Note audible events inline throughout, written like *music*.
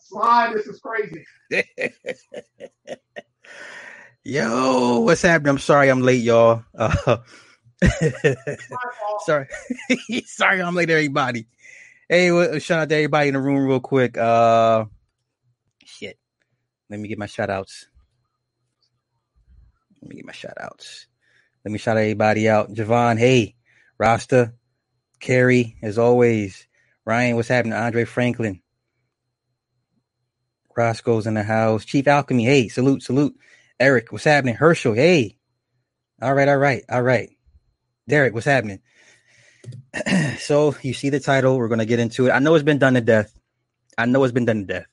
Slide, this is crazy. *laughs* Yo, what's happening? I'm sorry I'm late, y'all. Uh, *laughs* sorry, *laughs* sorry I'm late, everybody. Hey, well, shout out to everybody in the room, real quick. Uh, shit, let me get my shout outs. Let me get my shout outs. Let me shout everybody out. Javon, hey, Rasta, Carrie, as always. Ryan, what's happening? Andre Franklin. Roscoe's in the house. Chief Alchemy, hey, salute, salute. Eric, what's happening? Herschel, hey. All right, all right, all right. Derek, what's happening? *clears throat* so you see the title. We're gonna get into it. I know it's been done to death. I know it's been done to death,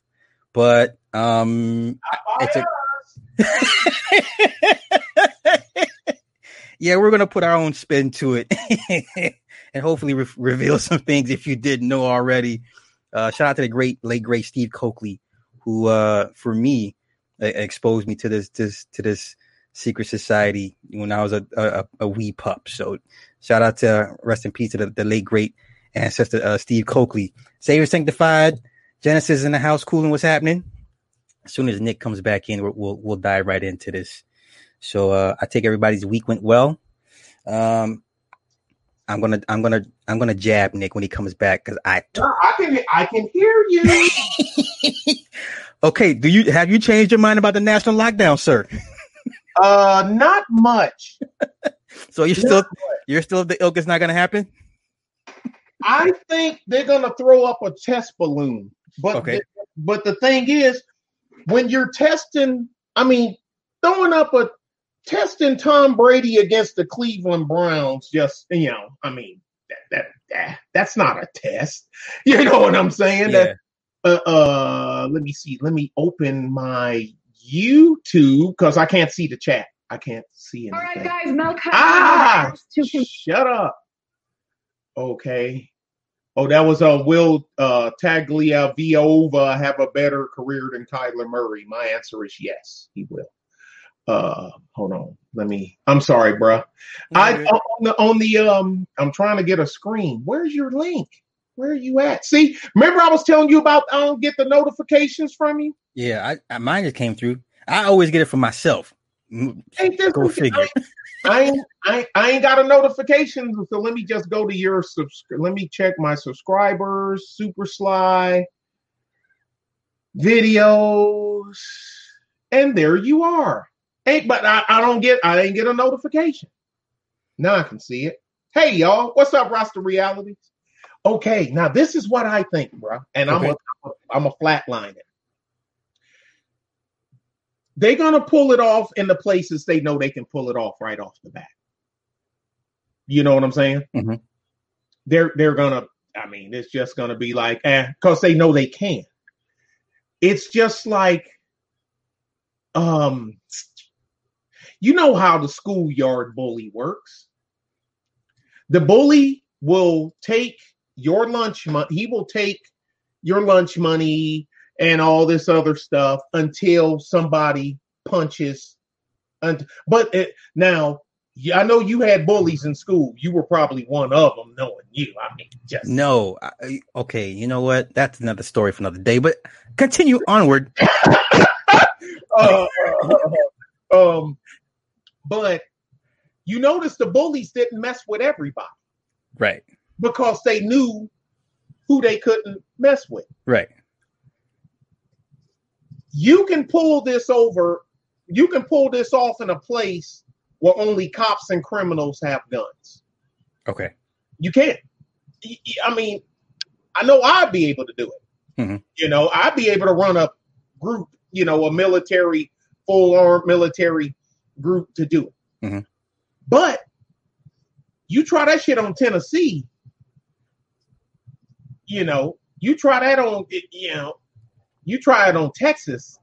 but um, it's a. *laughs* yeah, we're gonna put our own spin to it, *laughs* and hopefully re- reveal some things if you didn't know already. Uh, shout out to the great late great Steve Coakley, who uh, for me uh, exposed me to this this to this secret society when I was a, a, a wee pup. So shout out to rest in peace to the, the late great ancestor uh, Steve Coakley. Savior sanctified. Genesis in the house, cooling. What's happening? As soon as Nick comes back in, we'll we'll, we'll dive right into this. So uh, I take everybody's week went well. Um, I'm gonna I'm gonna I'm gonna jab Nick when he comes back because I *laughs* I can I can hear you. *laughs* okay, do you have you changed your mind about the national lockdown, sir? Uh, not much. *laughs* so you're still you're still the ilk is not gonna happen. I think they're gonna throw up a test balloon, but Okay. the, but the thing is, when you're testing, I mean, throwing up a testing Tom Brady against the Cleveland Browns, just you know, I mean, that that, that that's not a test. *laughs* You know what I'm saying? Yeah. That, uh, uh, let me see. Let me open my YouTube because I can't see the chat. I can't see anything. All right, guys, Mel Kiper Ah, shut up. Okay. Oh, that was uh, Will uh, Tagovailoa have a better career than Kyler Murray? My answer is yes, he will. Uh, hold on. Let me. I'm sorry, bruh. I on the on the um. I'm trying to get a screen. Where's your link? Where are you at? See, remember I was telling you about I don't get the notifications from you. Yeah, I, I mine just came through. I always get it for myself. Mm, Ain't this Go figure. I ain't, I, ain't- I ain't got a notification, so let me just go to your subscri- Let me check my subscribers, Super Sly, videos, and there you are. Ain't but I, I don't get I didn't get a notification. Now I can see it. Hey y'all, what's up, Roster Realities? Okay, now this is what I think, bro, and I'm a I'm a flatline it. They're gonna pull it off in the places they know they can pull it off right off the bat. You know what I'm saying? Mhm. They're they're gonna. I mean, it's just gonna be like, eh, because they know they can. It's just like, um, you know how the schoolyard bully works. The bully will take your lunch money. He will take your lunch money and all this other stuff until somebody punches. unt- But it, now, yeah, I know you had bullies in school. You were probably one of them, knowing you. I mean, just No, I, okay. You know what? That's another story for another day. But continue onward. *laughs* uh, um, but you notice the bullies didn't mess with everybody Right, because they knew who they couldn't mess with. right. You can pull this over. You can pull this off in a place where only cops and criminals have guns. Okay. You can't. I mean, I know I'd be able to do it. Mhm. You know, I'd be able to run a group, you know, a military, full armed military group to do it. Mhm. But you try that shit on Tennessee, you know, you try that on, you know, you try it on Texas,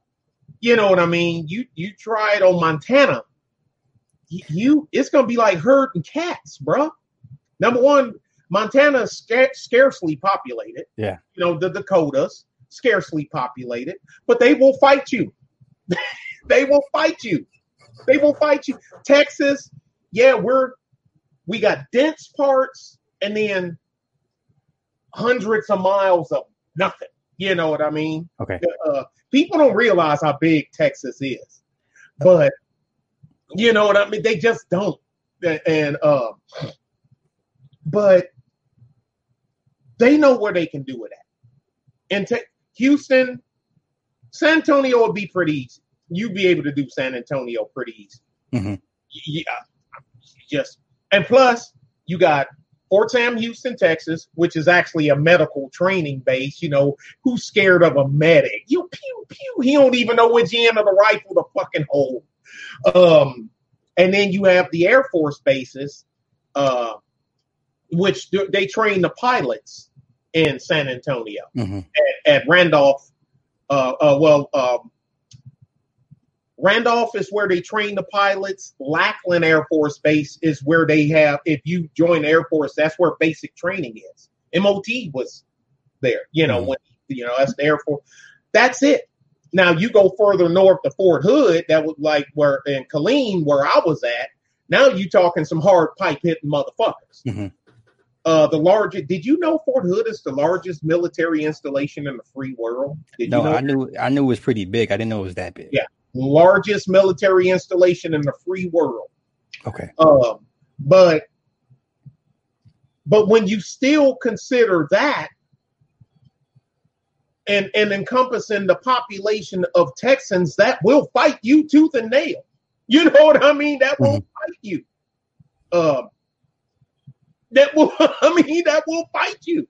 you know what I mean? You you try it on Montana, you, it's gonna be like herding cats, bruh. Number one, Montana is sca- scarcely populated. Yeah. You know, the Dakotas, scarcely populated, but they will fight you. *laughs* they will fight you. They will fight you. Texas, yeah, we're we got dense parts and then hundreds of miles of nothing. You know what I mean? Okay. Uh, people don't realize how big Texas is, but you know what I mean. They just don't, and uh, but they know where they can do it at. And te- Houston, San Antonio would be pretty easy. You'd be able to do San Antonio pretty easy. Mhm. Yeah, just and plus you got Fort Sam Houston, Texas, which is actually a medical training base. You know, who's scared of a medic? You pew pew. He don't even know which end of the rifle to fucking hold. Um, and then you have the Air Force bases, uh, which they train the pilots in San Antonio Mhm. at, at Randolph. Uh, uh, well, um, Randolph is where they train the pilots. Lackland Air Force Base is where they have. If you join the Air Force, that's where basic training is. MOT was there. You know Mhm. when you know that's the Air Force. That's it. Now you go further north to Fort Hood. That was like where in Killeen, where I was at. Now you talking some hard pipe hitting motherfuckers. Mhm. Uh, the largest. Did you know Fort Hood is the largest military installation in the free world? Did No, you know I knew I knew it was pretty big. I didn't know it was that big. Yeah. Largest military installation in the free world? Okay. Um, but but when you still consider that and and encompassing the population of Texans that will fight you tooth and nail. You know what I mean? That will fight you. Um that will *laughs* I mean that will fight you.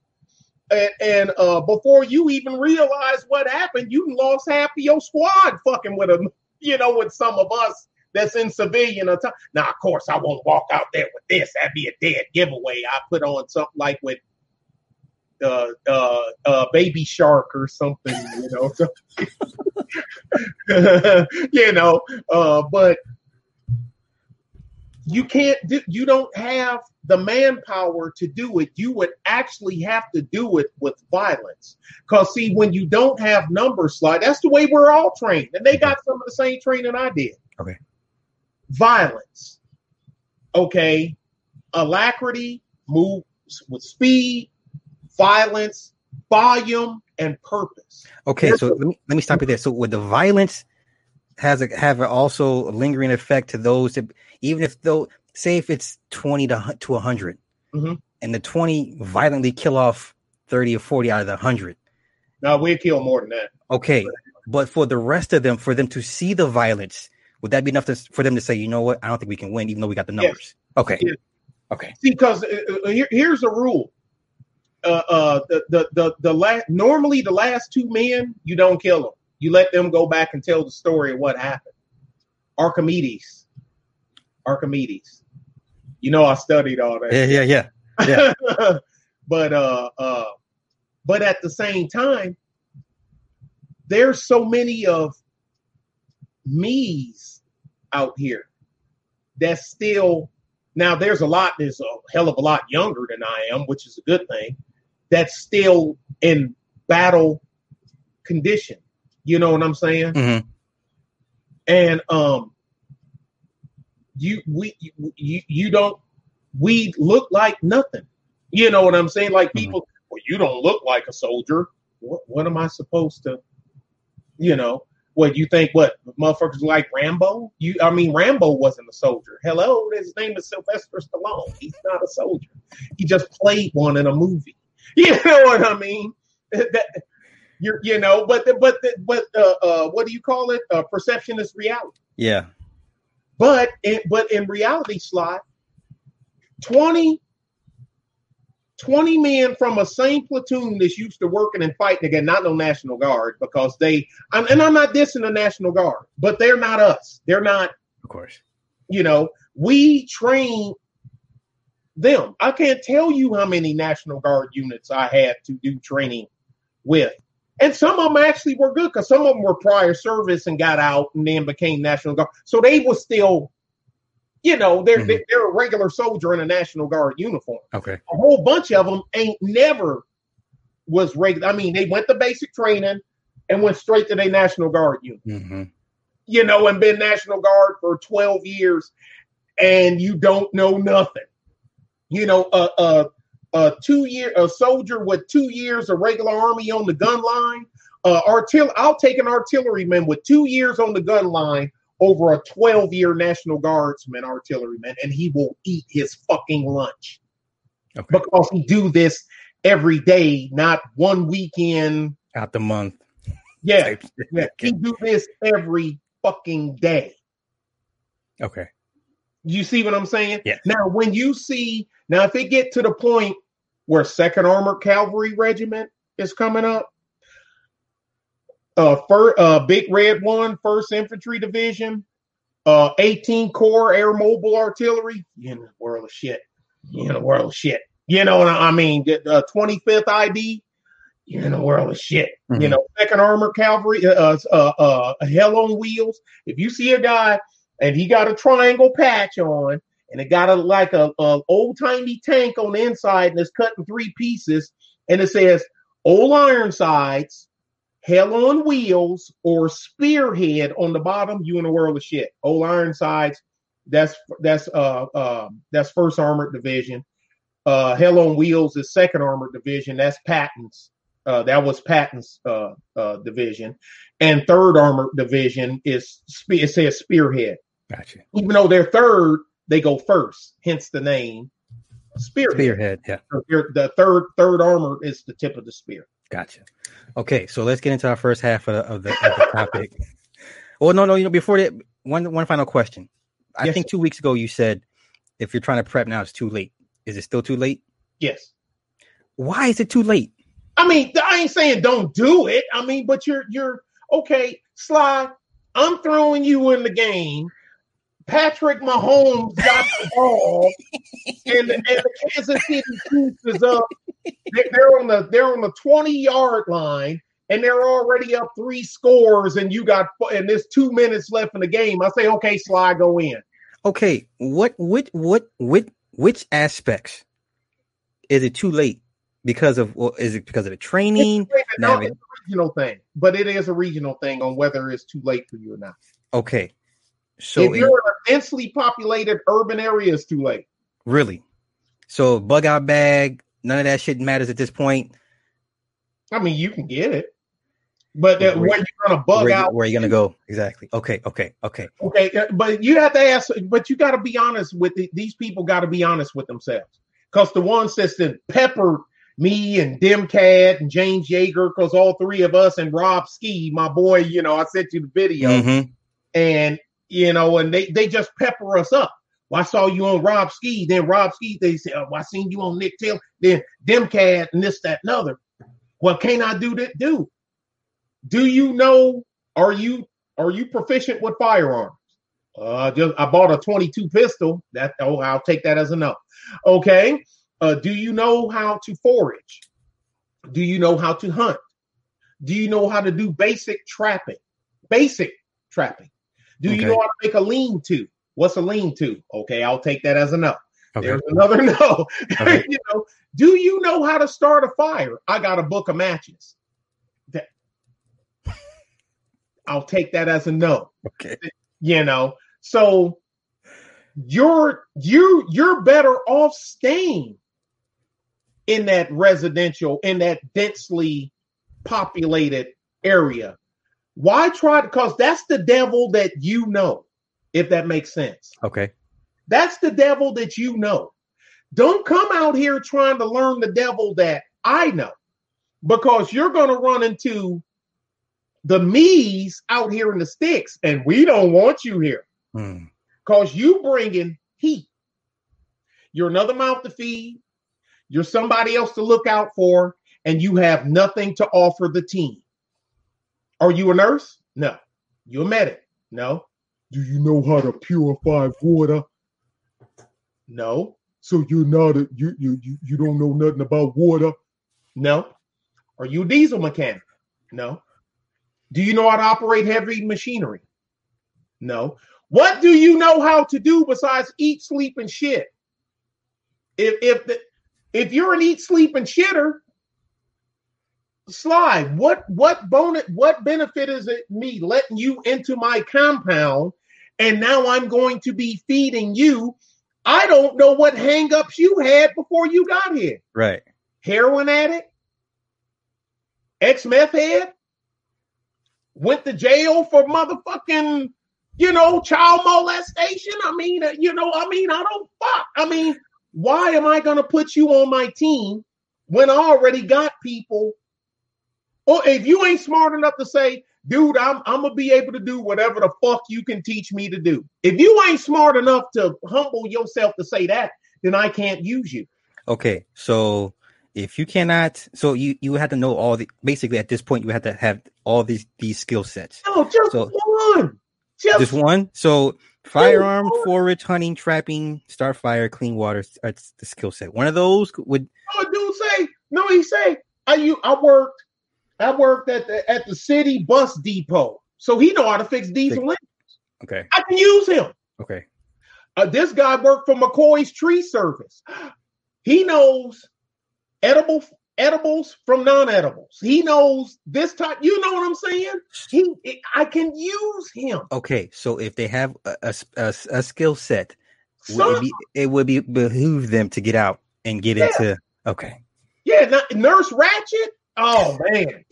And, and uh, before you even realize what happened, you lost half of your squad fucking with them, *laughs* you know, with some of us that's in civilian attire. Now, of course, I won't walk out there with this. That'd be a dead giveaway. I put on something like with uh, uh, uh, Baby Shark or something, you know. *laughs* you know, uh, but you can't you don't have the manpower to do it. You would actually have to do it with violence. Because, see, when you don't have number slide, that's the way we're all trained. And they got some of the same training I did. Okay. Violence. Okay. Alacrity, move with speed, violence, volume, and purpose. Okay, so let me let me stop you there. So with the violence has a have also a lingering effect to those that even if though say if it's twenty to hu- to 100 Mhm. and the twenty violently kill off thirty or forty out of the hundred. Now, we'll kill more than that. Okay, but for the rest of them, for them to see the violence, would that be enough to, for them to say, you know what, I don't think we can win, even though we got the Yes. numbers? Okay, Yes. okay, See, because uh, uh, here, here's a rule. Uh, uh, the the the the last normally the last two men you don't kill them. You let them go back and tell the story of what happened. Archimedes, Archimedes. You know I studied all that. yeah, yeah, yeah. Yeah. *laughs* but uh, uh, but at the same time, there's so many of me's out here that's still now there's a lot that's a hell of a lot younger than I am, which is a good thing. That's still in battle condition. You know what I'm saying? Mhm. and um you we you you don't we look like nothing. You know what i'm saying? Like people well you don't look like a soldier. What what am i supposed to you know? What you think what motherfuckers like rambo? You i mean rambo wasn't a soldier. Hello his name is sylvester stallone. He's not a soldier. He just played one in a movie. *laughs* You know what i mean? That you're you know but the, but the, but uh, uh what do you call it? Uh, perception is reality. Yeah. But in, but in reality slot 20 20 men from a same platoon that's used to working and fighting again not no national guard because they I'm, and i'm not dissing the national guard but they're not us. They're not Of course. you know we train them. I can't tell you how many national guard units i had to do training with and some of them actually were good because some of them were prior service and got out and then became national guard so they were still you know they're Mhm. they're a regular soldier in a national guard uniform Okay. a whole bunch of them ain't never was regular i mean they went to basic training and went straight to their national guard unit hmm you know, and been National Guard for 12 years and you don't know nothing. You know, uh, uh, a two year a soldier with two years of regular army on the gun line. Uh, artil- I'll take an artilleryman with two years on the gun line over a 12 year National Guardsman artilleryman, and he will eat his fucking lunch Okay. because he do this every day, not one weekend. Out the month. Yeah, yeah. he do this every fucking day. Okay. You see what I'm saying? Yeah. Now, when you see now, if it get to the point where Second Armored Cavalry Regiment is coming up, uh, fir- uh, Big Red One, First Infantry Division, uh, 18 Corps Air Mobile Artillery, you in the world of shit. You in the world of shit. You know what I mean? The uh, 25th ID, you're in a world of shit. You Mhm. know, Second Armored Cavalry, uh, uh, uh, Hell on Wheels. If you see a guy and he got a triangle patch on, and it got a like a, a old timey tank on the inside, and it's cut in three pieces, and it says Old Ironsides, Hell on Wheels, or Spearhead on the bottom. You in a world of shit. Old Ironsides. That's that's uh uh that's First Armored Division. Uh, Hell on Wheels is Second Armored Division. That's Patton's. Uh, that was Patton's uh, uh, division, and Third Armored Division is it says Spearhead. Gotcha. Even though they're third, they go first. Hence the name Spearhead. Spearhead. Yeah. The third third armor is the tip of the spear. Gotcha. Okay, so let's get into our first half of the of the, of the topic. well, no, no, you know, before that, one one final question. I Yes, think two weeks ago you said if you're trying to prep now, it's too late. Is it still too late? Yes. Why is it too late? I mean, I ain't saying don't do it. I mean, but you're you're okay, Sly. I'm throwing you in the game. Patrick Mahomes got the *laughs* ball, and, and the Kansas City Chiefs is up. They're they're on the they're on the 20 yard line, and they're already up three scores, and you got and there's two minutes left in the game. I say, okay, Sly, go in. Okay, what what what what which aspects is it too late because of? Well, is it because of the training? No, Now, it's a regional thing, but it is a regional thing on whether it's too late for you or not. Okay, so if you're in a densely populated urban area, it's too late. really, so bug out bag, none of that shit matters at this point. I mean, you can get it, but that, Where- where you're gonna bug where, out, where are you gonna go exactly? Okay, okay, okay. okay? uh, But you have to ask. But you got to be honest with the, these people. Got to be honest with themselves, because the ones that's that peppered me and Demcad and James Yeager, because all three of us and Rob Ski, my boy. You know, I sent you the video. Mhm. and you know, and they they just pepper us up. Well, I saw you on Rob Ski, then Rob Ski, they say, oh, I seen you on Nick Taylor, then Demcad and this, that, and other. What can I do that do? Do you know, are you are you proficient with firearms? Uh just I bought a 22 pistol. That oh, I'll take that as a no. Okay. Uh, do you know how to forage? Do you know how to hunt? Do you know how to do basic trapping? Basic trapping. Do you Okay. know how to make a lean to? What's a lean to? Okay, I'll take that as a no. Okay. There's another *laughs* no. Okay. *laughs* you know, do you know how to start a fire? I got a book of matches. That- *laughs* I'll take that as a no. Okay. You know, so you're you you're better off staying in that residential in that densely populated area. Why try? Because that's the devil that you know. If that makes sense. Okay. That's the devil that you know. Don't come out here trying to learn the devil that I know because you're going to run into the me's out here in the sticks and we don't want you here Hmm. because you bringing heat. You're another mouth to feed. You're somebody else to look out for and you have nothing to offer the team. Are you a nurse? No. You a medic? No. Do you know how to purify water? No. So you're not a you you you, you don't know nothing about water? No. Are you a diesel mechanic? No. Do you know how to operate heavy machinery? No. What do you know how to do besides eat, sleep, and shit? If if the, if you're an eat, sleep, and shitter, slide. What what bonus? What benefit is it me letting you into my compound, and now I'm going to be feeding you I don't know what hangups you had before you got here. Right. Heroin addict, ex meth head, went to jail for motherfucking, you know, child molestation. I mean, uh, you know, I mean, I don't fuck. I mean, why am I going to put you on my team when I already got people? Or if you ain't smart enough to say, dude, I'm I'm gonna be able to do whatever the fuck you can teach me to do. If you ain't smart enough to humble yourself to say that, then I can't use you. Okay, so if you cannot, so you you had to know all the basically at this point you had to have all these these skill sets. No, just So- one. Just, Just one. So firearm, forage, hunting, trapping, start fire, clean water. That's the skill set. One of those would no, dude say no. He say I you I worked I worked at the at the city bus depot, so he know how to fix diesel engines. okay. I can use him. Okay. Uh, this guy worked for McCoy's Tree Service. He knows edible edibles from non-edibles. He knows this type. You know what I'm saying? He, I can use him. Okay. So if they have a, a, a, a skill set, would it, be, it would be behoove them to get out and get Yeah. into. Okay. yeah, not, Nurse Ratchet. Oh man,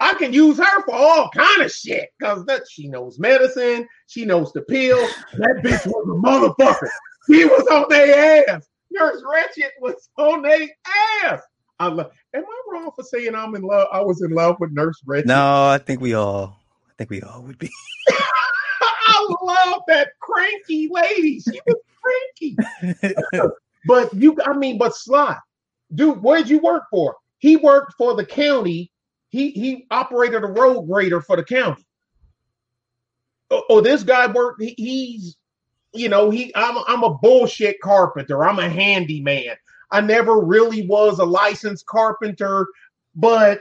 I can use her for all kind of shit because that she knows medicine. She knows the pill. That bitch was a motherfucker. He was on their ass. Nurse Ratchet was on their ass. I love. Am I wrong for saying I'm in love? I was in love with Nurse Ratchet. No, I think we all. I think we all would be. *laughs* *laughs* I love that cranky lady. She was cranky. *laughs* But you, I mean, but Sly, dude, where'd you work for? He worked for the county. He he operated a road grader for the county. Oh, oh, this guy worked. He, he's, you know, he. I'm I'm a bullshit carpenter. I'm a handyman. I never really was a licensed carpenter, but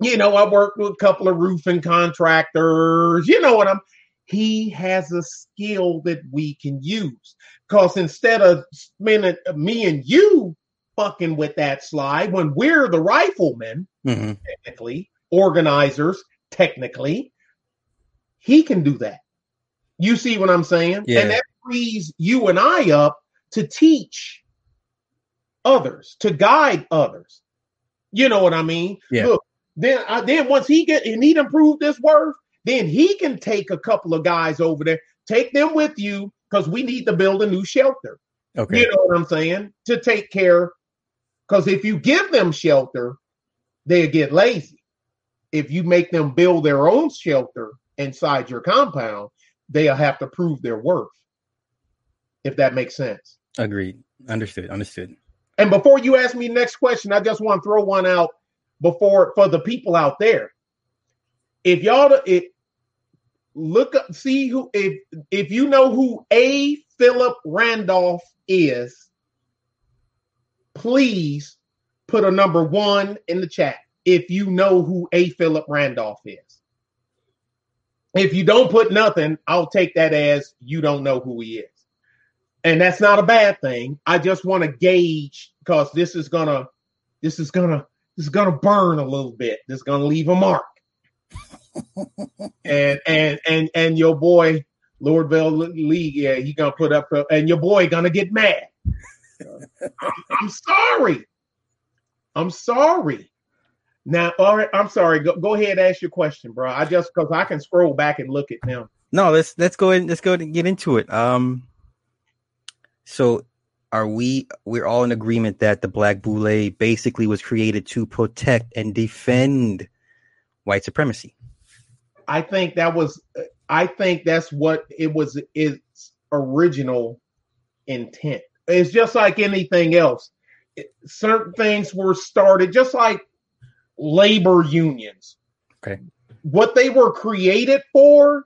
you know, I worked with a couple of roofing contractors. You know what I'm. He has a skill that we can use. Because instead of spending me and you fucking with that slide, when we're the riflemen, Mhm. technically, organizers, technically, he can do that. You see what I'm saying? Yeah. And that frees you and I up to teach others, to guide others. You know what I mean? Yeah. Look, then I, then once he get and he improved this worth, then he can take a couple of guys over there, take them with you, because we need to build a new shelter. Okay. You know what I'm saying? To take care, because if you give them shelter, they get lazy. If you make them build their own shelter inside your compound, they'll have to prove their worth. If that makes sense. Agreed. Understood. Understood. And before you ask me next question, I just want to throw one out before for the people out there. If y'all it look up, see who if if you know who A. Philip Randolph is, please put a number one in the chat if you know who A. Philip Randolph is. If you don't put nothing, I'll take that as you don't know who he is. And that's not a bad thing. I just want to gauge because this is gonna this is gonna this is gonna burn a little bit. This is gonna leave a mark. *laughs* and and and and your boy Lordville Lee, yeah, he gonna put up and your boy gonna get mad. I'm, I'm sorry. I'm sorry. Now, all right, I'm sorry. Go, go ahead, and ask your question, bro. I just because I can scroll back and look at them. No, let's let's go ahead. Let's go ahead and get into it. Um, so are we? We're all in agreement that the Black Boule basically was created to protect and defend white supremacy. I think that was I think that's what it was its original intent. It's just like anything else. Certain things were started just like labor unions. Okay. What they were created for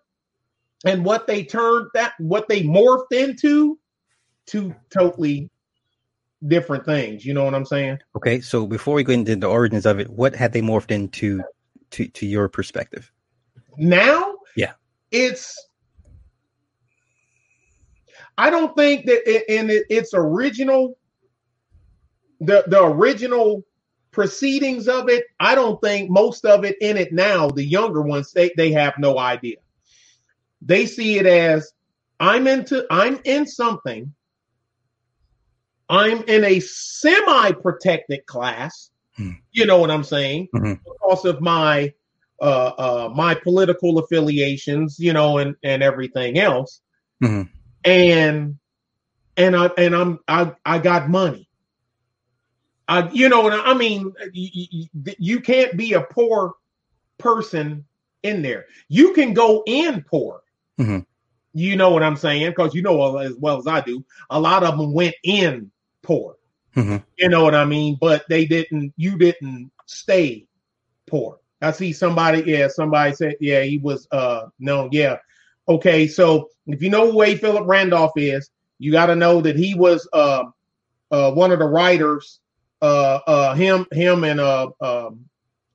and what they turned that what they morphed into two totally different things. You know what I'm saying? Okay, so before we go into the origins of it, what had they morphed into to to your perspective? now Yeah. it's i don't think that it, in it, its original the the original proceedings of it i don't think most of it in it now the younger ones they, they have no idea they see it as I'm into I'm in something. I'm in a semi-protected class. Hmm. You know what I'm saying? Mhm. Because of my uh uh my political affiliations, you know, and and everything else. Mhm. And and I and I'm I I got money. I you know, and I mean, you, you, can't be a poor person in there. You can go in poor. Mhm. You know what I'm saying? Because you know as well as I do, a lot of them went in poor. Mhm. You know what I mean? But they didn't. You didn't stay poor. I see somebody. Yeah, somebody said. Yeah, he was. Uh, no. Yeah. Okay. So if you know who A. Philip Randolph is, you got to know that he was uh, uh, one of the writers. Uh, uh, him, him, and uh, um,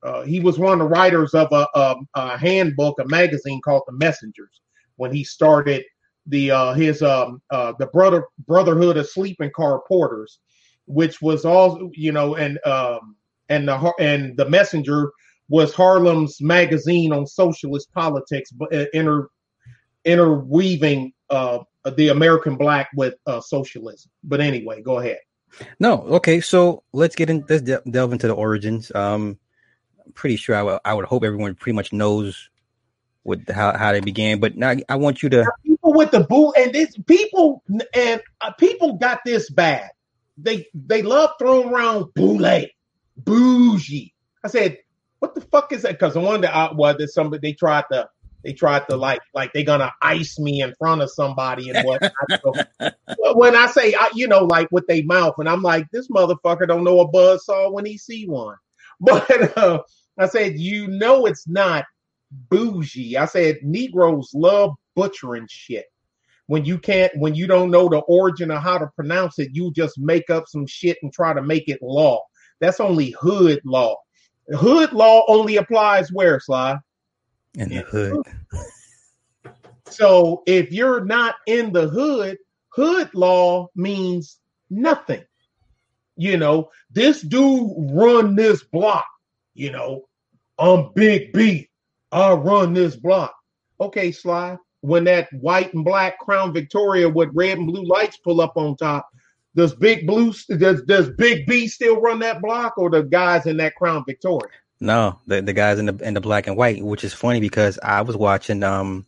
uh, he was one of the writers of a, a, a handbook, a magazine called The Messengers, when he started the uh, his um, uh, the brother Brotherhood of Sleeping Car Porters, which was all you know, and um, and the and the Messenger was Harlem's magazine on socialist politics, but uh, inter interweaving uh, the American black with uh, socialism. But anyway, go ahead. No, okay. So let's get in. Let's de- delve into the origins. Um, I'm pretty sure I would- I would hope everyone pretty much knows what how how they began. But now I want you to. people with the boo and this people and uh, people got this bad. They they love throwing around boule, bougie. I said, what the fuck is that? Because I wonder out was that somebody they tried to they tried to like like they gonna ice me in front of somebody and what. *laughs* When I say I, you know like with their mouth, and I'm like this motherfucker don't know a buzz saw when he see one. *laughs* But uh, I said you know it's not bougie. I said Negroes love butchering shit. When you can't, when you don't know the origin of how to pronounce it, you just make up some shit and try to make it law. That's only hood law. Hood law only applies where, Sly? In the hood. So if you're not in the hood, hood law means nothing. You know, this dude run this block. You know, I'm Big B. I run this block. Okay, Sly. When that white and black Crown Victoria with red and blue lights pull up on top, does Big Blue does does Big B still run that block, or the guys in that Crown Victoria? No, the the guys in the in the black and white, which is funny because I was watching. Um,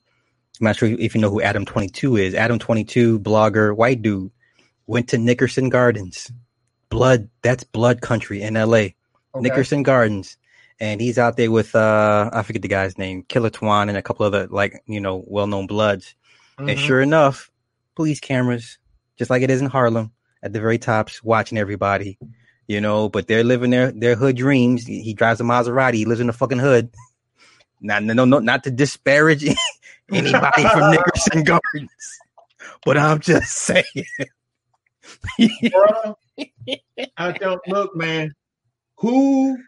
I'm not sure if you know who Adam Twenty Two is. Adam Twenty Two, blogger, white dude, went to Nickerson Gardens. Blood, that's blood country in L.A. Okay. Nickerson Gardens, and he's out there with uh, I forget the guy's name, Killer Twan, and a couple other like you know well known bloods. And Mhm. sure enough, police cameras, just like it is in Harlem, at the very tops, watching everybody. You know, but they're living their their hood dreams. He he drives a Maserati. He lives in the fucking hood. Not no no not to disparage *laughs* anybody from *laughs* Nickerson Gardens, but I'm just saying. Bruh, I don't look, man. Who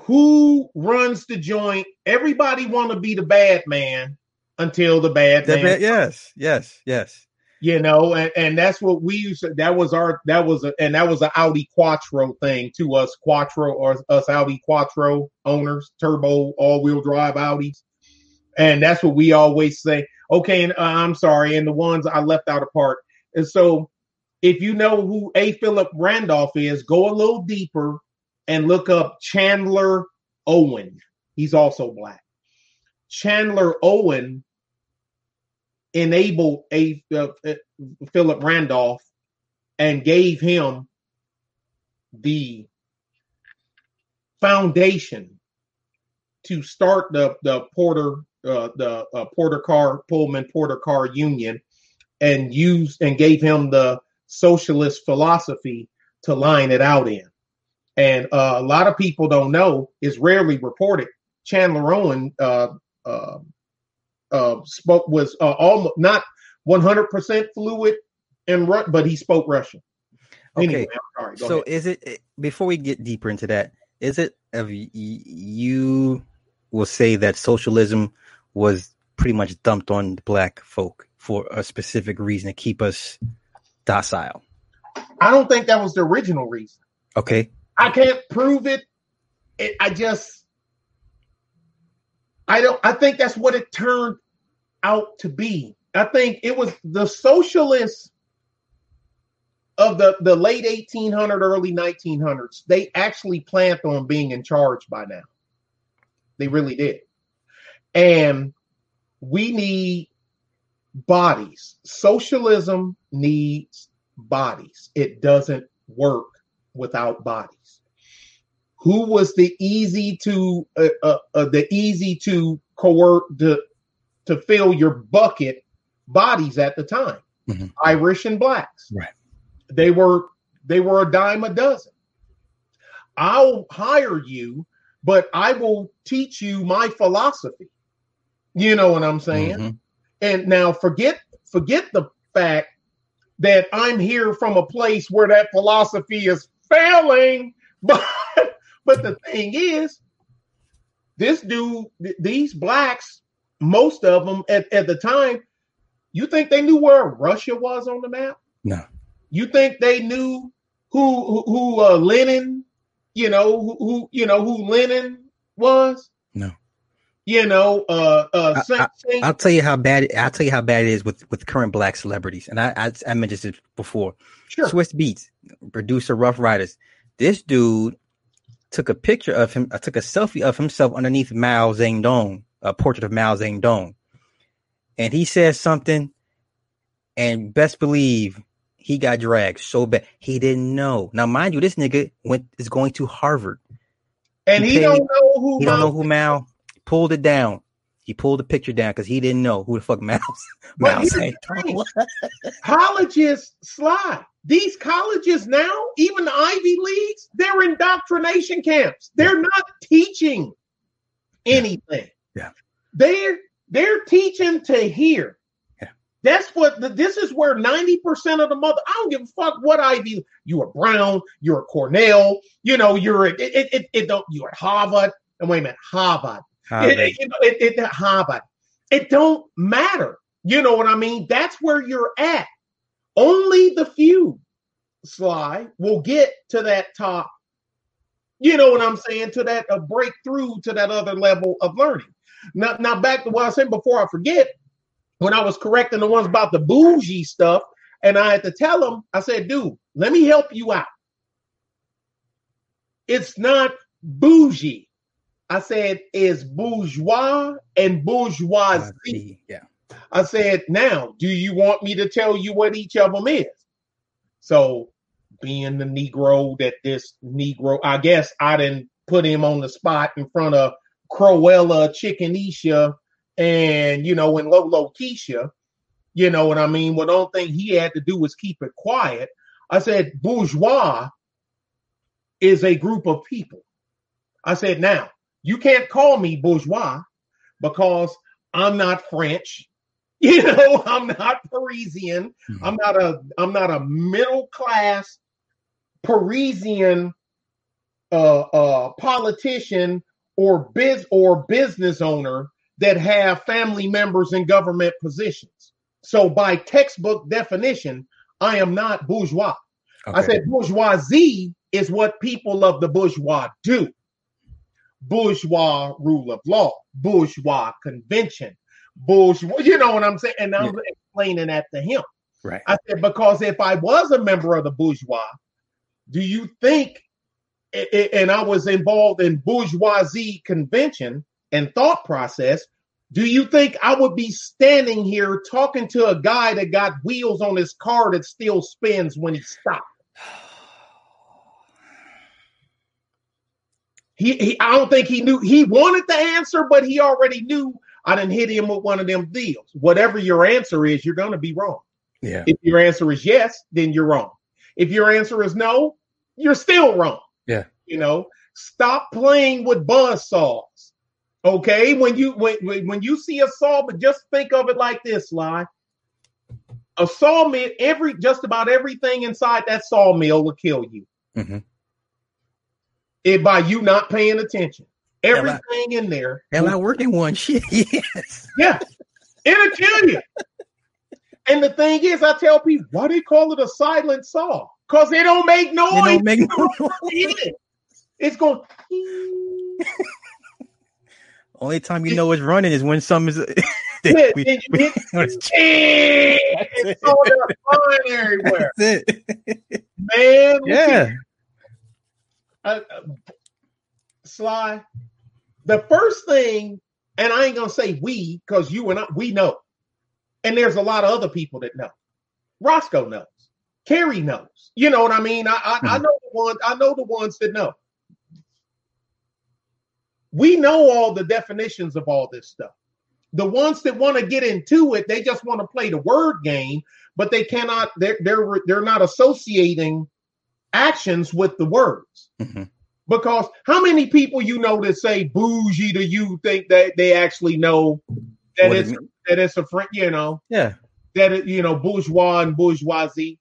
who runs the joint? Everybody want to be the bad man until the bad That- man. yes, yes, yes. You know, and, and that's what we used to that was our that was a and that was an Audi Quattro thing to us Quattro or us Audi Quattro owners, turbo all-wheel drive Audis. And that's what we always say. Okay, and uh, I'm sorry, and the ones I left out apart. And so if you know who A. Philip Randolph is, go a little deeper and look up Chandler Owen. He's also black. Chandler Owen enabled a uh, uh, Philip Randolph and gave him the foundation to start the the Porter uh, the uh, Porter Car Pullman Porter Car Union and used and gave him the socialist philosophy to line it out in. And uh, a lot of people don't know is rarely reported. Chandler Owen uh, uh, uh, spoke was uh, almost not 100% fluid in but he spoke Russian. Anyway, Okay. I'm sorry. So ahead. is it before we get deeper into that? Is it of you will say that socialism was pretty much dumped on the black folk for a specific reason to keep us docile? I don't think that was the original reason. Okay, I can't prove it. it. I just, I don't. I think that's what it turned out to be. I think it was the socialists of the, the late 1800 early 1900s they actually planned on being in charge by now. They really did. And we need bodies. Socialism needs bodies. It doesn't work without bodies. Who was the easy to uh, uh, uh, the easy to coerce to to fill your bucket bodies at the time Mhm. irish and blacks Right. they were they were a dime a dozen i'll hire you but i will teach you my philosophy you know what i'm saying Mhm. and now forget forget the fact that i'm here from a place where that philosophy is failing *laughs* but but the thing is this dude th- these blacks most of them at, at the time you think they knew where russia was on the map No. you think they knew who who, who uh, Lenin, you know, who, who you know who Lenin was? No. You know, uh, uh, I- Saint, Saint, I'll tell you how bad. I'll tell you how bad it is with with current black celebrities, and I I, I mentioned this before. sure. Swizz Beatz, producer Ruff Ryders. This dude took a picture of him, I took a selfie of himself underneath Mao Zedong, a portrait of Mao Zedong, and he says something, and best believe he got dragged so bad he didn't know. Now, mind you, this nigga went is going to Harvard. and he he don't know who. He don't know Mao- who Mao pulled it down. He pulled the picture down because he didn't know who the fuck Mao *laughs* But Mao here's the Zedong thing. was. colleges slide. These colleges now, even the Ivy Leagues, they're indoctrination camps. They're not teaching anything. Yeah. They're they're teaching to hear. Yeah. That's what the, this is where 90% of the mother, I don't give a fuck what Ivy, you are Brown, you're a Cornell, you know, you're at, it, it, it don't, you're at Harvard. And wait a minute, Harvard. It, it, you know, it, it, Harvard. It don't matter. You know what I mean? That's where you're at. Only the few, Sly, will get to that top. You know what I'm saying? To that uh, breakthrough to that other level of learning. Now, now back to what I said before I forget. When I was correcting the ones about the bougie stuff, and I had to tell them, I said, "Dude, let me help you out. It's not bougie." I said, "It's bourgeois and bourgeoisie." Yeah. I said, now, do you want me to tell you what each of them is? So, being the Negro that this Negro, I guess I didn't put him on the spot in front of Cruella, Chickenisha, and, you know, and Lolo Keisha, you know what I mean? Well, the only thing he had to do was keep it quiet. I said, bourgeois is a group of people. I said, now, you can't call me bourgeois because I'm not French. *laughs* You know, I'm not Parisian. Mhm. I'm not a I'm not a middle class Parisian uh, uh, politician or biz or business owner that have family members in government positions. So by textbook definition, I am not bourgeois. I said bourgeoisie is what people of the bourgeois do. Bourgeois rule of law, bourgeois convention, bourgeois, you know what I'm saying? And I'm explaining that to him. right. I said, because if I was a member of the bourgeois, do you think, and I was involved in bourgeoisie convention and thought process, do you think I would be standing here talking to a guy that got wheels on his car that still spins when he stops? He, he, I don't think he knew. He wanted the answer, but he already knew. I didn't hit him with one of them deals. Whatever your answer is, you're going to be wrong. Yeah. If your answer is yes, then you're wrong. If your answer is no, you're still wrong. Yeah. You know, stop playing with buzz saws. Okay. When you when when you see a saw, but just think of it like this, Sly. A sawmill, every just about everything inside that sawmill will kill you. Mhm. It by you not paying attention. I- Everything in there Am I working one? *laughs* Shit. Yes. yeah, it'll kill you. and the thing is, I tell people, why do they call it a silent saw? Because it don't make They noise. don't make no *laughs* noise. It's going. *laughs* Only time you know it's running is when some is *laughs* We- you we- hit That's it's all that flying everywhere. it. Man, Yeah. uh, uh, Sly, the first thing, and I ain't gonna say we, because you and I, we know. And there's a lot of other people that know. Roscoe knows. Carrie knows. You know what I mean? I I, I Mhm. know the ones, I know the ones that know. We know all the definitions of all this stuff. The ones that want to get into it, they just want to play the word game, but they cannot, they're they're they're not associating actions with the words. Mhm. Because how many people you know that say bougie do you think that they actually know that What it's that it's a friend, you know, Yeah. that it, you know, bourgeois and bourgeoisie.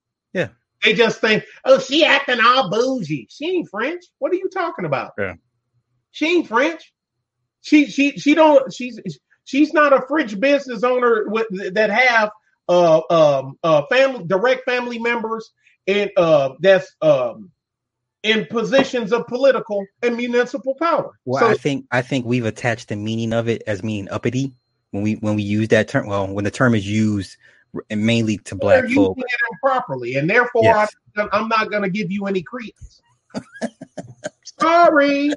Yeah. They just think, oh, she acting all bougie. She ain't French. What are you talking about? Yeah. She ain't French. She she she don't she's she's not a French business owner with that have uh um uh family direct family members and uh that's um in positions of political and municipal power. Well, so I think I think we've attached the meaning of it as meaning uppity when we when we use that term. Well, when the term is used r- mainly to black they're using folk. it improperly, and therefore Yes. I, I'm not going to give you any credence. *laughs* Sorry.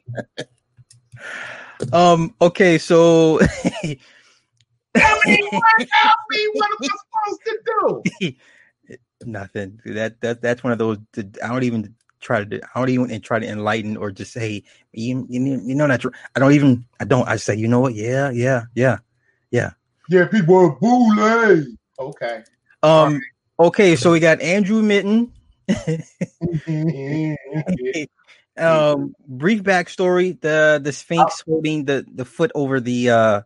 Um. Okay. So. Tell me *laughs* what, tell me what am I supposed to do? *laughs* Nothing. That that that's one of those. I don't even try to. I don't even try to enlighten or just say you you, know- you know that. I don't even. I don't. I say you know what? Yeah. Yeah. Yeah. Yeah. Yeah, people are boule. Okay. Um. Okay. So we got Andrew Mitten. *laughs* um brief backstory the the sphinx holding the the foot over the uh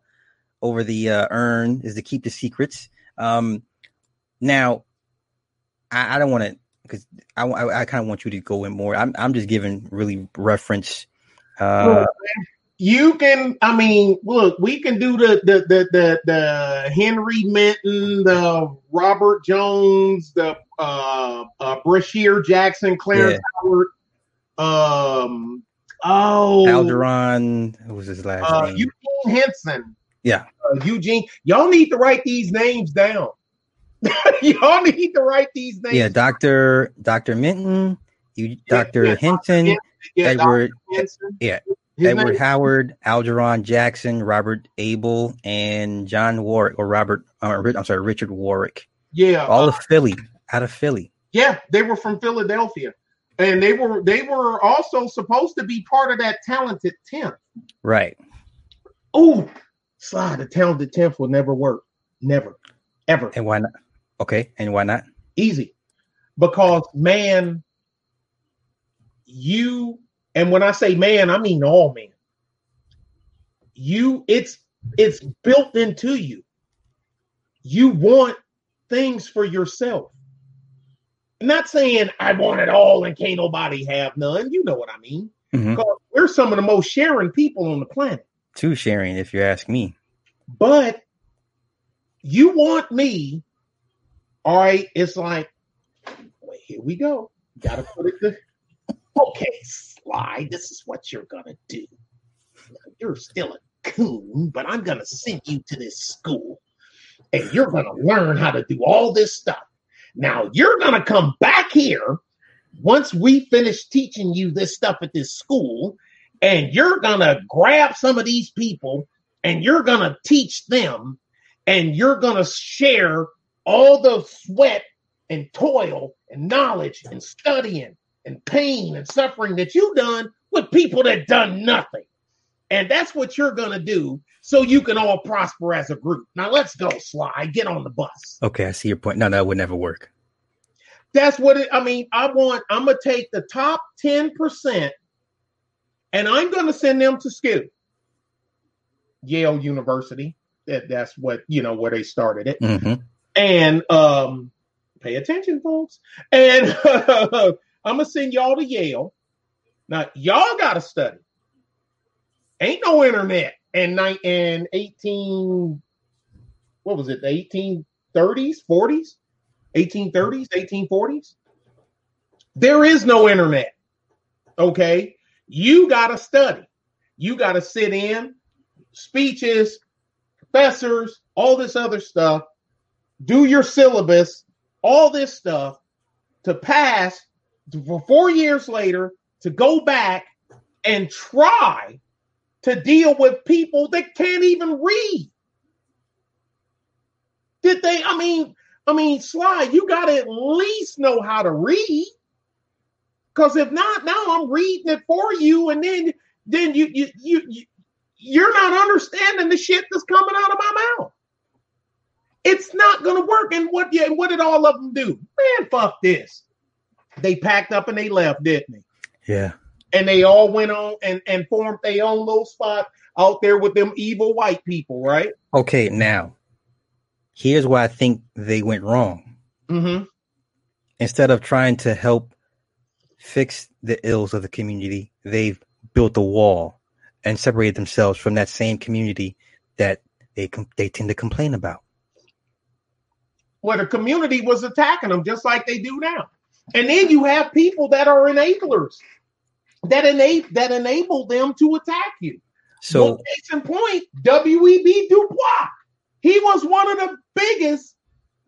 over the uh urn is to keep the secrets um now i, I don't want to because i i, I kind of want you to go in more i'm i'm just giving really reference uh you can, I mean, look, we can do the the the the, the Henry Minton, the Robert Jones, the uh, uh Brashear Jackson, Clarence Howard, um, oh, alderon what was his last uh, name Eugene Henson. Yeah. Uh, Eugene. Y'all need to write these names down. *laughs* Y'all need to write these names. yeah dr dr minton you Yeah, dr yeah, henson Yeah, edward Henson. yeah, His Edward name- Howard, Algernon Jackson, Robert Abel, and John Warwick, or Robert, uh, I'm sorry, Richard Warrick. Yeah, All uh, of Philly, out of Philly. yeah, they were from Philadelphia, and they were they were also supposed to be part of that talented tenth. Right. Oh, slide the talented tenth will never work, never, ever. And why not? Okay. And why not? easy because man you and when i say man i mean all men you it's it's built into you you want things for yourself I'm not saying i want it all and can't nobody have none you know what i mean Mhm. 'Cause we're some of the most sharing people on the planet Two sharing, if you ask me. but you want me, all right? It's like, wait, here we go. Gotta put it the okay, Sly. This is what you're gonna do. You're still a coon, but I'm gonna send you to this school, and you're gonna learn how to do all this stuff. Now you're gonna come back here once we finish teaching you this stuff at this school, and you're gonna grab some of these people and you're going to teach them and you're going to share all the sweat and toil and knowledge and studying and pain and suffering that you've done with people that done nothing. And that's what you're going to do so you can all prosper as a group. Now let's go sly. Get on the bus. Okay. I see your point. No, that would never work. that's what it i mean i want i'm going to take the top 10% and i'm going to send them to school. Yale university that, that's what you know where they started it. Hmm and um pay attention folks. And *laughs* i'm gonna send y'all to yale. Now y'all gotta study. Ain't no internet in, ni- in 18 what was it the 1830s 40s 1830s 1840s there is no internet okay? You gotta study. You gotta sit in speeches professors, all this other stuff, do your syllabus, all this stuff to pass for four years later to go back and try to deal with people that can't even read. Did they? I mean, I mean, Sly, you got to at least know how to read. Because if not, now I'm reading it for you, and then then you you you, you you're not understanding the shit that's coming out of my mouth. It's not gonna work. And what yeah, what did all of them do? Man, fuck this. They packed up and they left, didn't they? Yeah. And they all went on and, and formed their own little spot out there with them evil white people, right? Okay, now here's why I think they went wrong. Mm-hmm. Instead of trying to help fix the ills of the community, they've built a wall and separated themselves from that same community that they com- they tend to complain about. Well, the community was attacking them just like they do now. And then you have people that are enablers that enable that enable them to attack you. So well, case in point, W.E.B. Du Bois. He was one of the biggest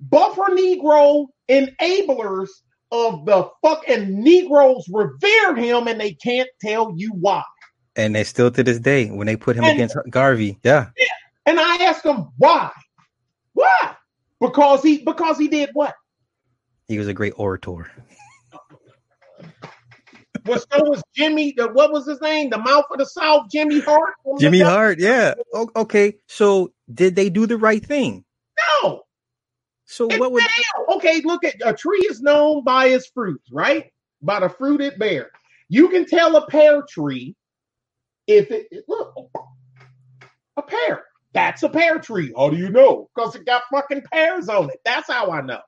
buffer Negro enablers of the fucking Negroes revere him and they can't tell you why. And they still to this day, when they put him and, against Garvey, yeah. yeah. And I asked him why. Why? Because he because he did what? He was a great orator. Well, so was Jimmy. The, what was his name? The mouth of the South, Jimmy Hart. Jimmy Hart, yeah. okay, so did they do the right thing? No. So it's what would? Okay, look at a tree is known by its fruits, right? By the fruit it bears. You can tell a pear tree if it look a pear. That's a pear tree. How do you know? Because it got fucking pears on it. That's how I know.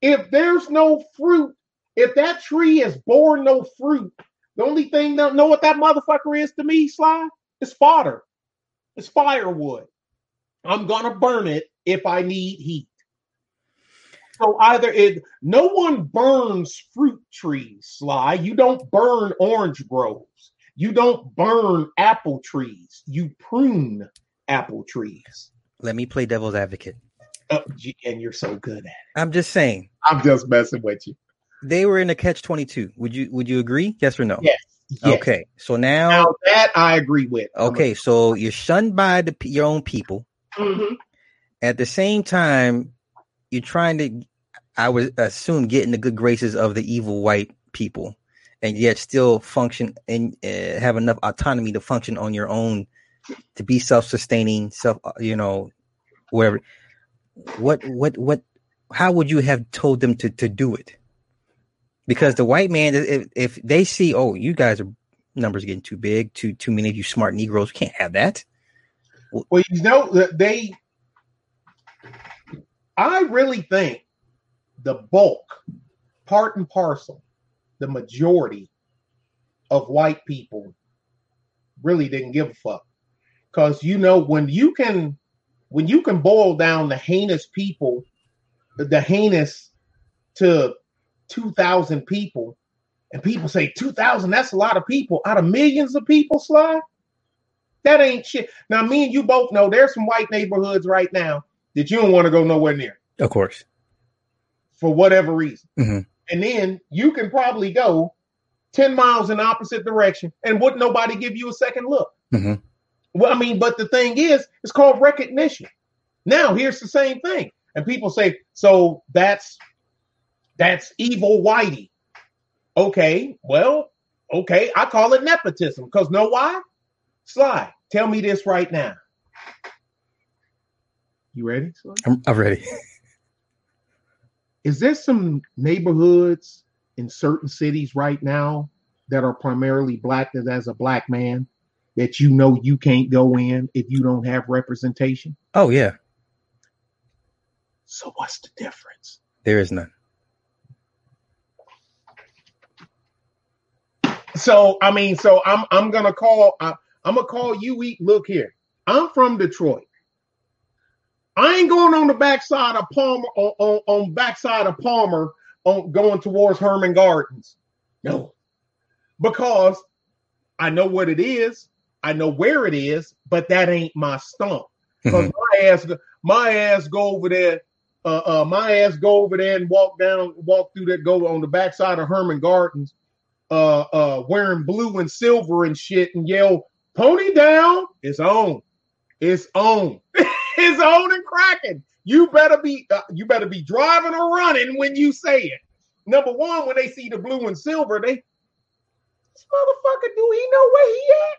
If there's no fruit, if that tree is born no fruit, the only thing that know what that motherfucker is to me, Sly, is fodder. It's firewood. I'm gonna burn it if I need heat. So either it no one burns fruit trees, Sly. You don't burn orange groves. You don't burn apple trees. You prune apple trees. Let me play devil's advocate. Oh, and you're so good at it. I'm just saying. I'm just messing with you. They were in a catch 22. Would you would you agree? Yes or no? Yes. yes. Okay. So now, now that I agree with. Okay, so you're shunned by the your own people. Mm-hmm. At the same time, you're trying to, I would assume, get in the good graces of the evil white people, and yet still function and uh, have enough autonomy to function on your own, to be self-sustaining, self, you know, whatever. What, what, what? How would you have told them to to do it? Because the white man, if, if they see, oh, you guys are numbers getting too big, too too many of you smart Negroes, can't have that. Well, you know that they I really think the bulk, part and parcel, the majority of white people really didn't give a fuck. Cause you know, when you can when you can boil down the heinous people, the heinous to two thousand people, and people say two thousand, that's a lot of people out of millions of people, Sly. That ain't shit. Now, me and you both know there's some white neighborhoods right now that you don't want to go nowhere near. Of course. For whatever reason. Mm-hmm. And then you can probably go 10 miles in opposite direction and wouldn't nobody give you a second look. Mm-hmm. Well, I mean, but the thing is, it's called recognition. Now, here's the same thing. And people say, so that's that's evil whitey. Okay, well, okay, I call it nepotism because know why? Sly, tell me this right now. You ready? I'm, I'm ready. Is there some neighborhoods in certain cities right now that are primarily black that as a black man that you know you can't go in if you don't have representation? Oh yeah. So what's the difference? There is none. So I mean, so I'm I'm gonna call I, I'm gonna call you. Eat. Look here, I'm from Detroit. I ain't going on the backside of Palmer on, on, on backside of Palmer on going towards Herman Gardens. No, because I know what it is. I know where it is, but that ain't my stump. because Mhm. my ass, my ass go over there. Uh, uh, my ass go over there and walk down, walk through that, go on the backside of Herman Gardens, uh, uh, wearing blue and silver and shit, and yell, "Pony down!" It's on, it's on, *laughs* it's on and cracking. You better be, uh, you better be driving or running when you say it. Number one, when they see the blue and silver, they, this motherfucker, do he know where he at?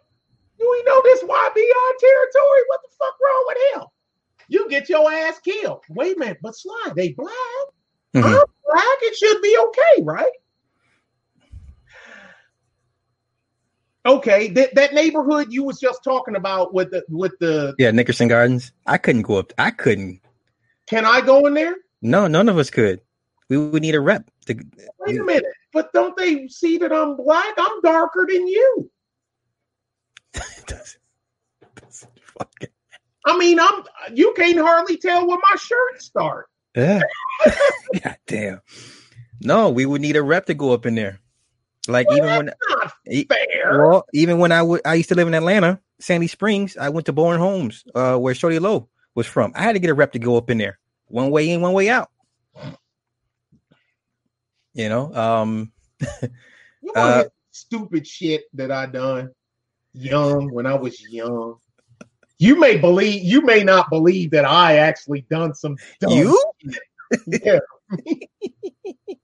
Do he know this YBR territory? What the fuck wrong with him? You get your ass killed. Wait a minute, but Sly, they black. Mhm. I'm black. It should be okay, right? Okay, that, that neighborhood you was just talking about with the with the Yeah, Nickerson Gardens. I couldn't go up. I couldn't. can I go in there? No, none of us could. We would need a rep. To, Wait a minute, but don't they see that I'm black? I'm darker than you. *laughs* Fuck. I mean, I'm you can't hardly tell where my shirt start. Yeah. *laughs* God damn. No, we would need a rep to go up in there. Like Well, even when e- well, even when I would I used to live in Atlanta, Sandy Springs, I went to Bowen Homes, uh, where Shawty Lo was from. I had to get a rep to go up in there. One way in, one way out. You know, um You *laughs* Uh, stupid shit that I done young when I was young. You may believe you may not believe that I actually done some dumb you shit. Yeah. *laughs* *laughs*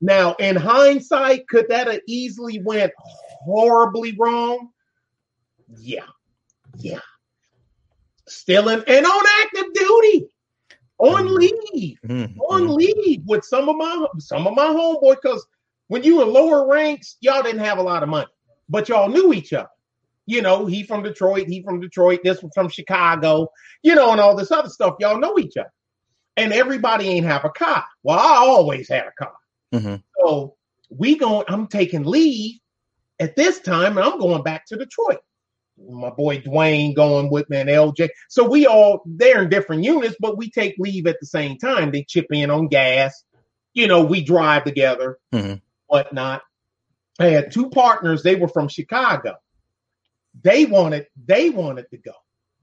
now, in hindsight, could that have easily went horribly wrong? Yeah. Yeah. Still in and on active duty. On Mm. leave Mhm. on leave with some of my some of my homeboy because when you were lower ranks, y'all didn't have a lot of money, but y'all knew each other. You know, he from Detroit, he from Detroit, this one from Chicago, you know, and all this other stuff. Y'all know each other, and everybody ain't have a car. Well, I always had a car, Mhm. so we going. I'm taking leave at this time, and I'm going back to Detroit. My boy Dwayne going with me and LJ. So we all they're in different units, but we take leave at the same time. They chip in on gas. You know, we drive together, Mhm. whatnot. I had two partners, they were from Chicago. They wanted, they wanted to go.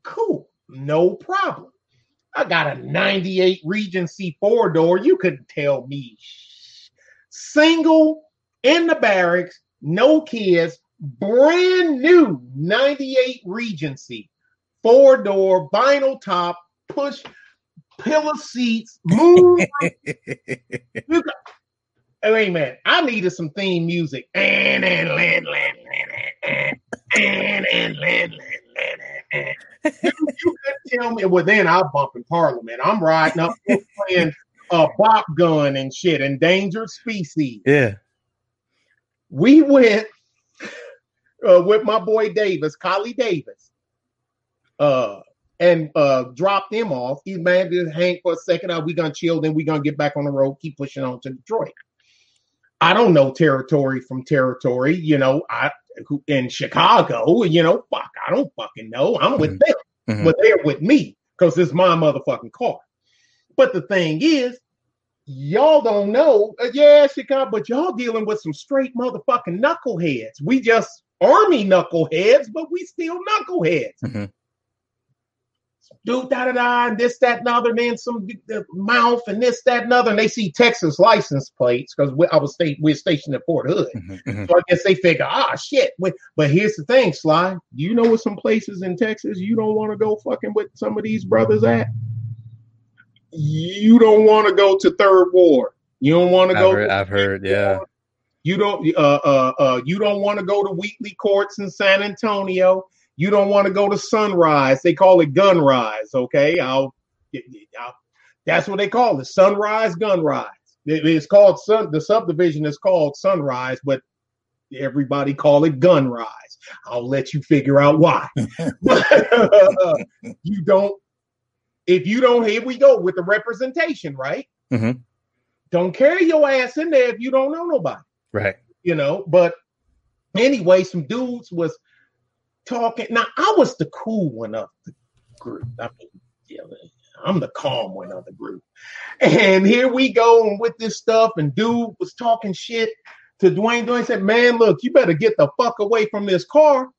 Cool, no problem. I got a 98 Regency four door. You couldn't tell me. Single in the barracks, no kids, brand new 98 Regency, four door, vinyl top, push pillow seats, *laughs* you got, oh, a minute. I needed some theme music. And and land, land, land, and and and land, land, land, and. You, you couldn't tell me. Well, then I'll bump in Parliament. I'm riding up playing uh, Bop Gun and shit, Endangered Species Yeah. we went *laughs* uh, with my boy Davis, Collie Davis, uh, and uh, dropped him off. He man just hang for a second. Uh, we gonna chill, then we gonna get back on the road, keep pushing on to Detroit. I don't know territory from territory, you know. I who in Chicago, you know, fuck, I don't fucking know. I'm with Mhm. them, Mhm. but they're with me because it's my motherfucking car. But the thing is, y'all don't know. Uh, yeah, Chicago, but y'all dealing with some straight motherfucking knuckleheads. We just army knuckleheads, but we still knuckleheads. Mhm. Do da da da, and this, that, and other, and then some uh, mouth, and this, that, and other. And they see Texas license plates because I was sta- we're stationed at Fort Hood. Mhm. Mhm. So I guess they figure, ah, shit. Wait, But here's the thing, Sly. You know what some places in Texas you don't want to go fucking with some of these brothers at? You don't want to go to Third Ward. You don't want to go. heard, I've heard, yeah. You don't. Uh, uh, uh, you don't want to go to Wheatley Courts in San Antonio. You don't want to go to Sunrise. They call it Gunrise. Okay, I'll, I'll that's what they call it. Sunrise Gunrise. It- it's called Sun. The subdivision is called Sunrise, but everybody call it Gunrise. I'll let you figure out why. *laughs* *laughs* But you don't. If you don't, here we go with the representation, right? Mm-hmm. Don't carry your ass in there if you don't know nobody Right. you know. But anyway, some dudes was talking. Now I was the cool one of the group. I mean, yeah, I'm the calm one of the group. And here we go and with this stuff, and dude was talking shit to Dwayne. Dwayne said, "Man, look, you better get the fuck away from this car.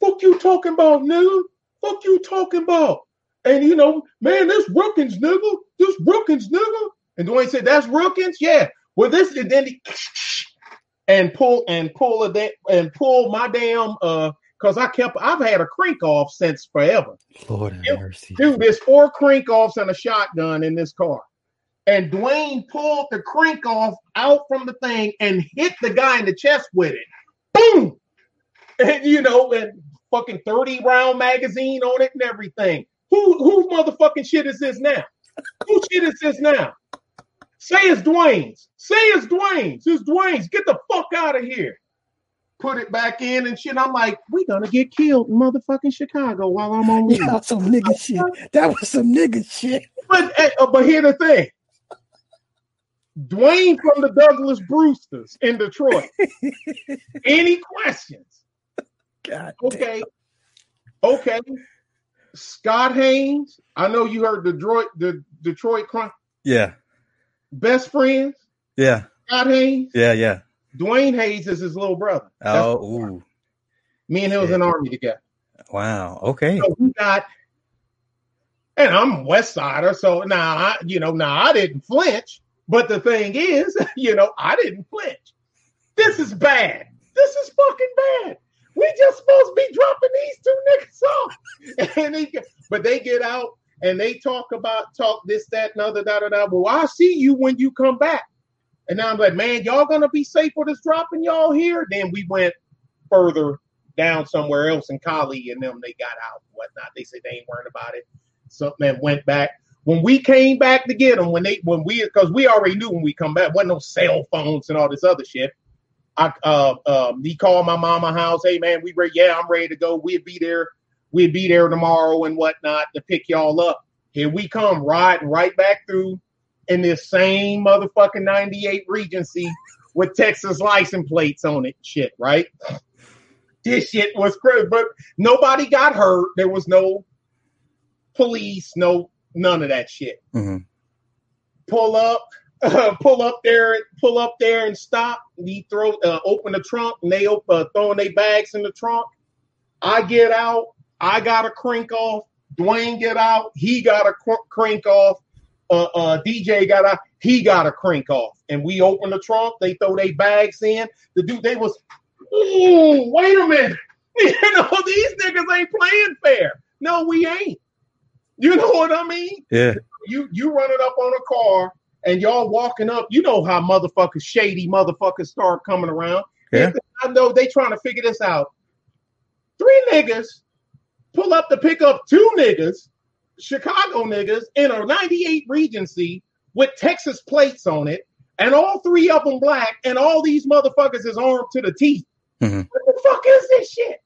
Fuck you talking about, dude? Fuck you talking about? And you know, man, this Rookins nigga, this Rookins nigga. And Dwayne said, That's Rookins? Yeah. Well, this and then he and pull and pull a da- and pull my damn uh because I kept I've had a crank off since forever. Lord have mercy. Dude, there's four crank offs and a shotgun in this car. And Dwayne pulled the crank off out from the thing and hit the guy in the chest with it. Boom! And you know, and fucking 30 round magazine on it and everything. Who whose motherfucking shit is this now? Whose shit is this now? Say it's Dwayne's. Say it's Dwayne's. It's Dwayne's. Get the fuck out of here. Put it back in and shit. I'm like, we gonna get killed in motherfucking Chicago while I'm on leave. That was some nigga shit. That was some nigga shit. But uh, but here's the thing. Dwayne from the Douglas Brewsters in Detroit. *laughs* Any questions? God. Okay. Okay. Scott Haynes. I know you heard Detroit, the Detroit crime. Yeah. Best friends. Yeah. Scott Haynes. Yeah. Yeah. Dwayne Hayes is his little brother. That's- Oh. Ooh. me and him was in army together. Wow. Okay. So we got, and I'm West Sider, so now I, you know, now I didn't flinch. But the thing is, *laughs* you know, I didn't flinch. This is bad. This is fucking bad. We just supposed to be dropping these two niggas off. *laughs* And they, but they get out and they talk about talk this, that, and other, da da da. Well, I'll see you when you come back. And now I'm like, man, y'all gonna be safe with us dropping y'all here? Then we went further down somewhere else and Cali and them they got out and whatnot. They said they ain't worrying about it. Something and went back. When we came back to get them, when they when we because we already knew when we come back, wasn't no cell phones and all this other shit. I uh um he called my mama house, hey man, we ready, yeah, I'm ready to go. We'd be there, we'd be there tomorrow and whatnot to pick y'all up. Here we come riding right back through in this same motherfucking 98 Regency with Texas license plates on it, shit, right? This shit was crazy, but nobody got hurt. There was no police, no none of that shit. Mhm. Pull up, *laughs* pull up there, pull up there and stop. We throw, uh, open the trunk, and they open, uh, throwing their bags in the trunk. I get out. I got a crank off. Dwayne get out. He got a cr- crank off. Uh, uh, DJ got out. He got a crank off. And we open the trunk. They throw their bags in. The dude, they was, ooh, wait a minute. *laughs* You know, these niggas ain't playing fair. No, we ain't. You know what I mean? Yeah. You you running up on a car and y'all walking up. You know how motherfuckers, shady motherfuckers start coming around. Yeah. I know they trying to figure this out. Three niggas pull up to pick up two niggas, Chicago niggas, in a 98 Regency with Texas plates on it, and all three of them black, and all these motherfuckers is armed to the teeth. Mhm. What the fuck is this shit?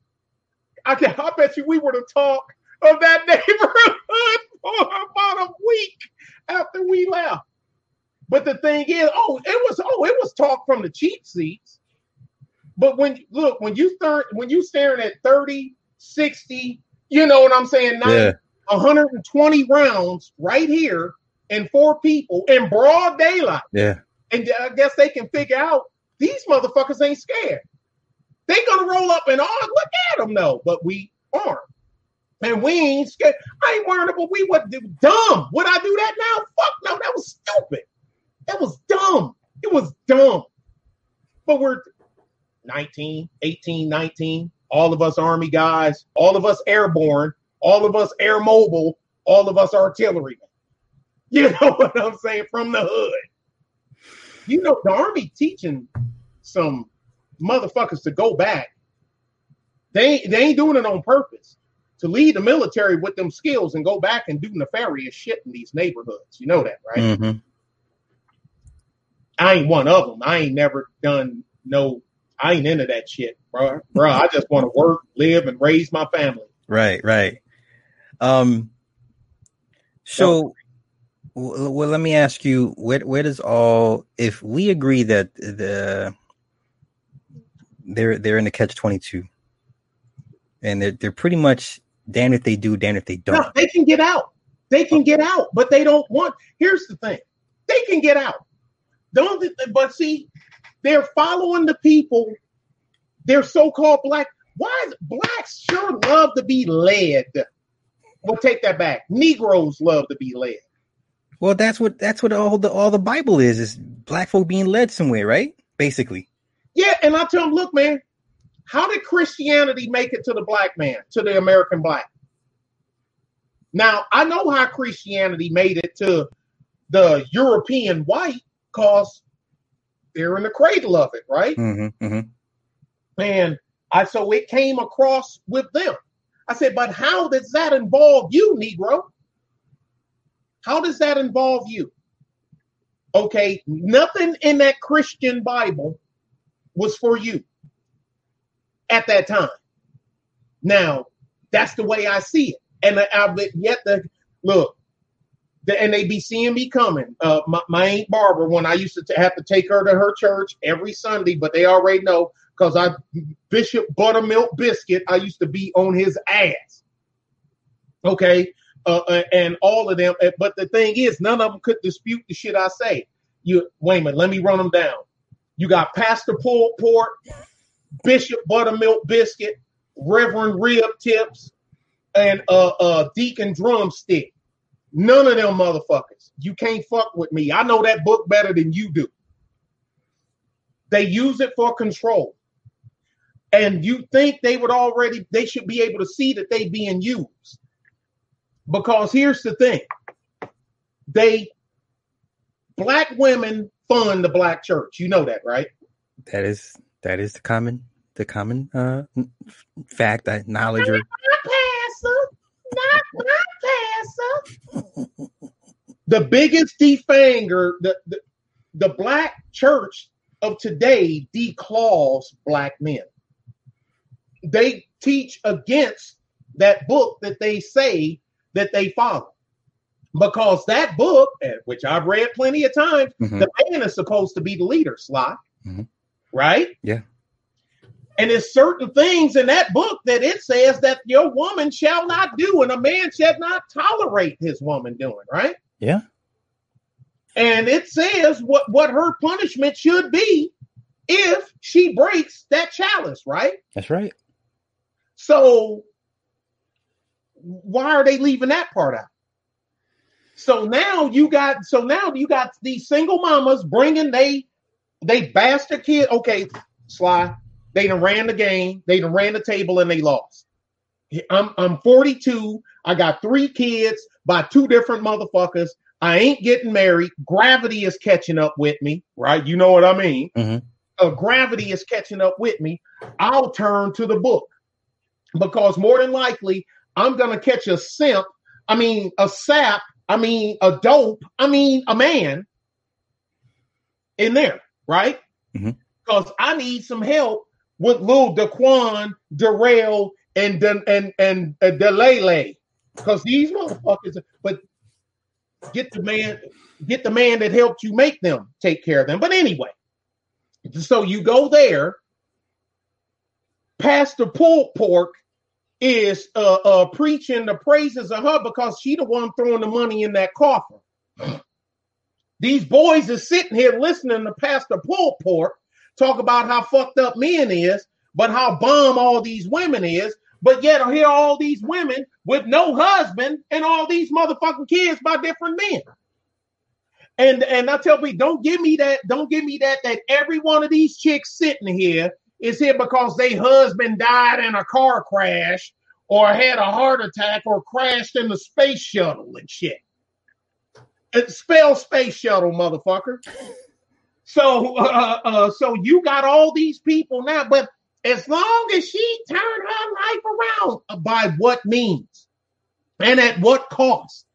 I, can, I bet you we were the talk of that *laughs* neighborhood for about a week after we left. But the thing is, oh, it was oh, it was talk from the cheap seats. But when look, when you start when you staring at 30, 60, you know what I'm saying, 90, Yeah. 120 rounds right here and four people in broad daylight. Yeah. And I guess they can figure out these motherfuckers ain't scared. They gonna roll up and oh, look at them though, but we aren't. And we ain't scared. I ain't worried about we would do dumb. Would I do that now? Fuck no, that was stupid. That was dumb. It was dumb. But we're 19, 18, 19, all of us army guys, all of us airborne, all of us air mobile, all of us artillery. *laughs* You know what I'm saying? From the hood. You know, the army teaching some motherfuckers to go back. They they ain't doing it on purpose. To lead the military with them skills and go back and do nefarious shit in these neighborhoods. You know that, right? hmm I ain't one of them. I ain't never done no. I ain't into that shit, bro. Bro, I just want to work, live, and raise my family. Right. Right. Um. So, w- well, let me ask you, where where does all if we agree that the they're they're in the catch twenty two, and they're they're pretty much damn if they do, damn if they don't. No, they can get out. They can get out, but they don't want. Here's the thing: they can get out. Don't. But see, they're following the people. They're so-called black. Why is blacks sure love to be led? Well, take that back. Negroes love to be led. Well, that's what that's what all the all the Bible is is black folk being led somewhere, right? Basically. Yeah, and I tell them, look, man, how did Christianity make it to the black man, to the American black? Now, I know how Christianity made it to the European white because they're in the cradle of it, right? Mm-hmm, mm-hmm. And I so it came across with them. I said, but how does that involve you, Negro? How does that involve you? Okay, nothing in that Christian Bible was for you at that time. Now, that's the way I see it. And I, yet the look, the, and they be seeing me coming. Uh, my, my aunt Barbara, when I used to t- have to take her to her church every Sunday, but they already know because I Bishop Buttermilk Biscuit, I used to be on his ass. Okay, uh, uh and all of them. But the thing is, none of them could dispute the shit I say. You wait a minute, let me run them down. You got Pastor Port Bishop Buttermilk Biscuit, Reverend Rib Tips, and uh, uh, Deacon Drumstick. None of them motherfuckers. You can't fuck with me. I know that book better than you do. They use it for control. And you think they would already, they should be able to see that they being used. Because here's the thing. They black women fund the black church. You know that, right? That is that is the common the common uh fact that knowledge or not my pastor. *laughs* the biggest defanger, the, the, the black church of today declaws black men. They teach against that book that they say that they follow. Because that book, which I've read plenty of times, mm-hmm. the man is supposed to be the leader, Sly. Mm-hmm. Right? Yeah. And there's certain things in that book that it says that your woman shall not do, and a man shall not tolerate his woman doing, right? Yeah. And it says what, what her punishment should be if she breaks that chalice, right? That's right. So why are they leaving that part out? So now you got so now you got these single mamas bringing they they bastard kid. Okay, Sly, they done ran the game, they done ran the table, and they lost. I'm I'm 42. I got three kids by two different motherfuckers. I ain't getting married. Gravity is catching up with me, right? You know what I mean? Mm-hmm. Uh, gravity is catching up with me. I'll turn to the book because more than likely I'm gonna catch a simp. I mean, a sap. I mean, a dope. I mean, a man in there, right? Mm-hmm. Because I need some help with Lil Daquan, Darrell, and and and uh, Delele, because these motherfuckers. But get the man, get the man that helped you make them take care of them. But anyway, so you go there. Pastor Pulled Pork is uh, uh, preaching the praises of her because she the one throwing the money in that coffer. These boys are sitting here listening to Pastor Pulled Pork talk about how fucked up men is, but how bomb all these women is. But yet I hear all these women with no husband and all these motherfucking kids by different men. And and I tell people, don't give me that, don't give me that, that every one of these chicks sitting here is here because their husband died in a car crash or had a heart attack or crashed in the space shuttle and shit. It spell space shuttle, motherfucker. So, uh, uh, so you got all these people now, but as long as she turned her life around, uh, by what means and at what cost?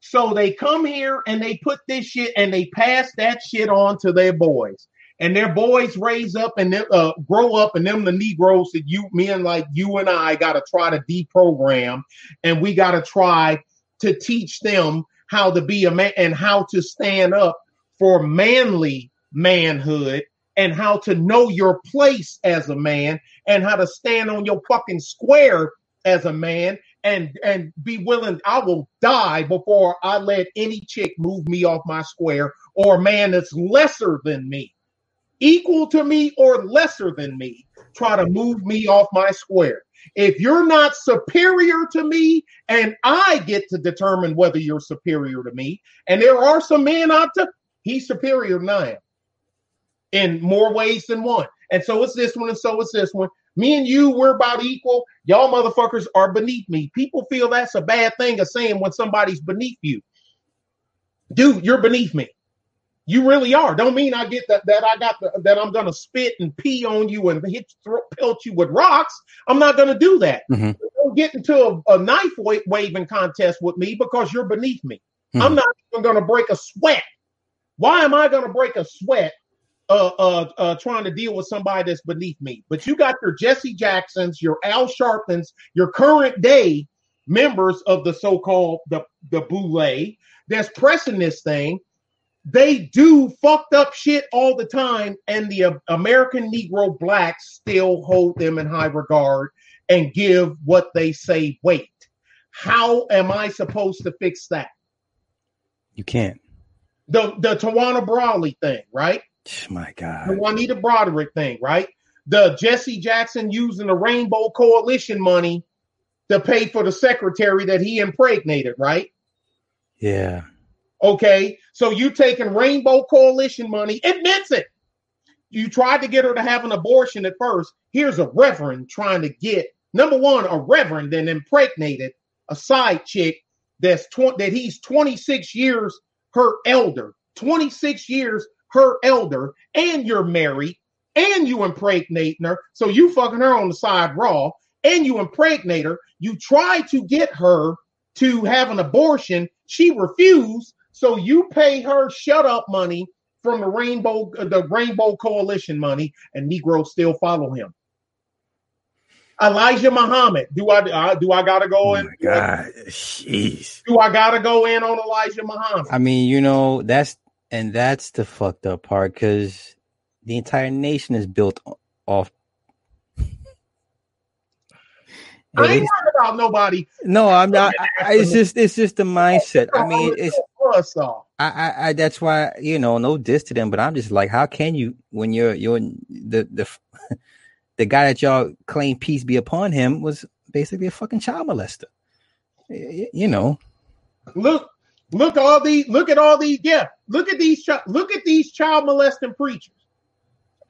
So they come here and they put this shit and they pass that shit on to their boys. And their boys raise up and uh, grow up, and them the Negroes that you, men like you and I, got to try to deprogram, and we got to try to teach them how to be a man and how to stand up for manly manhood and how to know your place as a man and how to stand on your fucking square as a man and and be willing i will die before i let any chick move me off my square or a man that's lesser than me equal to me or lesser than me try to move me off my square. If you're not superior to me, and I get to determine whether you're superior to me, and there are some men out there, he's superior am in more ways than one. And so it's this one, and so it's this one. Me and you, we're about equal. Y'all motherfuckers are beneath me. People feel that's a bad thing of saying when somebody's beneath you. Dude, you're beneath me. You really are. Don't mean I get that that I got the, that I'm gonna spit and pee on you and hit throw, pelt you with rocks. I'm not gonna do that. Mm-hmm. Don't get into a, a knife wa- waving contest with me because you're beneath me. Mhm. I'm not even gonna break a sweat. Why am I gonna break a sweat? Uh, uh, uh, trying to deal with somebody that's beneath me. But you got your Jesse Jacksons, your Al Sharptons, your current day members of the so-called the the boule that's pressing this thing they do fucked up shit all the time, and the uh, American Negro blacks still hold them in high regard and give what they say weight. How am I supposed to fix that? You can't. The the Tawana Brawley thing, right? My God. The. Juanita Broaddrick thing, right? The Jesse Jackson using the Rainbow Coalition money to pay for the secretary that he impregnated, right? Yeah. Okay, so you taking Rainbow Coalition money, admits it. You tried to get her to have an abortion at first. Here's a reverend trying to get number one, a reverend then impregnated a side chick that's tw- that he's 26 years her elder, 26 years her elder, and you're married, and you impregnating her. So you fucking her on the side raw, and you impregnate her. You try to get her to have an abortion. She refused. So you pay her shut up money from the Rainbow the Rainbow Coalition money, and Negroes still follow him. Elijah Muhammad. Do I uh, do I gotta go Oh in? my God. Jeez. Do I gotta go in on Elijah Muhammad? I mean, you know, that's and that's the fucked up part because the entire nation is built off. I ain't worried about nobody. no, I'm not. I, I- it's *laughs* just it's just the mindset. I mean, it's us all. I, I, I that's why you know no diss to them, but I'm just like, how can you when you're you're the the *laughs* the guy that y'all claim peace be upon him was basically a fucking child molester. You know, Look, look all the Look at all the Yeah, look at these. Look at these child molesting preachers.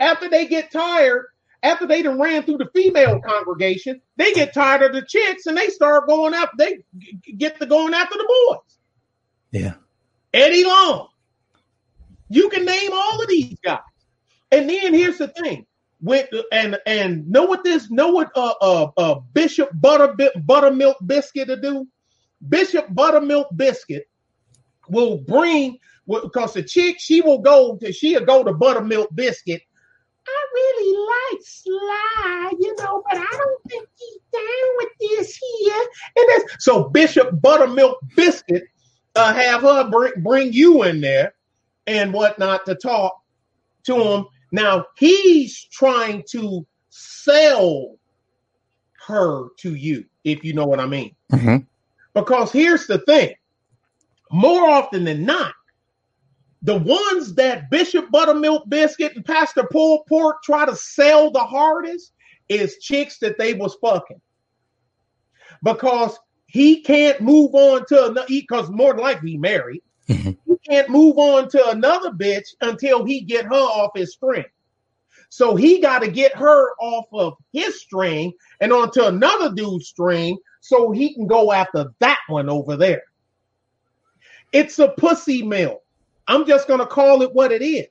After they get tired, after they done ran through the female congregation, they get tired of the chicks and they start going up. They get to going after the boys. yeah, Eddie Long. You can name all of these guys. And then here's the thing. With and and know what this know what uh uh, uh Bishop Butter Buttermilk Biscuit to do? Bishop Buttermilk Biscuit will bring because the chick she will go to she'll go to Buttermilk Biscuit. I really like Sly, you know, but I don't think he's down with this here. And that's so Bishop Buttermilk Biscuit uh, have her bring, bring you in there and whatnot to talk to him. Now he's trying to sell her to you, if you know what I mean. Mhm. Because here's the thing more often than not, the ones that Bishop Buttermilk Biscuit and Pastor Pulled Pork try to sell the hardest is chicks that they was fucking. Because he can't move on to another, because more than likely he married. Mhm. He can't move on to another bitch until he get her off his string. So he got to get her off of his string and onto another dude's string so he can go after that one over there. It's a pussy mill. I'm just going to call it what it is.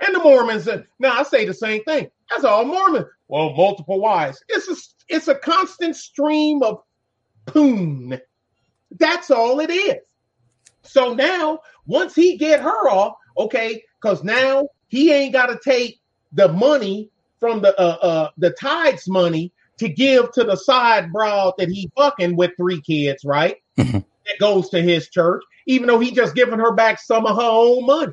And the Mormons, uh, now I say the same thing. That's all Mormon. Well, multiple wives. It's a, it's a constant stream of poon. That's all it is. So now, once he get her off, okay, because now he ain't got to take the money from the uh, uh the tides money to give to the side broad that he fucking with three kids, right? Mhm. That goes to his church, even though he just giving her back some of her own money.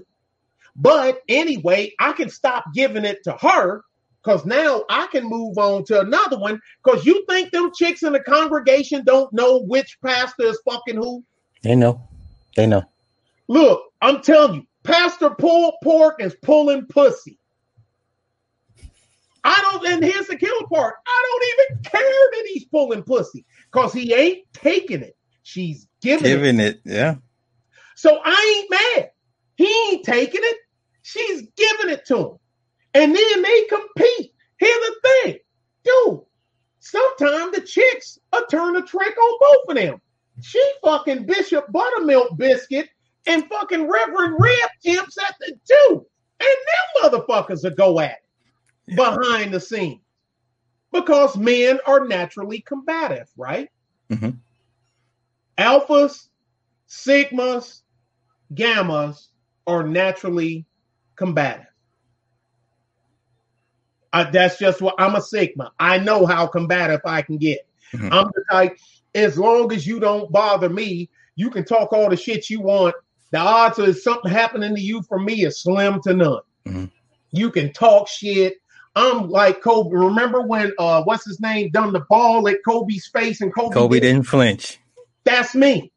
But anyway, I can stop giving it to her because now I can move on to another one. Because you think them chicks in the congregation don't know which pastor is fucking who? they know, they know. Look, I'm telling you, Pastor Pull Pork is pulling pussy. I don't, and here's the killer part. I don't even care that he's pulling pussy because he ain't taking it. She's giving, Giving it, yeah. So I ain't mad. He ain't taking it. She's giving it to him. And then they compete. Here's the thing, dude. Sometimes the chicks will turn a trick on both of them. She fucking Bishop Buttermilk Biscuit and fucking Reverend Rib Tips at the two. And them motherfuckers will go at it behind the scenes. Because men are naturally combative, right? Mhm. Alphas, sigmas, gammas are naturally combative. Uh, that's just what I'm a sigma. I know how combative I can get. Mhm. I'm the type, as long as you don't bother me, you can talk all the shit you want. The odds of something happening to you from me is slim to none. Mhm. You can talk shit. I'm like Kobe. Remember when uh what's his name done the ball at Kobe's face and Kobe, Kobe did- didn't flinch. that's me.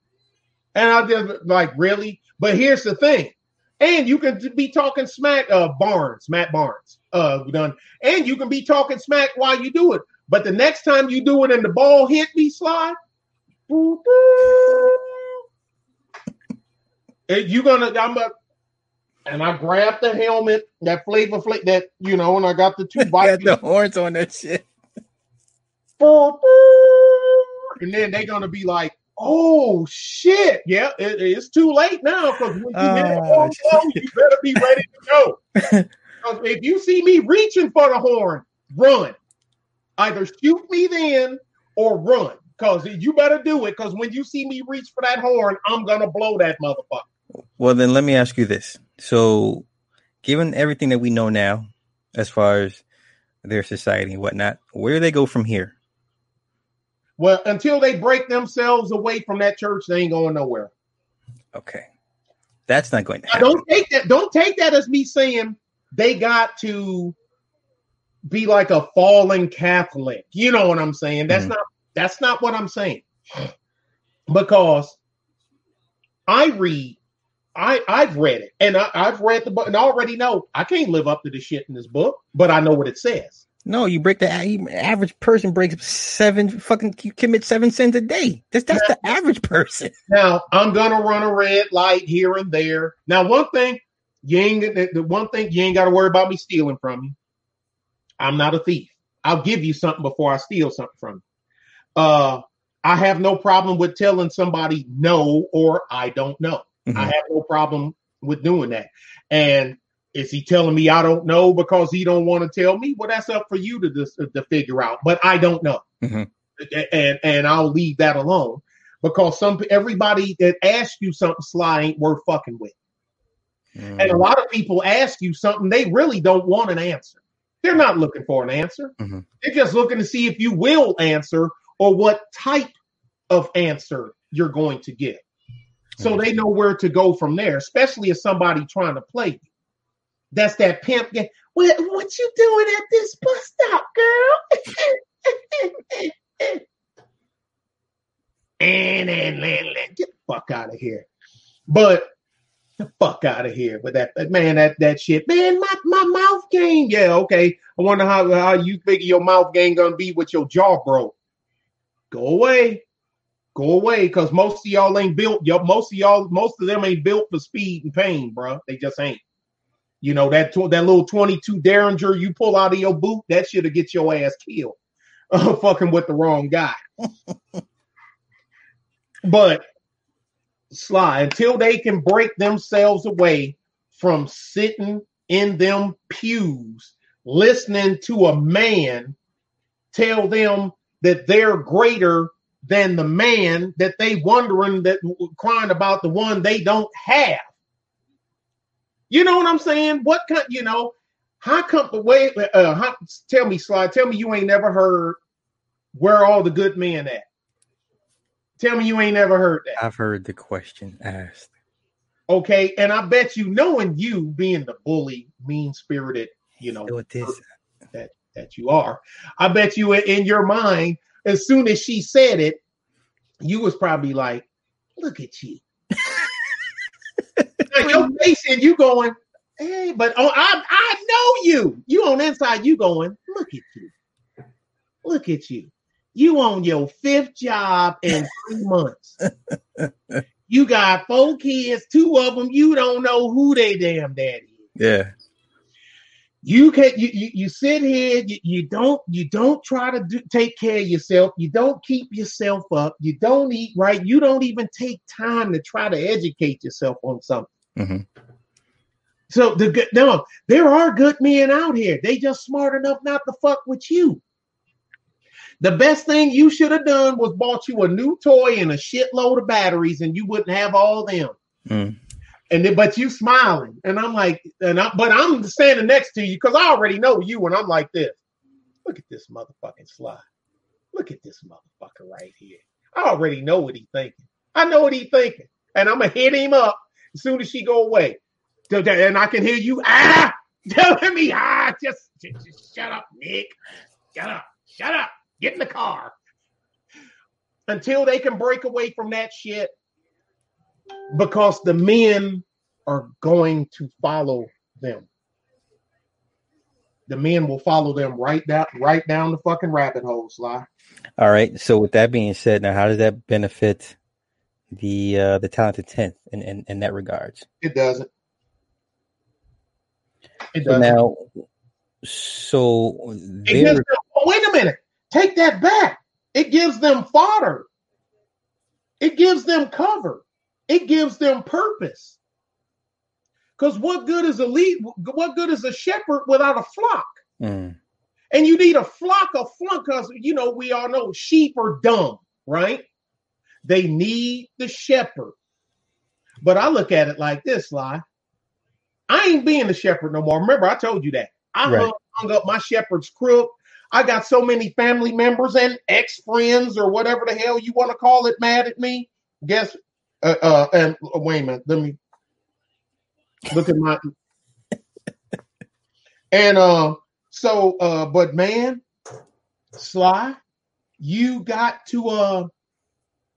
And I just like really, but here's the thing. And you can be talking smack, uh, Barnes, Matt Barnes, uh, done. And you can be talking smack while you do it. But the next time you do it and the ball hit me slide, boop, boop, and you gonna, I'm a, and I grabbed the helmet, that flavor flavor, that you know, and I got the two *laughs* Got the horns on that shit. and then they're gonna be like, "Oh shit, yeah, it- it's too late now because when you ah, hit Oh, horn blow, you better be ready to go." *laughs* 'Cause if you see me reaching for the horn, run. Either shoot me then or run, because you better do it. Because when you see me reach for that horn, I'm gonna blow that motherfucker. Well, then let me ask you this. So, given everything that we know now, as far as their society and whatnot, where do they go from here? Well, until they break themselves away from that church, they ain't going nowhere. Okay. That's not going to Now, happen. don't take that. Don't take that as me saying they got to be like a fallen Catholic. You know what I'm saying? That's Mhm. not. That's not what I'm saying. *sighs* Because I read, I I've read it, and I, I've read the book, and I already know I can't live up to the shit in this book, but I know what it says. No, you break the average person breaks seven fucking you commit seven sins a day. That's that's the average person. *laughs* Now I'm gonna run a red light here and there. Now, one thing you ain't the, one thing you ain't got to worry about me stealing from you. I'm not a thief. I'll give you something before I steal something from you. Uh, I have no problem with telling somebody no or I don't know. I Mhm. have no problem with doing that. And is he telling me I don't know because he don't want to tell me? Well, that's up for you to dis- to figure out. But I don't know, Mhm. and and I'll leave that alone because some everybody that asks you something sly ain't worth fucking with. And a Mm. lot of people ask you something they really don't want an answer. They're not looking for an answer. Mhm. They're just looking to see if you will answer or what type of answer you're going to get. So Mhm. they know where to go from there, especially if somebody trying to play you. That's that pimp. game. What, what you doing at this bus stop, girl? and, and, and, and get the fuck out of here. But the fuck out of here with that man. That that shit, man. My my mouth game. Yeah, okay. I wonder how how you figure your mouth game gonna be with your jaw broke. Go away, go away, because most of y'all ain't built. Yo, most of y'all, most of them ain't built for speed and pain, bro. They just ain't. You know that tw- that little twenty two Derringer you pull out of your boot, that should get your ass killed. *laughs* Uh, fucking with the wrong guy. *laughs* but Sly, until they can break themselves away from sitting in them pews, listening to a man tell them that they're greater than the man that they wondering that crying about the one they don't have. You know what I'm saying? What kind? You know, how come? Wait, uh, how, tell me, Sly. Tell me you ain't never heard where all the good men at. Tell me you ain't never heard that. I've heard the question asked. Okay, and I bet you, knowing you being the bully, mean spirited, you know, What this? that that you are, I bet you in your mind, as soon as she said it, you was probably like, "Look at you." Your face and you going, Hey, but oh, I I know you. You on inside, you going, look at you. Look at you. You on your fifth job in three months. *laughs* you got four kids, two of them, you don't know who they damn daddy is. Yeah. You can you, you, you sit here, you, you don't you don't try to do, take care of yourself, you don't keep yourself up, you don't eat right, you don't even take time to try to educate yourself on something. Mhm. So the good no, there are good men out here. They just smart enough not to fuck with you. The best thing you should have done was bought you a new toy and a shitload of batteries, and you wouldn't have all them. Mm. And then, but you smiling, and I'm like, and I, but I'm standing next to you because I already know you, and I'm like this. Look at this motherfucking Sly. Look at this motherfucker right here. I already know what he thinking. I know what he thinking, and I'm gonna hit him up as soon as she go away. And I can hear you ah *laughs* telling me ah just, just, just shut up, Nick. Shut up. Shut up. Get in the car. Until they can break away from that shit, because the men are going to follow them. The men will follow them right down, right down the fucking rabbit hole, Sly. All right. So with that being said, now how does that benefit the uh the talented tenth in, in, in that regards? It doesn't. It doesn't. now so It there gives them, oh, wait a minute. Take that back. It gives them fodder. It gives them cover. It gives them purpose. Because what good is a lead? What good is a shepherd without a flock? Mm, And you need a flock of flock because you know we all know sheep are dumb, right? They need the shepherd. But I look at it like this, Sly. I ain't being the shepherd no more. Remember, I told you that. I Right. hung, hung up my shepherd's crook. I got so many family members and ex-friends or whatever the hell you want to call it mad at me. Guess uh uh and uh, wait a minute, let me look at my and uh so uh but man, Sly, you got to uh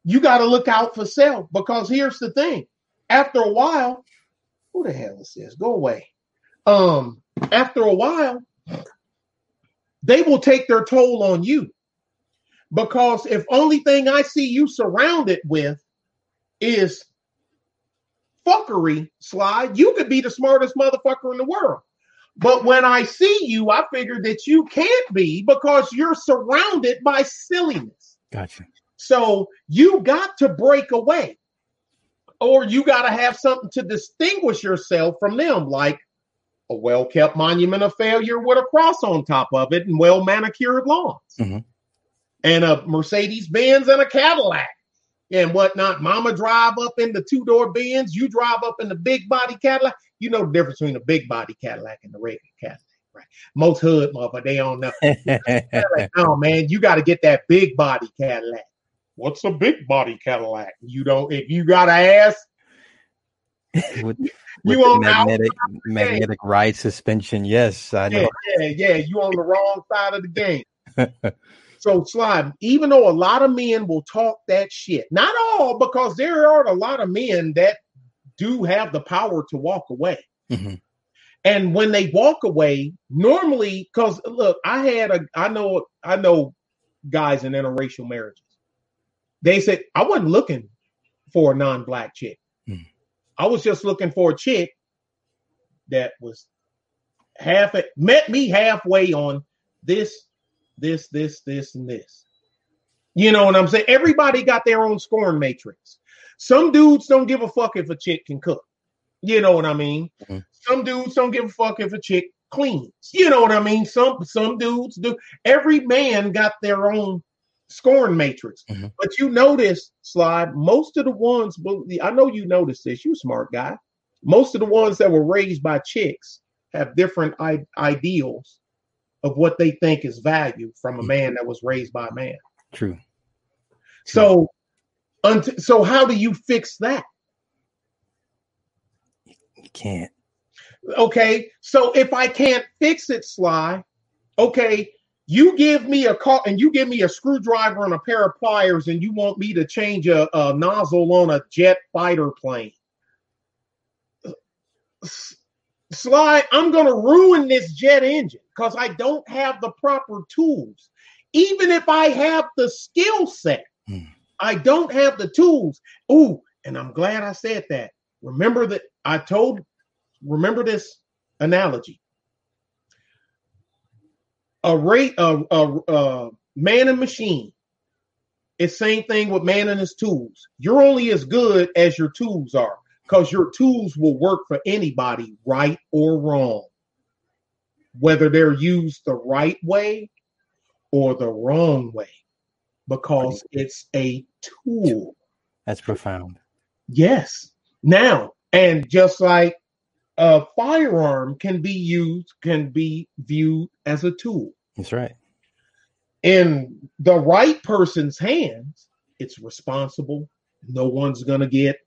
you got to look out for self because here's the thing. After a while, who the hell is this? Go away. Um, after a while, they will take their toll on you. Because if only thing I see you surrounded with is fuckery, Sly, you could be the smartest motherfucker in the world. But when I see you, I figure that you can't be because you're surrounded by silliness. gotcha. So you got to break away, or you got to have something to distinguish yourself from them, like a well kept monument of failure with a cross on top of it and well manicured lawns, Mhm. and a Mercedes Benz and a Cadillac and whatnot. Mama drive up in the two door Benz, you drive up in the big body Cadillac. You know the difference between a big body Cadillac and the regular Cadillac, right? Most hood mother, they don't know. *laughs* Like, oh man, you got to get that big body Cadillac. What's a big body Cadillac? You don't. If you got to ask, with, you with on magnetic magnetic ride suspension. Yes, I yeah, know. yeah, yeah, you on the wrong side of the game. *laughs* so Sly, even though a lot of men will talk that shit, not all, because there are a lot of men that do have the power to walk away. Mhm. And when they walk away, normally, because look, I had a, I know, I know guys in interracial marriages. They said I wasn't looking for a non-black chick. Hmm. I was just looking for a chick that was half met me halfway on this, this, this, this, and this. You know what I'm saying? Everybody got their own scoring matrix. Some dudes don't give a fuck if a chick can cook. You know what I mean? Mhm. Some dudes don't give a fuck if a chick cleans. You know what I mean? Some some dudes do. Every man got their own scoring matrix. Mhm. But you notice, Sly, most of the ones, I know you noticed this, you smart guy. Most of the ones that were raised by chicks have different I- ideals of what they think is value from a mm. man that was raised by a man. True. So, unt- so how do you fix that? You can't. Okay, so if I can't fix it, Sly, okay, you give me a call and you give me a screwdriver and a pair of pliers, and you want me to change a, a nozzle on a jet fighter plane. Sly, I'm going to ruin this jet engine because I don't have the proper tools. Even if I have the skill set, Hmm. I don't have the tools. Ooh, and I'm glad I said that. Remember that I told, remember this analogy. A rate, a, a, a man and machine. It's same thing with man and his tools. You're only as good as your tools are because your tools will work for anybody, right or wrong. Whether they're used the right way or the wrong way, because it's a tool. That's profound. Yes. Now, and just like a firearm can be used, can be viewed as a tool. That's right. In the right person's hands, it's responsible. No one's gonna get,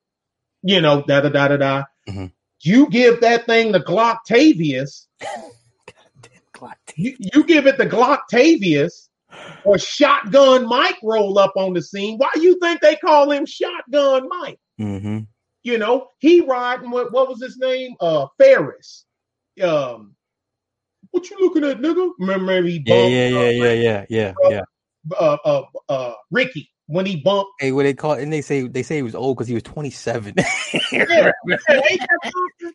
you know, da da da da da. Mhm. You give that thing the *laughs* Glocktavius, you, you give it the Glocktavius, or Shotgun Mike roll up on the scene. Why you think they call him Shotgun Mike? Mm-hmm. You know, he riding with what was his name? Uh Ferris. Um what you looking at, nigga? Remember he Yeah, bumped yeah, yeah, yeah, yeah, yeah, yeah. uh, uh, uh, Ricky when he bumped. Hey, what they call and they say they say he was old because he was 27. *laughs* Yeah,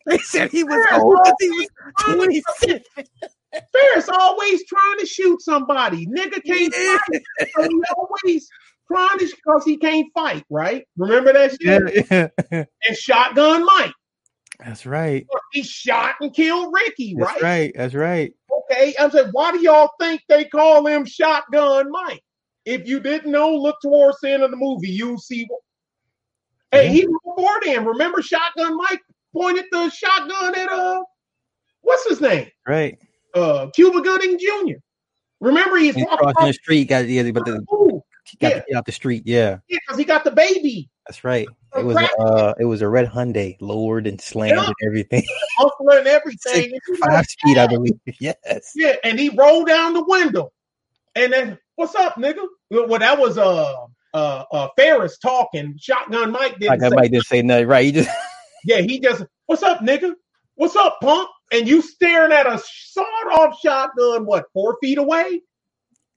they said he was old because he was 27. Ferris always trying to shoot somebody. Nigga can't fight. So he always trying to because he can't fight, right? Remember that shit? Yeah. And shotgun Mike. That's right. He shot and killed Ricky, That's right? right. That's right. Okay. I'm saying, why do y'all think they call him Shotgun Mike? If you didn't know, look towards the end of the movie. You'll see. What... Hey, he was before then. Remember, Shotgun Mike pointed the shotgun at uh, what's his name? Right. Uh, Cuba Gooding Jr. Remember, he's He's walking crossing the street. Got yeah, but the, Ooh, got Yeah. to get out the street. Yeah, yeah, because he got the baby, that's right. It was a, uh, it was a red Hyundai, lowered and slammed Yeah. and everything. muffler and everything. *laughs* He Five speed, I believe. *laughs* Yes. Yeah, and he rolled down the window. And then, what's up, nigga? Well, that was uh uh uh Ferris talking. Shotgun Mike didn't say, Mike didn't say nothing. Right. He just *laughs* Yeah, he just, what's up, nigga? What's up, punk? And you staring at a sawed-off shotgun, what, four feet away?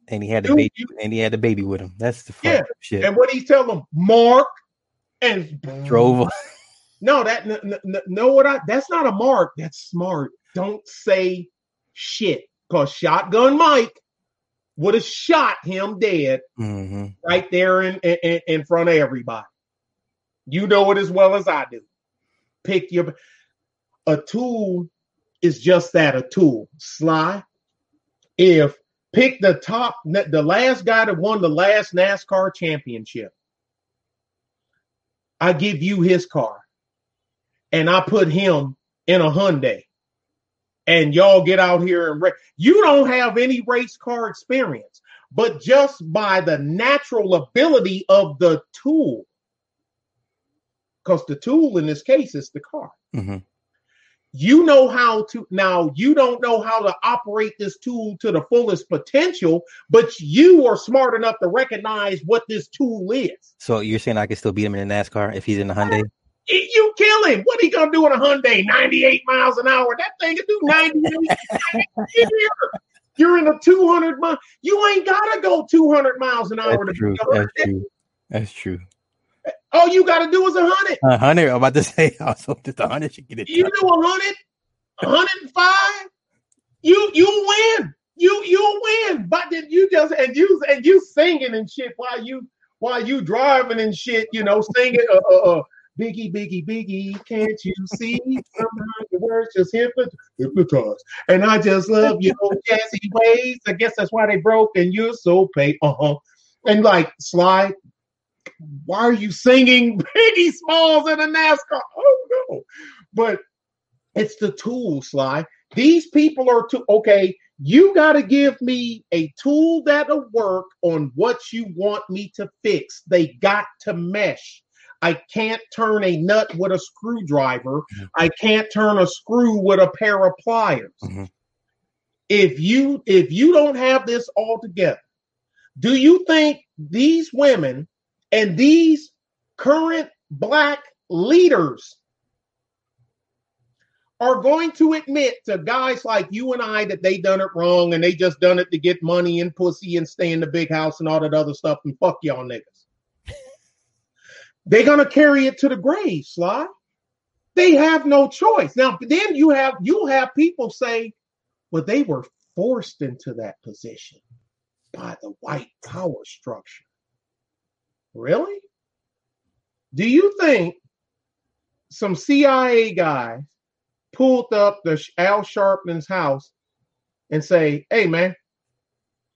and he had the baby you- and he had the baby with him. That's the Yeah, shit. And what he tell him, Mark, and Drove. *laughs* No, that n- n- n- know what I? That's not a mark. That's smart. Don't say shit, cause Shotgun Mike would have shot him dead hmm right there in, in in front of everybody. You know it as well as I do. Pick your a tool is just that a tool. Sly. If pick the top the last guy that won the last NASCAR championship. I give you his car and I put him in a Hyundai. And y'all get out here and race. You don't have any race car experience, but just by the natural ability of the tool, because the tool in this case is the car. hmm You know how to now, you don't know how to operate this tool to the fullest potential, but you are smart enough to recognize what this tool is. So you're saying I could still beat him in a NASCAR if he's in the Hyundai? You kill him. What he gonna do in a Hyundai? 98 miles an hour. That thing can do 98. You're- in a 200 mile. You ain't gotta go 200 miles an hour to That's true. That's true. That's true. All you gotta do is a hundred. A hundred. I'm about to *laughs* say also just a hundred should get it. You do a hundred, a hundred and five. You you win. You you win. But then you just and you and you singing and shit while you while you driving and shit. You know, singing. Uh, uh, uh, Biggie, biggie, biggie, can't you see? Sometimes the words just hypnot- hypnotize. And I just love your jazzy ways. I guess that's why they broke and you're so paid. Uh-huh. And like, Sly, why are you singing *laughs* Biggie Smalls in a NASCAR? Oh no. But it's the tool, Sly. These people are too okay. You got to give me a tool that'll work on what you want me to fix. They got to mesh. I can't turn a nut with a screwdriver. Mhm. I can't turn a screw with a pair of pliers. Mhm. If you if you don't have this all together, do you think these women and these current black leaders are going to admit to guys like you and I that they done it wrong and they just done it to get money and pussy and stay in the big house and all that other stuff and fuck y'all niggas. They're gonna carry it to the grave, Sly. They have no choice. Now, then you have you have people say, well, they were forced into that position by the white power structure. Really? Do you think some CIA guy pulled up the Al Sharpton's house and say, "Hey, man,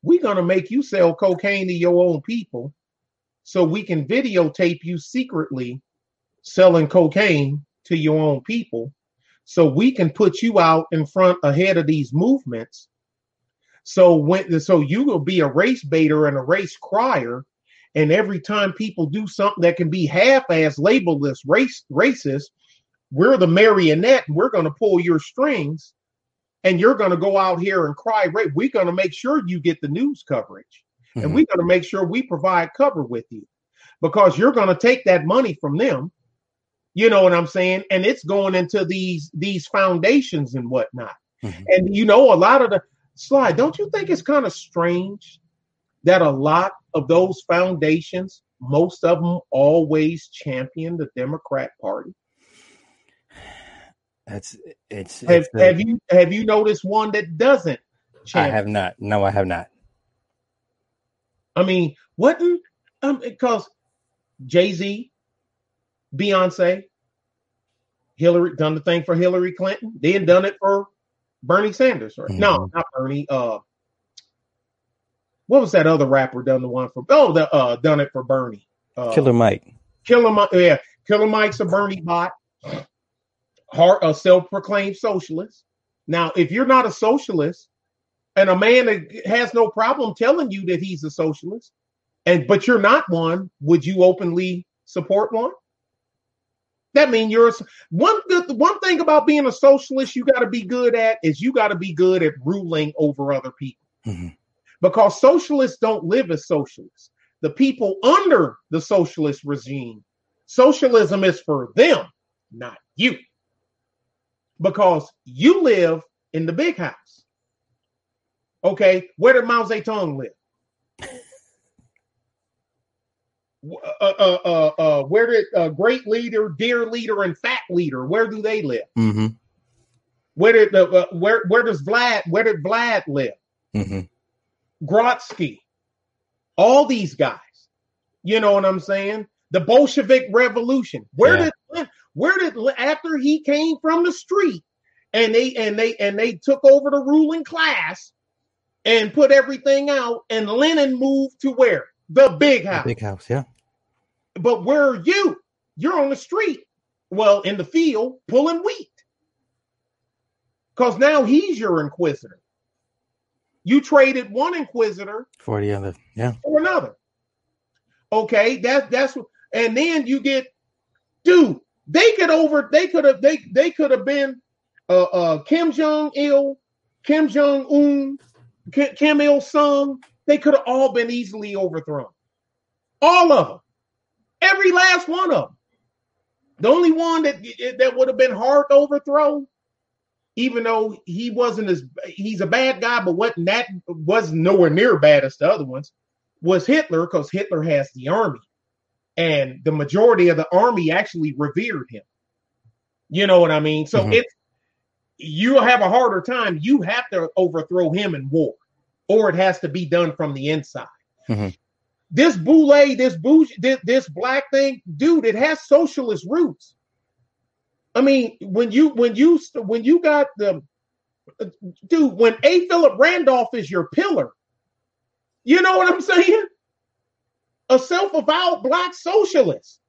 we're gonna make you sell cocaine to your own people, so we can videotape you secretly selling cocaine to your own people, so we can put you out in front ahead of these movements." So when so you will be a race baiter and a race crier, and every time people do something that can be half-ass labeled as race racist, we're the marionette and we're going to pull your strings and you're going to go out here and cry rape. We're going to make sure you get the news coverage mm-hmm. and we're going to make sure we provide cover with you because you're going to take that money from them. You know what I'm saying? And it's going into these these foundations and whatnot. Mm-hmm. And you know, a lot of the Sly, don't you think it's kind of strange that a lot of those foundations, most of them always champion the Democrat Party? That's it's. Have, it's have you have you noticed one that doesn't? Champion? I have not. No, I have not. I mean, wasn't um because Jay Z, Beyonce, Hillary done the thing for Hillary Clinton, then done it for Bernie Sanders, right? Mm-hmm. No, not Bernie. Uh, what was that other rapper done the one for? Oh, the uh, done it for Bernie. Uh, Killer Mike. Killer Mike. Yeah, Killer Mike's a Bernie bot heart a self-proclaimed socialist. Now, if you're not a socialist, and a man that has no problem telling you that he's a socialist, and but you're not one, would you openly support one? That means you're a, one good one thing about being a socialist you got to be good at is you got to be good at ruling over other people. Mm-hmm. Because socialists don't live as socialists. The people under the socialist regime, socialism is for them, not you because you live in the big house. Okay, where did Mao Zedong live? Uh, uh, uh, uh, where did uh, great leader, dear leader, and fat leader? Where do they live? Mm-hmm. Where did the uh, where where does Vlad? Where did Vlad live? Mm-hmm. Trotsky, all these guys. You know what I'm saying? The Bolshevik Revolution. Where yeah. did where did after he came from the street and they and they and they took over the ruling class and put everything out and Lenin moved to where? The big house. The big house, yeah. But where are you? You're on the street. Well, in the field pulling wheat. Because now he's your inquisitor. You traded one inquisitor for the other, yeah. For another. Okay, that that's what, and then you get dude, they could over. They could have. They they could have been uh, uh, Kim Jong Il, Kim Jong Un, Il Sung. They could have all been easily overthrown. All of them. Every last one of them. The only one that that would have been hard to overthrow, even though he wasn't as he's a bad guy, but wasn't that was nowhere near bad as the other ones, was Hitler because Hitler has the army and the majority of the army actually revered him. You know what I mean? So mm-hmm. it's you have a harder time. You have to overthrow him in war, or it has to be done from the inside. Mm-hmm. This boule, this bougie, this, this black thing, dude, it has socialist roots. I mean, when you when you when you got the dude, when A. Philip Randolph is your pillar, you know what I'm saying? a self-avowed black socialist.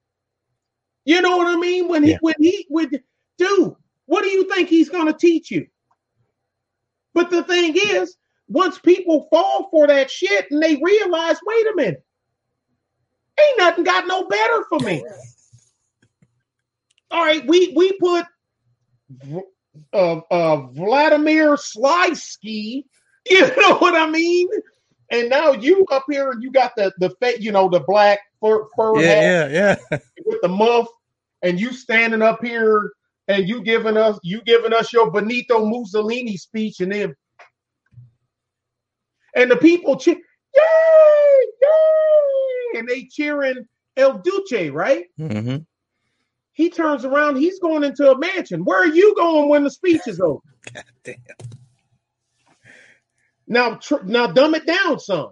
You know what I mean? When he yeah. when he would dude, what do you think he's gonna teach you? But the thing is, once people fall for that shit and they realize, wait a minute, ain't nothing got no better for me. *laughs* All right, we we put uh, uh, Vladimir Slysky, *laughs* you know what I mean? And now you up here and you got the the fa- you know the black fur, fur yeah, hat yeah, yeah. *laughs* with the muff, and you standing up here and you giving us you giving us your Benito Mussolini speech, and then and the people cheer, yay, yay, and they cheering El Duce, right? hmm He turns around, he's going into a mansion. Where are you going when the speech is over? *laughs* God damn. Now, tr- now, dumb it down some.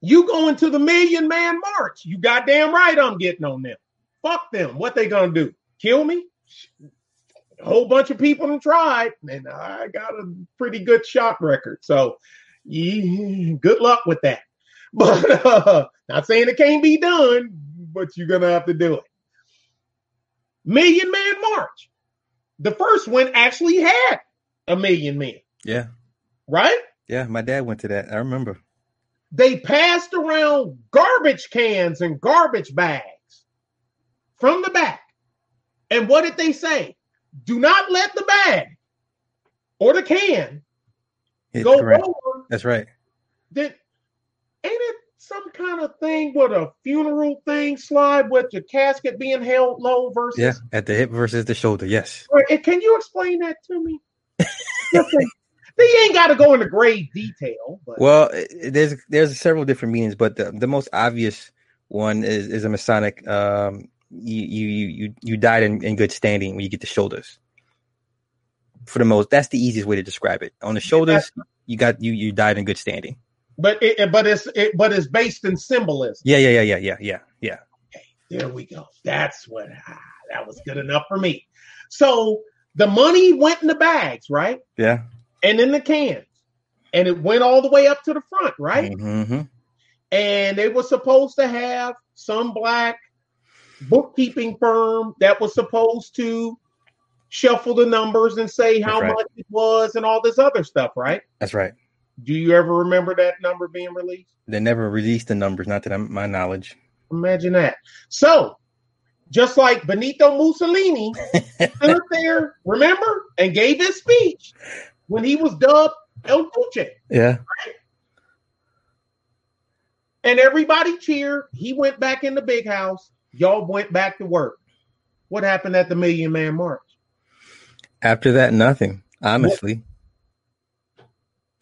You going to the Million Man March? You goddamn right, I'm getting on them. Fuck them. What they gonna do? Kill me? A whole bunch of people have tried, and I got a pretty good shot record. So, yeah, good luck with that. *laughs* But uh, not saying it can't be done, but you're gonna have to do it. Million Man March. The first one actually had a million men, Yeah, right? yeah. My dad went to that. I remember. they passed around garbage cans and garbage bags from the back. And what did they say? Do not let the bag or the can Hit go over. That's right. Did ain't it some kind of thing with a funeral thing Sly with the casket being held low versus? Yeah, at the hip versus the shoulder. Yes. Right, Can you explain that to me? *laughs* They ain't got to go into great detail, but Well, there's there's several different meanings, but the, the most obvious one is is a Masonic. Um, you you you you you died in, in good standing when you get the shoulders. For the most, that's the easiest way to describe it. On the shoulders, you got you you died in good standing. but it, it- but it's it, but it's based in symbolism. Yeah, yeah, yeah, yeah, yeah, yeah, yeah. Okay, there we go. That's what ah, that was good enough for me. So the money went in the bags, right? Yeah. And in the cans. And it went all the way up to the front, right? Mm-hmm. And they were supposed to have some black bookkeeping firm that was supposed to shuffle the numbers and say how right. much it was and all this other stuff, right? That's right. Do you ever remember that number being released? They never released the numbers, not to my knowledge. Imagine that. So, just like Benito Mussolini *laughs* stood there, remember, and gave his speech when he was dubbed El Duce, Yeah. and everybody cheered. He went back in the big house. Y'all went back to work. What happened at the Million Man March? After that, nothing. Honestly,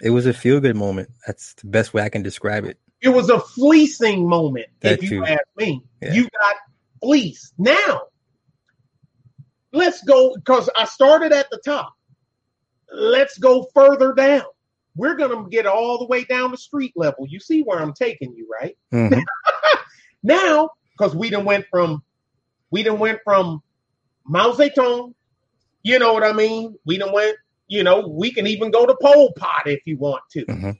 it was a feel good moment. That's the best way I can describe it. It was a fleecing moment, That if you ask me. Yeah. You got fleeced. Now, let's go because I started at the top. Let's go further down. We're gonna get all the way down to street level. You see where I'm taking you, right? Mhm. *laughs* Now, because we done went from we done went from Mao Zedong, you know what I mean? We don't went, you know, we can even go to Pol Pot if you want to. Mhm.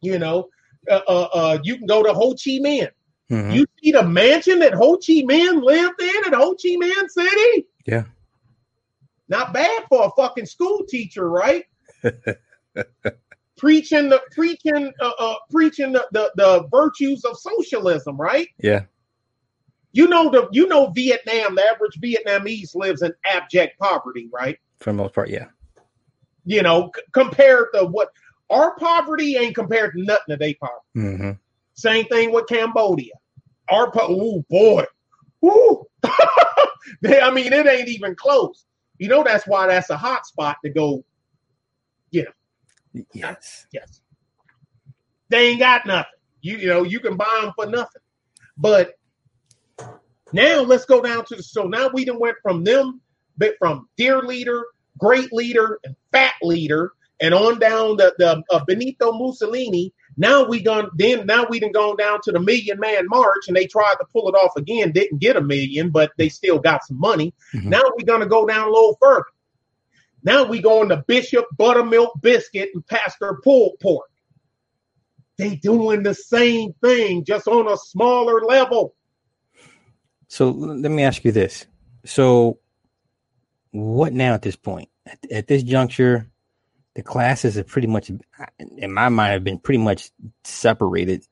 You know, uh, uh, uh, you can go to Ho Chi Minh. Mhm. You see the mansion that Ho Chi Minh lived in at Ho Chi Minh City? Yeah. Not bad for a fucking school teacher, right? *laughs* preaching the preaching uh, uh preaching the, the the virtues of socialism, right? Yeah. You know the you know Vietnam, the average Vietnamese lives in abject poverty, right? For the most part, yeah. You know, c- compared to what our poverty ain't compared to nothing to their poverty. hmm Same thing with Cambodia. Our po- oh boy, Woo. *laughs* They- I mean, it ain't even close. You know that's why that's a hot spot to go. Yeah. Yes. Yes, they ain't got nothing. You you know you can buy them for nothing. But now let's go down to the so now we done went from them, bit from dear leader, great leader, and fat leader, and on down the the uh, Benito Mussolini. Now we gone then now we done gone down to the Million Man March, and they tried to pull it off again, didn't get a million, but they still got some money. Mhm. Now we're gonna go down a little further. Now we going to Bishop Buttermilk Biscuit and Pastor Pulled Pork. They doing the same thing, just on a smaller level. So let me ask you this. So, what now at this point? At, at this juncture, the classes are pretty much, in my mind, have been pretty much separated.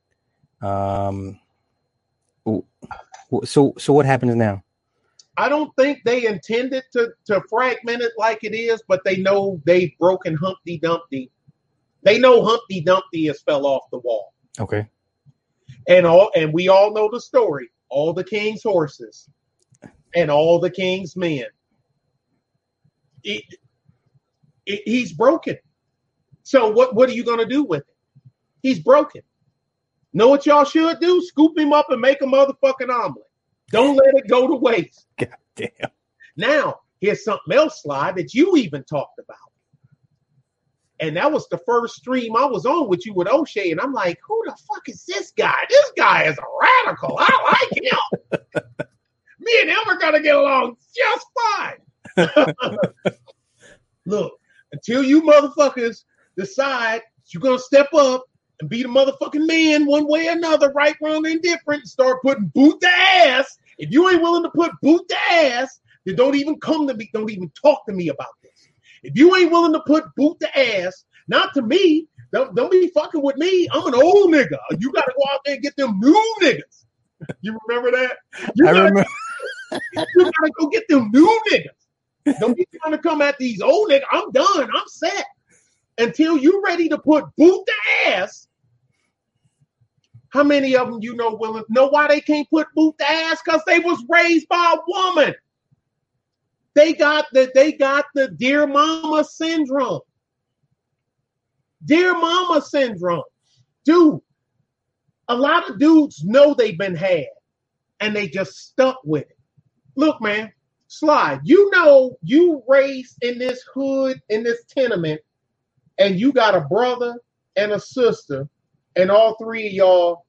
Um. So, so what happens now? I don't think they intended to to fragment it like it is, but they know they've broken Humpty Dumpty. They know Humpty Dumpty has fell off the wall, Okay. and all and we all know the story. All the king's horses and all the king's men it, it, he's broken. So what what are you gonna do with it? He's broken. Know what y'all should do? Scoop him up and make a motherfucking omelet. Don't let it go to waste. *laughs* God damn. Now, here's something else, Sly, that you even talked about. And that was the first stream I was on with you with O'Shea. And I'm like, who the fuck is this guy? This guy is a radical. I like him. *laughs* Me and him are going to get along just fine. *laughs* Look, until you motherfuckers decide you're going to step up and be the motherfucking man one way or another, right, wrong, indifferent, and start putting boot to ass. If you ain't willing to put boot to ass, then don't even come to me. Don't even talk to me about this. If you ain't willing to put boot to ass, not to me, don't, don't be fucking with me. I'm an old nigga. You got to go out there and get them new niggas. You remember that? You I gotta, remember. you gotta go get them new niggas. Don't be trying to come at these old niggas. I'm done. I'm set. Until you ready to put boot to ass. How many of them you know willing know why they can't put boot to ass? Because they was raised by a woman. They got the they got the dear mama syndrome. Dear mama syndrome. Dude, a lot of dudes know they've been had and they just stuck with it. Look, man, Sly. You know you raised in this hood, in this tenement, and you got a brother and a sister, and all three of y'all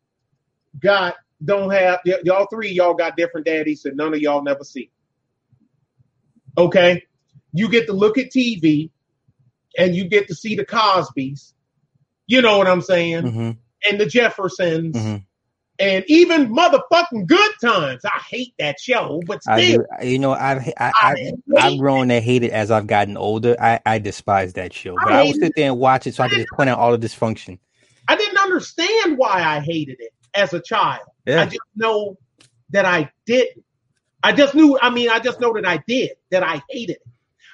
got don't have y- y'all three of y'all got different daddies that none of y'all never see. Okay, you get to look at TV, and you get to see the Cosbys. You know what I'm saying? hmm And the Jeffersons, hmm and even motherfucking Good Times. I hate that show, but still. You know, I've I, I I, i've grown to hate it as I've gotten older. I, I despise that show, but I I, would sit there and watch it so I could just point out all the dysfunction. I didn't understand why I hated it as a child. I just know that I didn't. I just knew, I mean, I just know that I did, that I hated it.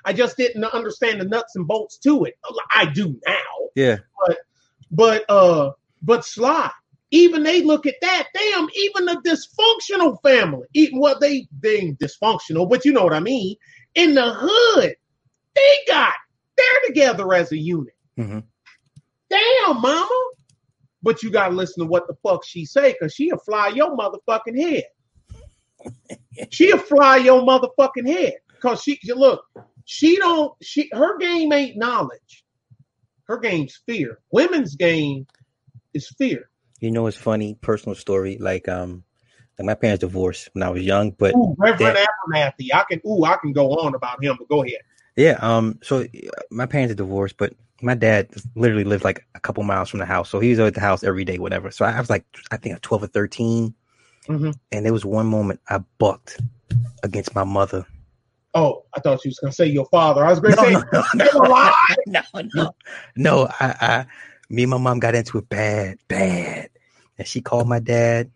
I just didn't understand the nuts and bolts to it. I do now. yeah. But uh but Sly, even they look at that, damn, even a dysfunctional family, even well, they ain't dysfunctional, but you know what I mean. In the hood, they got they're together as a unit. hmm Damn, mama. But you gotta listen to what the fuck she say, cause she'll fly your motherfucking head. She'll fly your motherfucking head. Cause she you look, she don't she her game ain't knowledge. Her game's fear. Women's game is fear. You know, it's funny. Personal story. Like, um, like my parents divorced when I was young, but Ooh, Reverend that- Abernathy. I can ooh, I can go on about him, but go ahead. yeah. Um, so uh, my parents are divorced, but my dad literally lived like a couple miles from the house, so he was at the house every day, whatever. So I was like, I think twelve or 13 Mhm. and there was one moment I bucked against my mother. Oh, I thought you was gonna say your father. I was gonna No, say no, *laughs* no, no. Alive." *laughs* no, no, no. I, I, me and my mom got into it bad, bad, and she called my dad.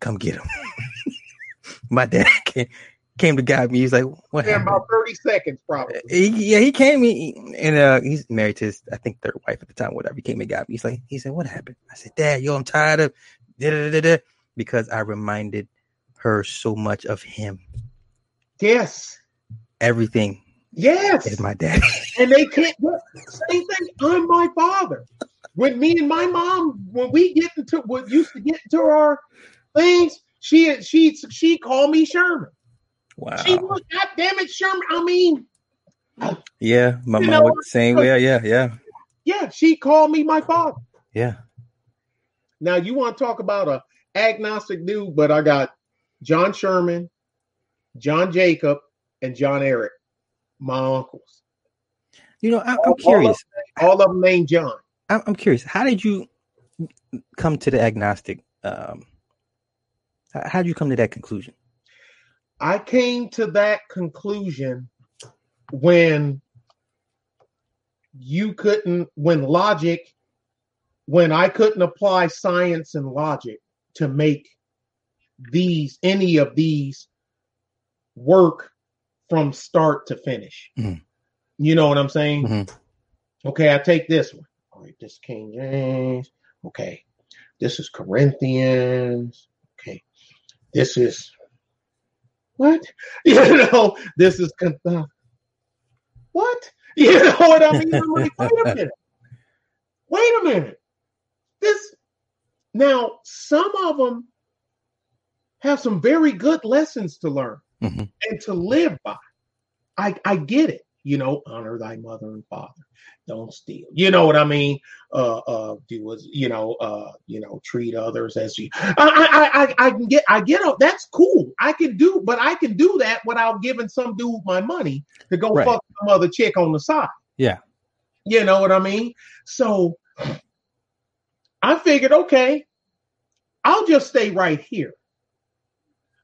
Come get him. *laughs* my dad came, came to guide me. He's like, "What in happened?" about 30 seconds, probably. He, yeah, he came he, and uh, he's married to his, I think, third wife at the time. Whatever. He came and got me. He's like, he said, "What happened?" I said, "Dad, yo, I'm tired of da da da," because I reminded her so much of him. Yes. Everything Yes. is my dad. *laughs* and they can't same thing. I'm my father. When me and my mom, when we get into what used to get into our things, she she she called me Sherman. Wow. She was God damn it, Sherman. I mean, Yeah, my mom know was the same way. Yeah, yeah, yeah, she called me my father. yeah. Now you want to talk about a agnostic dude, but I got John Sherman, John Jacob, and John Eric, my uncles. You know, I, All- I'm all of curious. All of them named John. I'm, I'm curious. How did you come to the agnostic? Um, how how did you come to that conclusion? I came to that conclusion when you couldn't, when logic, when I couldn't apply science and logic to make these, any of these work from start to finish. Mhm. You know what I'm saying? Mhm. Okay, I take this one. All right, this King James. Okay, this is Corinthians. Okay, this is what? *laughs* You know, this is uh, what? You know what I mean? I'm like, wait a *laughs* minute. Wait a minute. This now, some of them have some very good lessons to learn hmm and to live by. I, I get it. You know, honor thy mother and father. Don't steal. You know what I mean? Uh, uh, do as you know, uh, you know, treat others as you. I, I, I, I can get, I get. it. That's cool. I can do, but I can do that without giving some dude my money to go Right. fuck some other chick on the side. Yeah. You know what I mean? So I figured, okay, I'll just stay right here.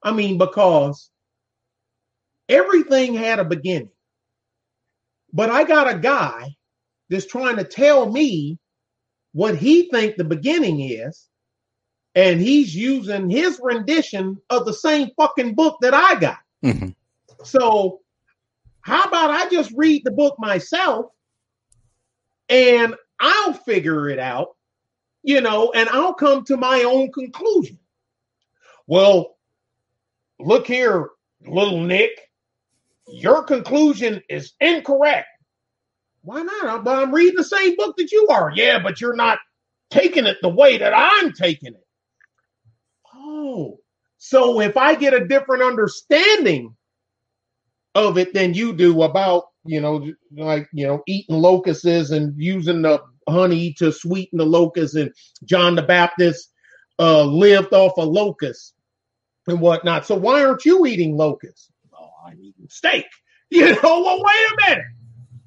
I mean, because everything had a beginning. But I got a guy that's trying to tell me what he think the beginning is, and he's using his rendition of the same fucking book that I got. hmm So, how about I just read the book myself and I'll figure it out, you know, and I'll come to my own conclusion. Well, look here, little Nick, your conclusion is incorrect. Why not? But I'm reading the same book that you are. Yeah, but you're not taking it the way that I'm taking it. Oh, so if I get a different understanding of it than you do about you know like you know eating locusts and using the honey to sweeten the locusts and john the baptist uh lived off of locusts and whatnot so why aren't you eating locusts oh i'm eating steak *laughs* you know well wait a minute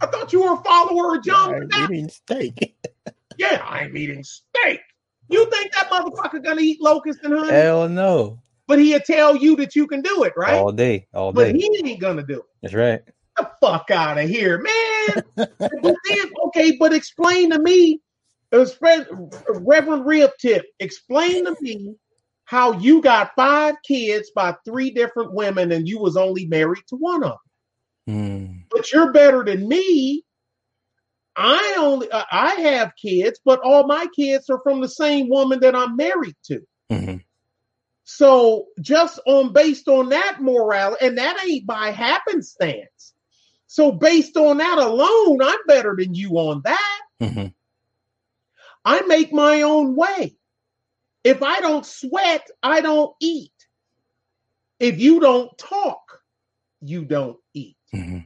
i thought you were a follower of john the baptist eating steak. *laughs* yeah i'm eating steak you think that motherfucker gonna eat locusts and honey Hell no. but he'll tell you that you can do it right All day. All day. but he ain't gonna do it That's right. The fuck out of here, man. but then, okay, but explain to me, it was Reverend Rib Tip, explain to me how you got five kids by three different women and you was only married to one of them. Mm. But you're better than me. I only uh, I have kids, but all my kids are from the same woman that I'm married to. hmm So just on based on that morality, and that ain't by happenstance. So based on that alone, I'm better than you on that. hmm I make my own way. If I don't sweat, I don't eat. If you don't talk, you don't eat. hmm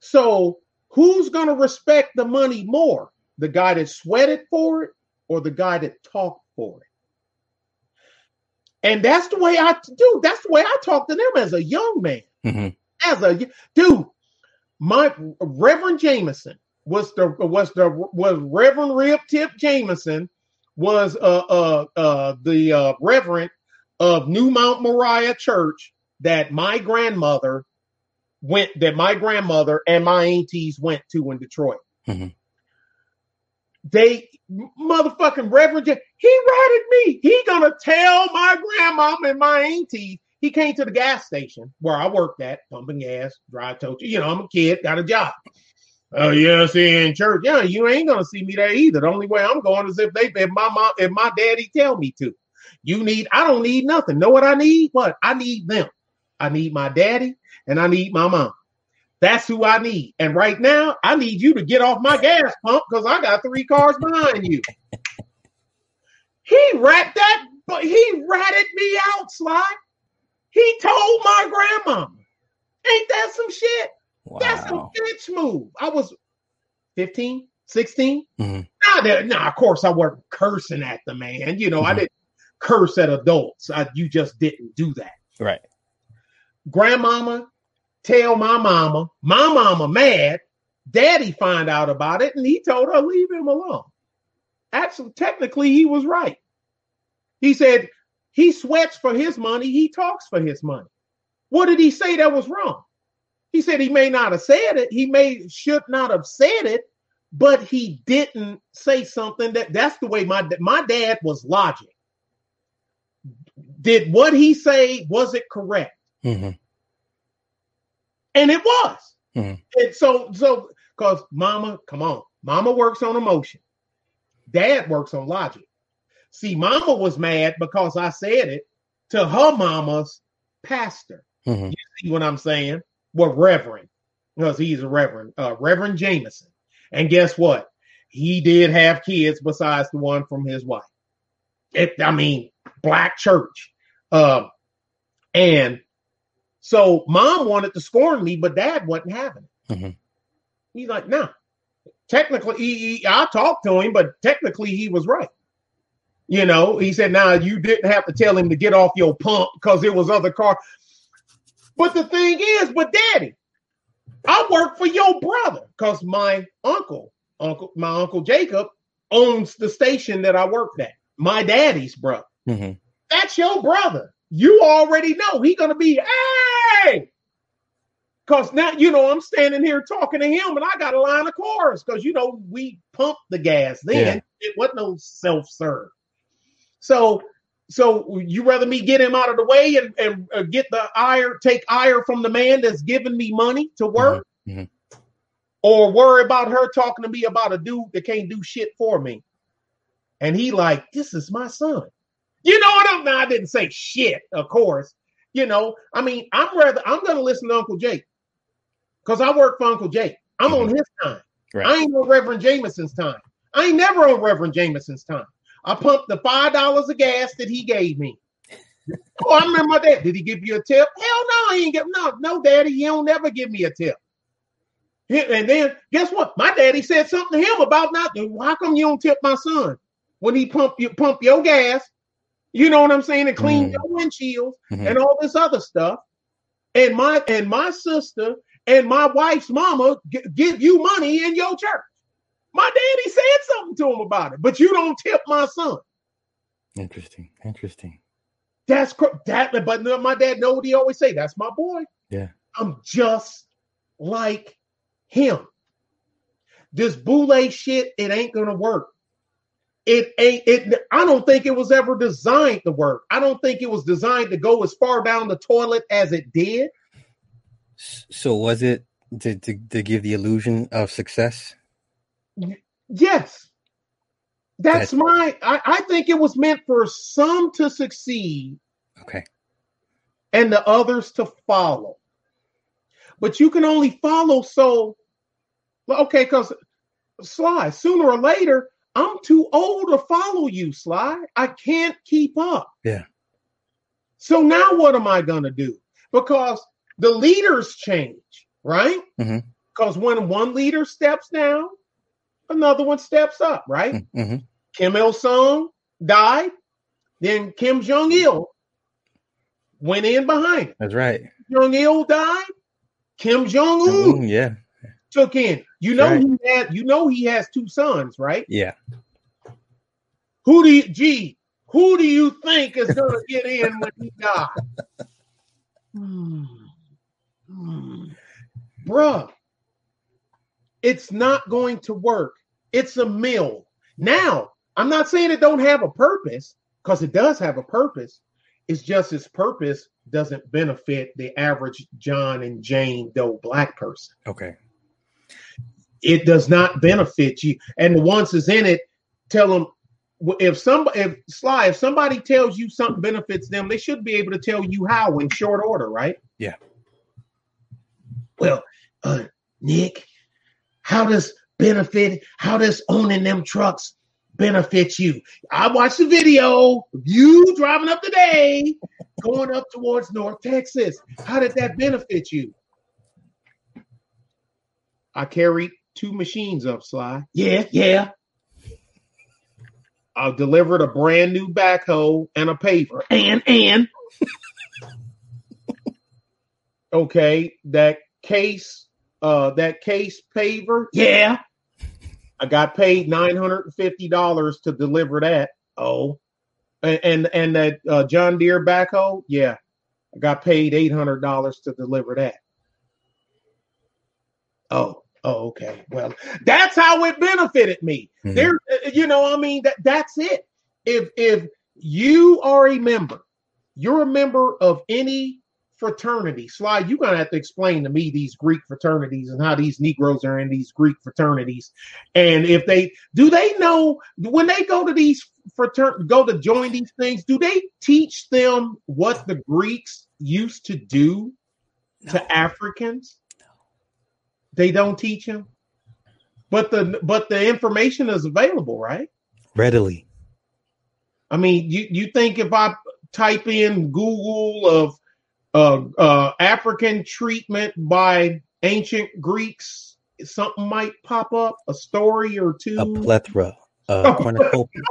So who's going to respect the money more? The guy that sweated for it or the guy that talked for it? And that's the way I do. That's the way I talk to them as a young man. hmm As a dude, my Reverend Jameson was the was the was Reverend Rib Tip Jameson was uh uh uh the uh Reverend of New Mount Moriah Church that my grandmother went that my grandmother and my aunties went to in Detroit. Mhm. They motherfucking Reverend, he ratted me. He gonna tell my grandma and my auntie. He came to the gas station where I worked at, pumping gas, drive tow. You You know, I'm a kid, got a job. Uh, oh yeah, see in church. Yeah, you ain't gonna see me there either. The only way I'm going is if they if my mom if my daddy tell me to. You need I don't need nothing. Know what I need? What? I need them. I need my daddy and I need my mom. That's who I need. And right now, I need you to get off my gas pump because I got three cars behind you. He rat that, but he ratted me out, Sly. He told my grandmama. Ain't that some shit? That's a bitch move. I was 15, 16. Mhm. Nah, that- nah, of course I wasn't cursing at the man. You know, I Mhm. didn't curse at adults. I, you just didn't do that. Right. Grandmama tell my mama, my mama mad. Daddy find out about it and he told her leave him alone. Actually, technically, he was right. He said he sweats for his money, he talks for his money. What did he say that was wrong? He said he may not have said it, he may should not have said it, but he didn't say something that that's the way my my dad was logic. Did what he say was it correct? hmm And it was. Mhm. And so, so, because mama, come on, mama works on emotion. Dad works on logic. See, mama was mad because I said it to her mama's pastor. hmm See what I'm saying? Well, reverend. because he's a reverend, uh, Reverend Jameson. And guess what? He did have kids besides the one from his wife. It, I mean, black church. Um, and so mom wanted to scorn me, but dad wasn't having it. Mm-hmm. He's like, no. Nah. Technically, he, he, I talked to him, but technically he was right. You know, he said, now nah, you didn't have to tell him to get off your pump because it was other car. But the thing is, but daddy, I work for your brother because my uncle, uncle, my uncle Jacob owns the station that I worked at. My daddy's brother. Mm-hmm. That's your brother. You already know he gonna be hey. Cause now you know I'm standing here talking to him, and I got a line of cars because you know we pumped the gas then. Yeah. It wasn't no self serve. So so you rather me get him out of the way and, and uh, get the ire, take ire from the man that's giving me money to work, mm-hmm. Mm-hmm. or worry about her talking to me about a dude that can't do shit for me. And he like, this is my son. You know what I'm? No, I didn't say shit, of course. You know, I mean, I'm rather I'm gonna listen to Uncle Jake because I work for Uncle Jake. I'm mm-hmm. on his time. Right. I ain't on Reverend Jameson's time. I ain't never on Reverend Jameson's time. I pumped the five dollars of gas that he gave me. oh, I remember my dad. Did he give you a tip? Hell no, he ain't give no, no, daddy. He don't never give me a tip. And then guess what? My daddy said something to him about not. How come you don't tip my son when he pump you pump your gas? You know what I'm saying? And clean mm. your windshields mm-hmm. and all this other stuff. And my and my sister and my wife's mama g- give you money in your church. My daddy said something to him about it, but you don't tip my son. Interesting. Interesting. That's that. But my dad know what he always say. That's my boy. Yeah. I'm just like him. This boule shit, it ain't gonna work. It ain't. It. I don't think it was ever designed to work. I don't think it was designed to go as far down the toilet as it did. So was it to to, to give the illusion of success? Yes. That's, That's my I, I think it was meant for some to succeed. Okay. And the others to follow. But you can only follow so okay, because Sly, sooner or later, I'm too old to follow you, Sly. I can't keep up. Yeah. So now what am I gonna do? Because the leaders change, right? Because mm-hmm. when one leader steps down, another one steps up, right? Mm-hmm. Kim Il Sung died, then Kim Jong Il went in behind. Him. That's right. Jong Il died. Kim Jong Un, yeah, took in. You know right. he had. You know he has two sons, right? Yeah. Who do you? Gee, who do you think is going *laughs* to get in when he dies? Hmm. Hmm. Bruh, it's not going to work. It's a mill. Now, I'm not saying it don't have a purpose because it does have a purpose. It's just its purpose doesn't benefit the average John and Jane Doe black person. Okay. It does not benefit you. And the ones that's in it, tell them if somebody if Sly, if somebody tells you something benefits them, they should be able to tell you how in short order, right? Yeah. Well, uh, Nick, how does benefit, how does owning them trucks benefit you? I watched the video of you driving up today, going up towards North Texas. How did that benefit you? I carried two machines up, Sly. Yeah, yeah. I delivered a brand new backhoe and a paver. And and okay, that case uh, that case paver. Yeah. I got paid nine hundred and fifty dollars to deliver that. Oh, and and, and that uh, John Deere backhoe. Yeah, I got paid eight hundred dollars to deliver that. Oh, oh, okay. Well, that's how it benefited me. Mm-hmm. There, uh, you know, I mean, that that's it. If if you are a member, you're a member of any fraternity. Sly, you're gonna have to explain to me these Greek fraternities and how these Negroes are in these Greek fraternities. And if they do they know when they go to these fratern go to join these things, do they teach them what the Greeks used to do no. to Africans? They don't teach them. But the but the information is available, right? Readily. I mean, you you think if I type in Google of uh, uh, African treatment by ancient Greeks, something might pop up, a story or two. A plethora, a *laughs* cornucopia,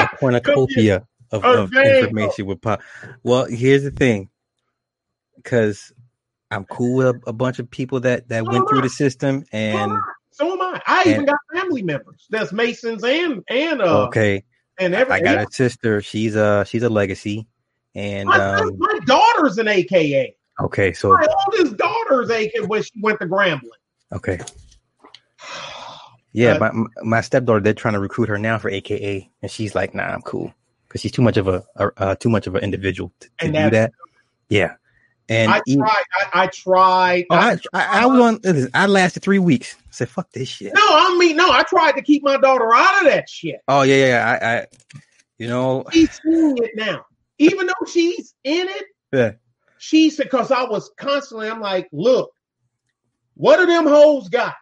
a cornucopia of, of information would pop. Well, here's the thing, because I'm cool with a, a bunch of people that that went through the system, and so am I. I even and- got family members that's Masons and and uh okay, and I everything. got a sister. She's a she's a legacy, and My, um, my daughter's an AKA. okay, so My oldest daughter's AKA when she went to Grambling. okay, yeah, my my stepdaughter they're trying to recruit her now for AKA, and she's like, nah, I'm cool because she's too much of a, a uh, too much of an individual to, to do that. Yeah, and I even- tried. I, I tried. Oh, I, I, I was on. listen, I lasted three weeks. I said, "Fuck this shit." no, I mean, no. I tried to keep my daughter out of that shit. Oh yeah, yeah, yeah. I, I, you know, She's seeing it now, even though she's in it. Yeah, She said, because I was constantly, I'm like, look, what do them hoes got?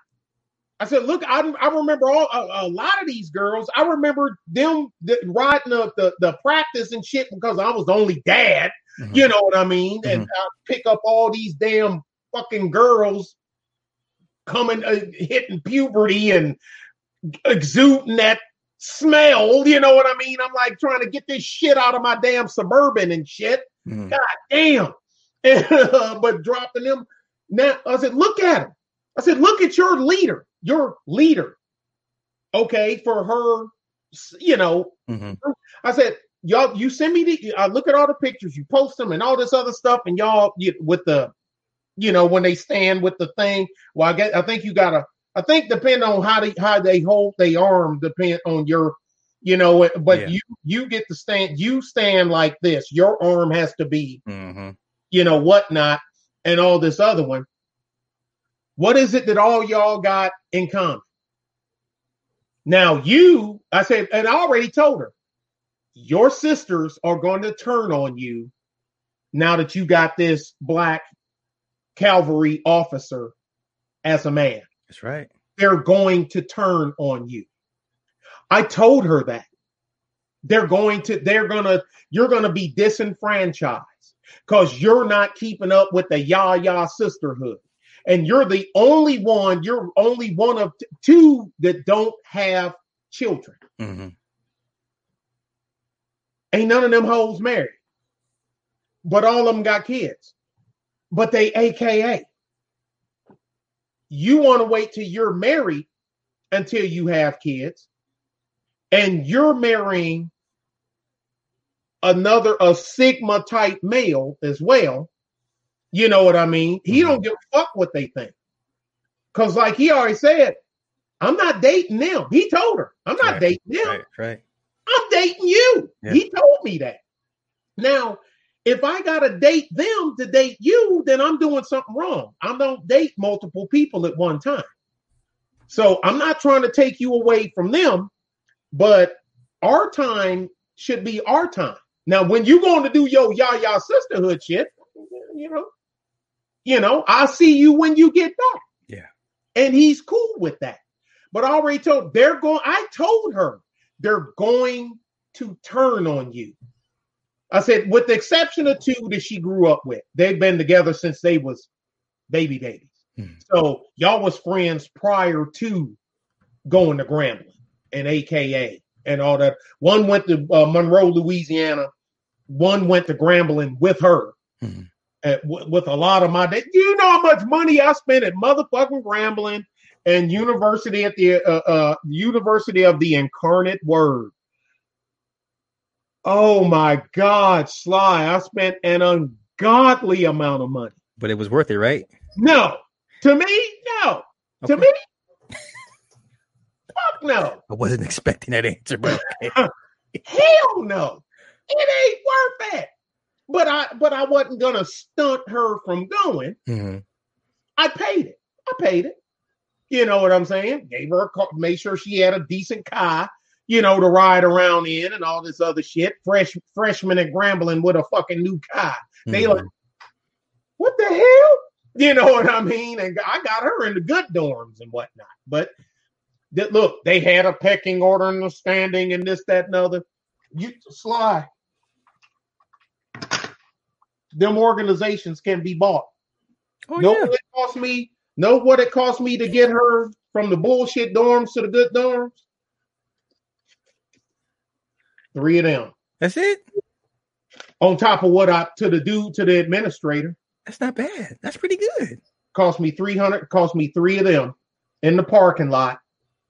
I said, look, I, I remember all a, a lot of these girls. I remember them th- riding the, the the practice and shit because I was the only dad. Mhm. You know what I mean? And I pick up all these damn fucking girls coming, uh, hitting puberty and exuding that smell. You know what I mean? I'm like trying to get this shit out of my damn suburban and shit. Mhm. God damn. *laughs* but dropping them. Now I said, look at him. I said, look at your leader, your leader. Okay, for her, you know, Mhm. I said, y'all, you send me the, I look at all the pictures, you post them and all this other stuff, and y'all you, with the, you know, when they stand with the thing. Well, I get, I think you gotta, I think depending on how they how they hold their arm, depend on your, you know, but Yeah. you you get to stand, you stand like this. Your arm has to be, Mhm. you know, whatnot, and all this other one. What is it that all y'all got in common? Now you, I said, and I already told her, your sisters are going to turn on you now that you got this black cavalry officer as a man. That's right. They're going to turn on you. I told her that. They're going to, they're going to, you're going to be disenfranchised because you're not keeping up with the yah yah sisterhood. And you're the only one, you're only one of t- two that don't have children. hmm Ain't none of them hoes married, but all of them got kids. But they AKA. You want to wait till you're married until you have kids, and you're marrying another a sigma type male as well. You know what I mean? He Mhm. don't give a fuck what they think. Cause like he already said, I'm not dating them. He told her, I'm not Right, dating them. Right, right. I'm dating you. Yeah. He told me that. Now, if I gotta date them to date you, then I'm doing something wrong. I don't date multiple people at one time. So I'm not trying to take you away from them, but our time should be our time. Now, when you going to do your yah yah sisterhood shit, you know, you know, I'll see you when you get back. Yeah. And he's cool with that. But I already told they're going, I told her they're going to turn on you. I said, with the exception of two that she grew up with, they've been together since they was baby babies. Hmm. So y'all was friends prior to going to Grambling and AKA and all that. One went to uh, Monroe, Louisiana. One went to Grambling with her. Hmm. uh, w- with a lot of my day. You know how much money I spent at motherfucking Grambling and University at the uh, uh, University of the Incarnate Word. Oh my God, Sly! I spent an ungodly amount of money. But it was worth it, right? No, to me, no. To me, fuck no. I wasn't expecting that answer, but *laughs* okay. Hell no. It ain't worth it. But I, but I wasn't gonna stunt her from going. Mhm. I paid it. I paid it. You know what I'm saying? Gave her a car, made sure she had a decent car, you know, to ride around in and all this other shit. Fresh freshman at Grambling with a fucking new car. They Mhm. like, what the hell? You know what I mean? And I got her in the good dorms and whatnot. But that look, they had a pecking order and a standing and this, that, and other. You sly. Them organizations can be bought. Oh, know yeah. what it cost me? Know what it cost me to get her from the bullshit dorms to the good dorms? Three of them. That's it. On top of what I to the dude to the administrator. That's not bad. That's pretty good. Cost me 300, cost me three of them in the parking lot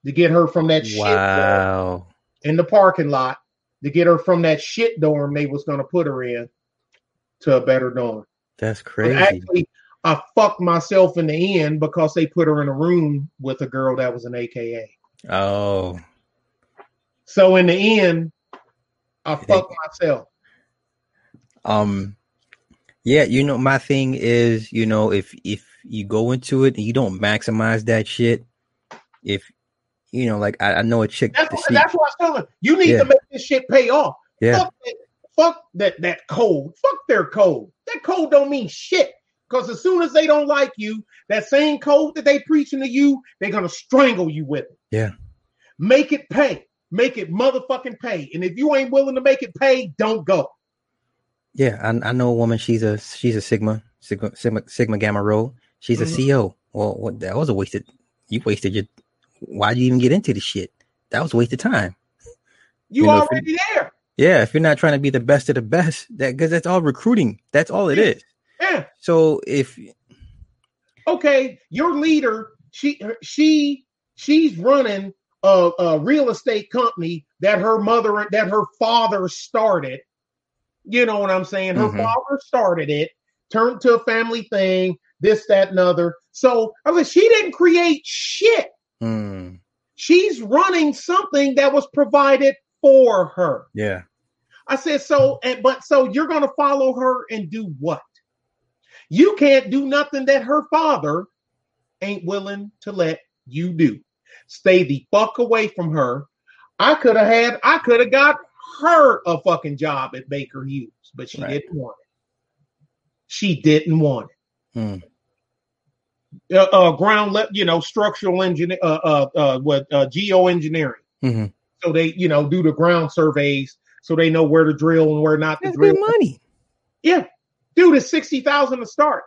to get her from that shit Wow. in the parking lot to get her from that shit dorm they was gonna put her in to a better dorm. That's But crazy. actually, I fucked myself in the end because they put her in a room with a girl that was an AKA. Oh, So in the end, I fucked myself. um, yeah. You know, my thing is, you know, if if you go into it and you don't maximize that shit, if you know, like I, I know a chick. That's what, that's what I was telling you. You need Yeah. to make this shit pay off. yeah, Fuck, that, fuck that that code. Fuck their code. That code don't mean shit. Because as soon as they don't like you, that same code that they preaching to you, they're gonna strangle you with it. Yeah. Make it pay. Make it motherfucking pay. And if you ain't willing to make it pay, don't go. yeah. I, I know a woman. She's a she's a Sigma Sigma Sigma, Sigma Gamma Rho. She's Mhm. a CO. Well, what that was a wasted. You wasted your. Why'd you even get into the shit? That was a waste of time. You, You know, already there. Yeah, if you're not trying to be the best of the best, that because that's all recruiting. That's all it Yeah. is. Yeah. So if okay, your leader, she she she's running a, a real estate company that her mother that her father started. You know what I'm saying? Her Mhm. father started it, turned to a family thing, this, that, and other. So I was she didn't create shit. Hmm, She's running something that was provided for her. yeah, I said, so, and but so you're going to follow her and do what? You can't do nothing that her father ain't willing to let you do. Stay the fuck away from her. I could have had, I could have got her a fucking job at Baker Hughes, but she Right. didn't want it. She didn't want it. Hmm. Uh, uh, ground, le- you know, structural engineer, uh, uh, uh, what, uh, geoengineering. hmm So they, you know, do the ground surveys so they know where to drill and where not to drill. money. Yeah, dude, it's sixty thousand to start.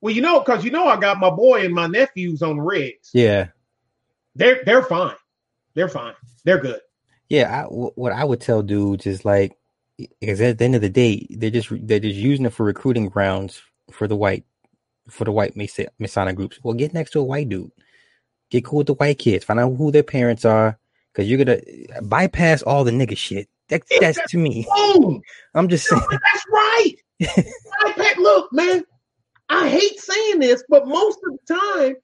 Well, you know, because you know, I got my boy and my nephews on rigs. Yeah, They're they're fine. They're fine. They're good. yeah. I, what I would tell dudes is like, because at the end of the day, they're just they're just using it for recruiting grounds for the white for the white Masonic groups. Well, get next to a white dude. Get cool with the white kids. Find out who their parents are, because you're gonna bypass all the nigga shit. That, that's to me. Boom. I'm just saying. That's right. *laughs* Look, man. I hate saying this, but most of the time,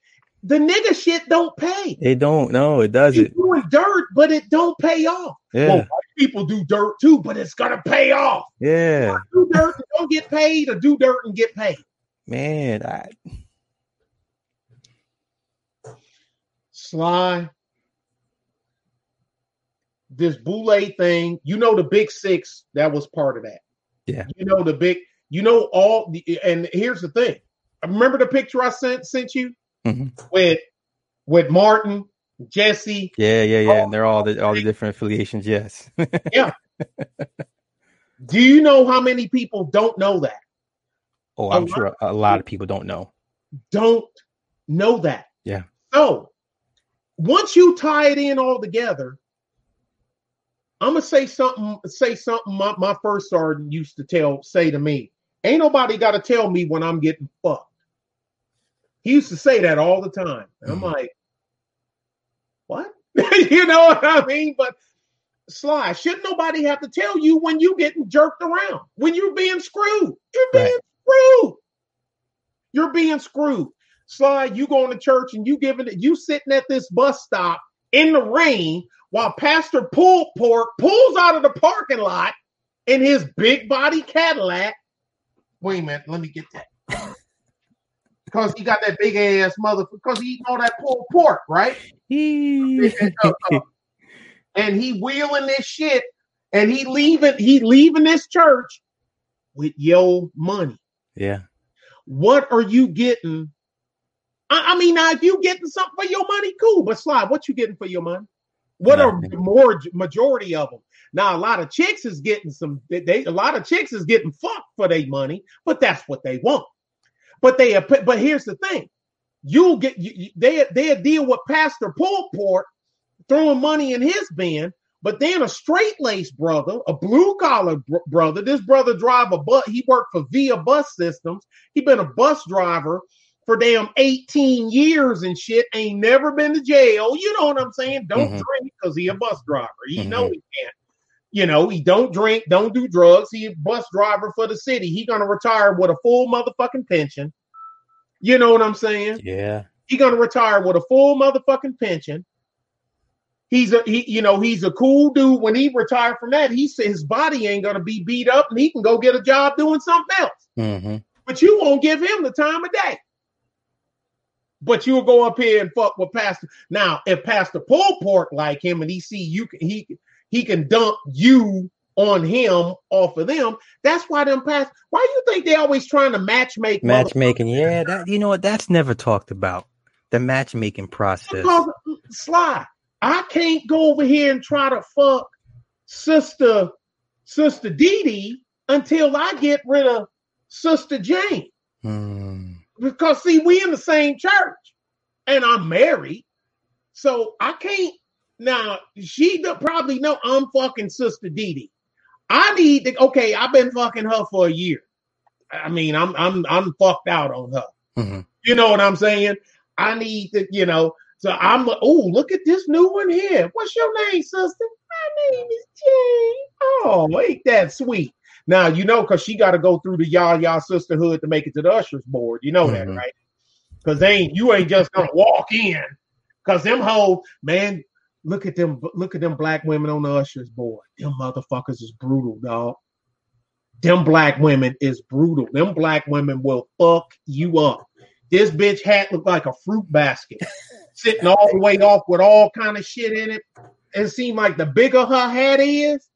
the nigga shit don't pay. It don't. No, it You doesn't. doing dirt, but it don't pay off. Yeah, Well, white people do dirt too, but it's gonna pay off. yeah, Do dirt and don't get paid, or do dirt and get paid. Man. I, Sly. This Boule thing, you know the big six, that was part of that. Yeah. You know the big, you know all the and here's the thing. Remember the picture I sent sent you Mhm. with with Martin, Jesse. yeah, yeah, yeah. And they're all the all the different affiliations. Yes. *laughs* Yeah. *laughs* Do you know how many people don't know that? Oh, A I'm lot sure a lot of people don't know. Don't know that. Yeah. So once you tie it in all together, I'm gonna say something. Say something. My, my first sergeant used to tell, say to me, "Ain't nobody got to tell me when I'm getting fucked." He used to say that all the time. And I'm Mhm. like, "What?" *laughs* you know what I mean? But Sly, shouldn't nobody have to tell you when you getting jerked around, when you're being screwed? You're being Right. Screwed. You're being screwed. Sly, you going to church and you giving it, you sitting at this bus stop in the rain while Pastor Pull Pork pulls out of the parking lot in his big body Cadillac. Wait a minute, let me get that. Because he got that big ass mother, because he eating all that pulled pork, right? and, *laughs* and he wheeling this shit, and he leaving, he leaving this church with your money. Yeah. what are you getting? I, I mean, now if you getting something for your money, cool. But Sly, what you getting for your money? What are the more majority of them? Now, a lot of chicks is getting some. They a lot of chicks is getting fucked for their money, but that's what they want. But they, but here's the thing: you'll get you, they they deal with Pastor Port throwing money in his bin, but then a straight laced brother, a blue collar br- brother. This brother drive a bus. He worked for Via Bus Systems. He been a bus driver for damn 18 years and shit. Ain't never been to jail. You know what I'm saying? Don't mm-hmm. drink because he a bus driver. He mm-hmm. know he can't. You know, he don't drink, don't do drugs. He a bus driver for the city. He gonna retire with a full motherfucking pension. You know what I'm saying? Yeah. He gonna retire with a full motherfucking pension. He's a he, you know, he's a cool dude. When he retired from that, he said his body ain't gonna be beat up and he can go get a job doing something else. Mm-hmm. But you won't give him the time of day. But you'll go up here and fuck with Pastor. Now, if Pastor Paul Pork like him and he see you, he he can dump you on him off of them. That's why them pass. Why do you think they always trying to match make? Matchmaking, yeah. That you know what? That's never talked about. The matchmaking process. Because, Sly, I can't go over here and try to fuck sister sister Dee Dee until I get rid of sister Jane. Hmm. Because see, we in the same church, and I'm married, so I can't now she probably know I'm fucking Sister Dee Dee. I need to. Okay, I've been fucking her for a year. I mean, I'm I'm I'm fucked out on her. Mm-hmm. You know what I'm saying? I need to, you know. So I'm. like, Oh, look at this new one here. What's your name, sister? My name is Jane. Oh, ain't that sweet? Now you know because she got to go through the y'all y'all sisterhood to make it to the ushers board. You know mm-hmm. that, right? Because they ain't you ain't just gonna walk in. Cause them whole man, Look at them. Look at them black women on the ushers board. Them motherfuckers is brutal, dog. Them black women is brutal. Them black women will fuck you up. This bitch hat looked like a fruit basket, *laughs* sitting all the way off with all kind of shit in it. It seemed like the bigger her hat is,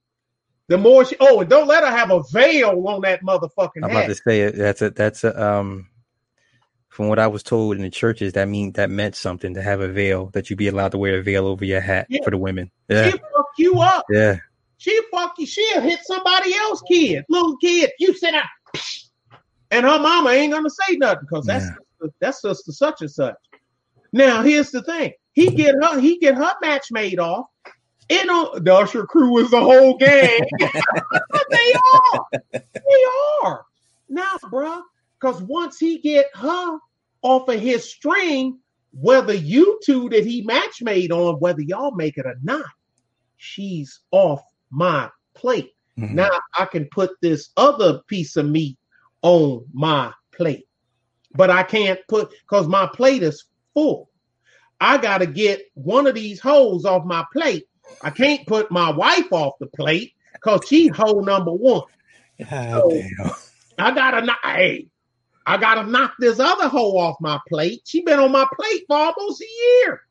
the more she. Oh, and don't let her have a veil on that motherfucking. I'm hat. about to say it. that's a that's a um from what I was told in the churches, that mean that meant something to have a veil that you be allowed to wear a veil over your hat yeah. for the women. Yeah, she fuck you up. Yeah, she fuck you. She'll hit somebody else, kid, little kid. You sit down, and her mama ain't gonna say nothing because that's yeah. that's just such and such. Now here's the thing: he get her he get her match made off. You know, the Usher crew is the whole gang. *laughs* they are. They are. Now, bruh, because once he get her off of his string, whether you two that he match made on, whether y'all make it or not, she's off my plate. Mm-hmm. Now I can put this other piece of meat on my plate, but I can't put because my plate is full. I got to get one of these holes off my plate. I can't put my wife off the plate because she's hole number one. So I gotta not. Hey, I gotta knock this other hoe off my plate. She been on my plate for almost a year.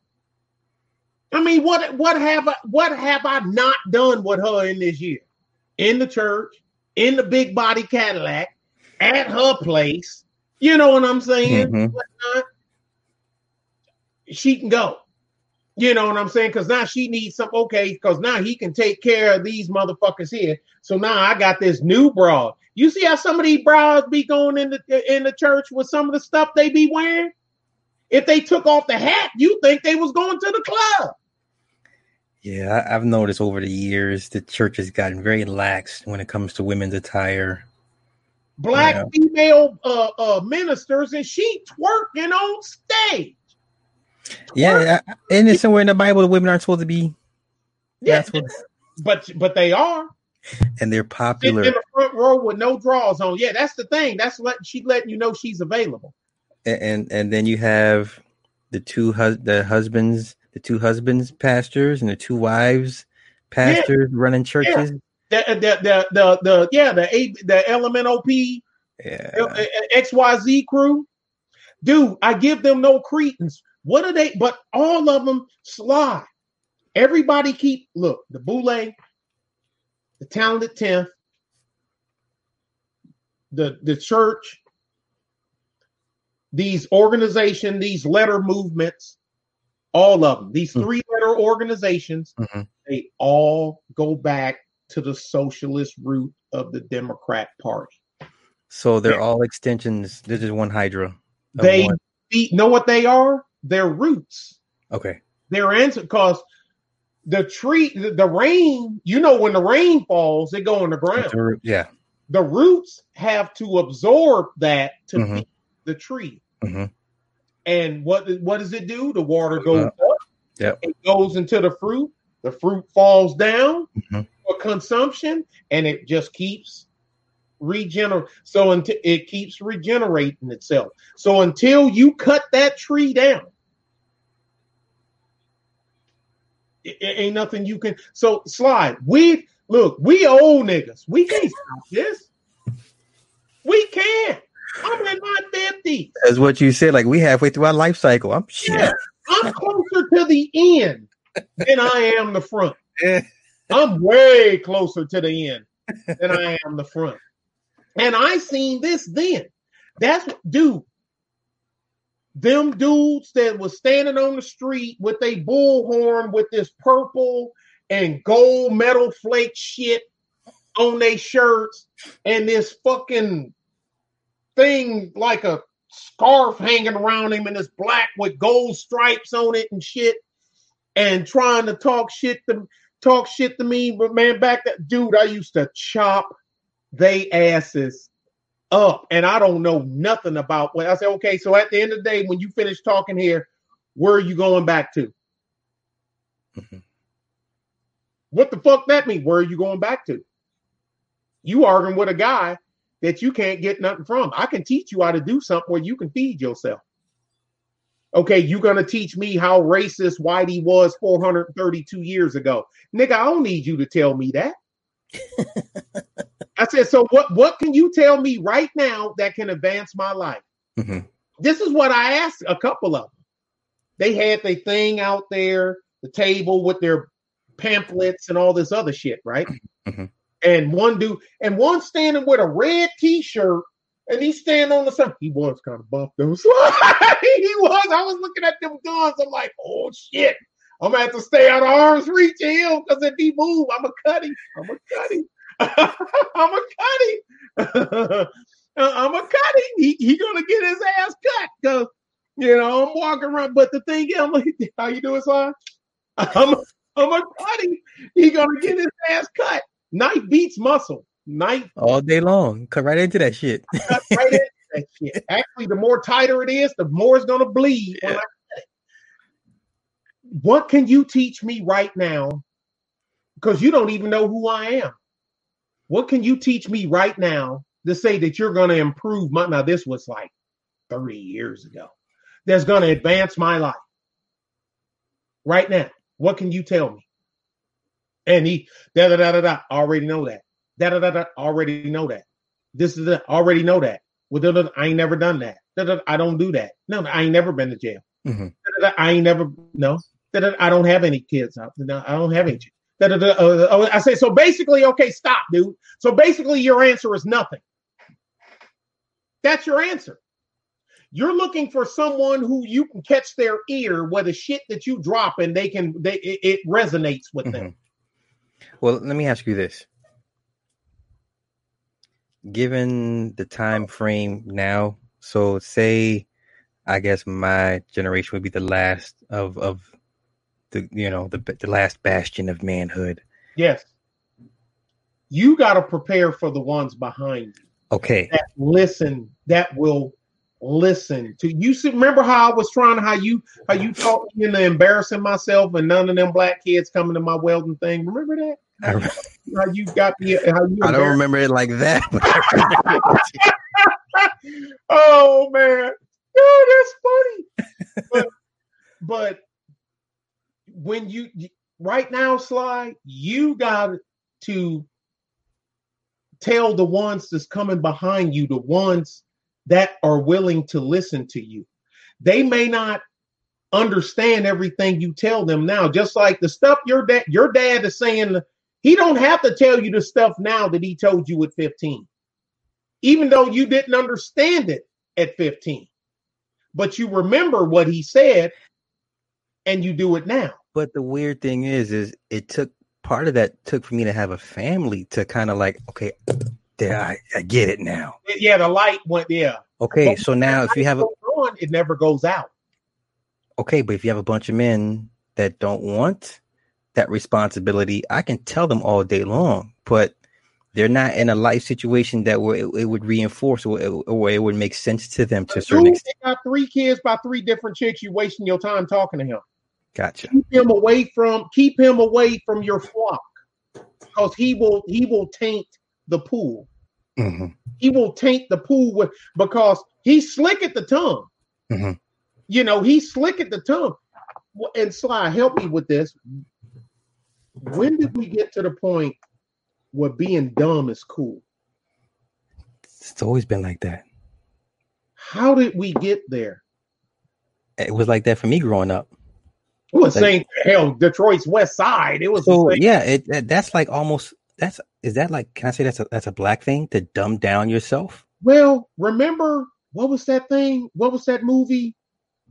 I mean, what what have I what have I not done with her in this year? In the church, in the big body Cadillac, at her place. You know what I'm saying? Mm-hmm. She can go. You know what I'm saying? Because now she needs some okay, because now he can take care of these motherfuckers here. So now I got this new broad. You see how some of these bras be going in the in the church with some of the stuff they be wearing? If they took off the hat, you think they was going to the club. Yeah, I've noticed over the years the church has gotten very lax when it comes to women's attire. Black yeah. female uh, uh, ministers and she twerking on stage. Yeah, and it's somewhere in the Bible the women aren't supposed to be. Yeah, but but they are and they're popular in, the front row with no draws on. Yeah, that's the thing. That's let she letting you know she's available. And and, and then you have the two hus- the husbands, the two husbands pastors, and the two wives pastors yeah. running churches. Yeah. The, uh, the, the the the yeah the a the LMNOP yeah. Uh, XYZ crew, dude. I give them no credence. What are they? But all of them Sly. Everybody keep look the boule the talented tenth, the the church, these organization, these letter movements, all of them, these Mhm. three letter organizations, Mhm. they all go back to the socialist root of the Democrat Party. So they're all extensions. This is one Hydra. They one. be- know what they are? Their roots. Okay. Their answer, because the tree, the, the rain, you know, when the rain falls, it go on the ground. Yeah. The roots have to absorb that to feed the tree. Mhm. And what what does it do? The water goes Uh, up. yep. It goes into the fruit. The fruit falls down Mhm. for consumption, and it just keeps regenerate. So until it keeps regenerating itself. So until you cut that tree down, it, it ain't nothing you can. So Sly. We look. We old niggas. We can't stop this. We can't. I'm in my fifties. That's what you said. Like we halfway through our life cycle. I'm shit. Yeah, I'm closer to the end than I am the front. *laughs* I'm way closer to the end than I am the front. And I seen this then. That's what, dude. Them dudes that was standing on the street with a bullhorn with this purple and gold metal flake shit on their shirts and this fucking thing like a scarf hanging around him and it's black with gold stripes on it and shit and trying to talk shit to talk shit to me. But man back that dude i used to chop they asses up and i don't know nothing about what i said okay so at the end of the day when you finish talking here where are you going back to Mhm. what the fuck that mean where are you going back to you arguing with a guy that you can't get nothing from. I can teach you how to do something where you can feed yourself. Okay, you're gonna teach me how racist Whitey was 432 years ago. Nigga, I don't need you to tell me that. *laughs* I said, so what what can you tell me right now that can advance my life? Mhm. This is what I asked a couple of them. They had their thing out there, the table with their pamphlets and all this other shit, right? *clears throat* Mhm. And one dude, and one standing with a red t-shirt, and he's standing on the side. He was kind of buffed though. *laughs* he was. I was looking at them guns. I'm like, oh shit. I'm gonna have to stay out of arm's reach of him because if he move, I'm a cut him. I'm a cut him. I'm a cut him. *laughs* I'm a cut him. He, he gonna get his ass cut because you know I'm walking around. But the thing is, I'm like, *laughs* how you doing, son? I'm I'm a cut him. He gonna get his ass cut. Knife beats muscle. Knife All day long. Cut right into that shit. *laughs* right into that shit. Actually, the more tighter it is, the more it's gonna bleed. I. What can you teach me right now? Because you don't even know who I am. What can you teach me right now to say that you're gonna improve my now? This was like 30 years ago. That's gonna advance my life. Right now. What can you tell me? And he da da da da da already know that. Da da da da already know that. This is the already know that. Well, da, da, da, I ain't never done that. Da, da, I don't do that. No, I ain't never been to jail. Mhm. Da, I ain't never no. I don't have any kids. I, no, I don't have any. Da, da, da, uh, uh, I say so. Basically, okay, stop, dude. So basically, your answer is nothing. That's your answer. You're looking for someone who you can catch their ear with the shit that you drop, and they can they it, it resonates with them. Mhm. Well, let me ask you this. Given the time frame now, so say I guess my generation would be the last of of the you know the the last bastion of manhood. Yes. You got to prepare for the ones behind you Okay. that listen, that will listen to you. See, remember how I was trying, how you, how you talked me into embarrassing myself, and none of them black kids coming to my welding thing. Remember that? I, re- How you got me? How you? I don't remember it like that. But I *laughs* oh man, oh, that's funny. but, but when you right now, Sly, you got to tell the ones that's coming behind you, the ones that are willing to listen to you. They may not understand everything you tell them now. Just like the stuff your dad, your dad is saying, he don't have to tell you the stuff now that he told you at 15 even though you didn't understand it at 15. but you remember what he said and you do it now. But the weird thing is, is it took part of that took for me to have a family to kind of like, okay, there I, I get it now. Yeah, the light went. Yeah. Okay, so now if you have a on, it never goes out. okay, but if you have a bunch of men that don't want that responsibility, I can tell them all day long, but they're not in a life situation that where it, it would reinforce or, or it would make sense to them to a certain extent. got three kids by three different chicks. You wasting your time talking to him. Gotcha. Keep him away from. Keep him away from your flock, because he will. He will taint the pool. Mhm. He will taint the pool with because he's slick at the tongue. Mhm. You know, he's slick at the tongue. And Sly, help me with this. When did we get to the point where being dumb is cool? It's always been like that. How did we get there? It was like that for me growing up. It was Like- saying hell, Detroit's West Side. It was So yeah, it that's like almost that's is that like can I say that's a that's a black thing to dumb down yourself? Well, remember what was that thing? What was that movie?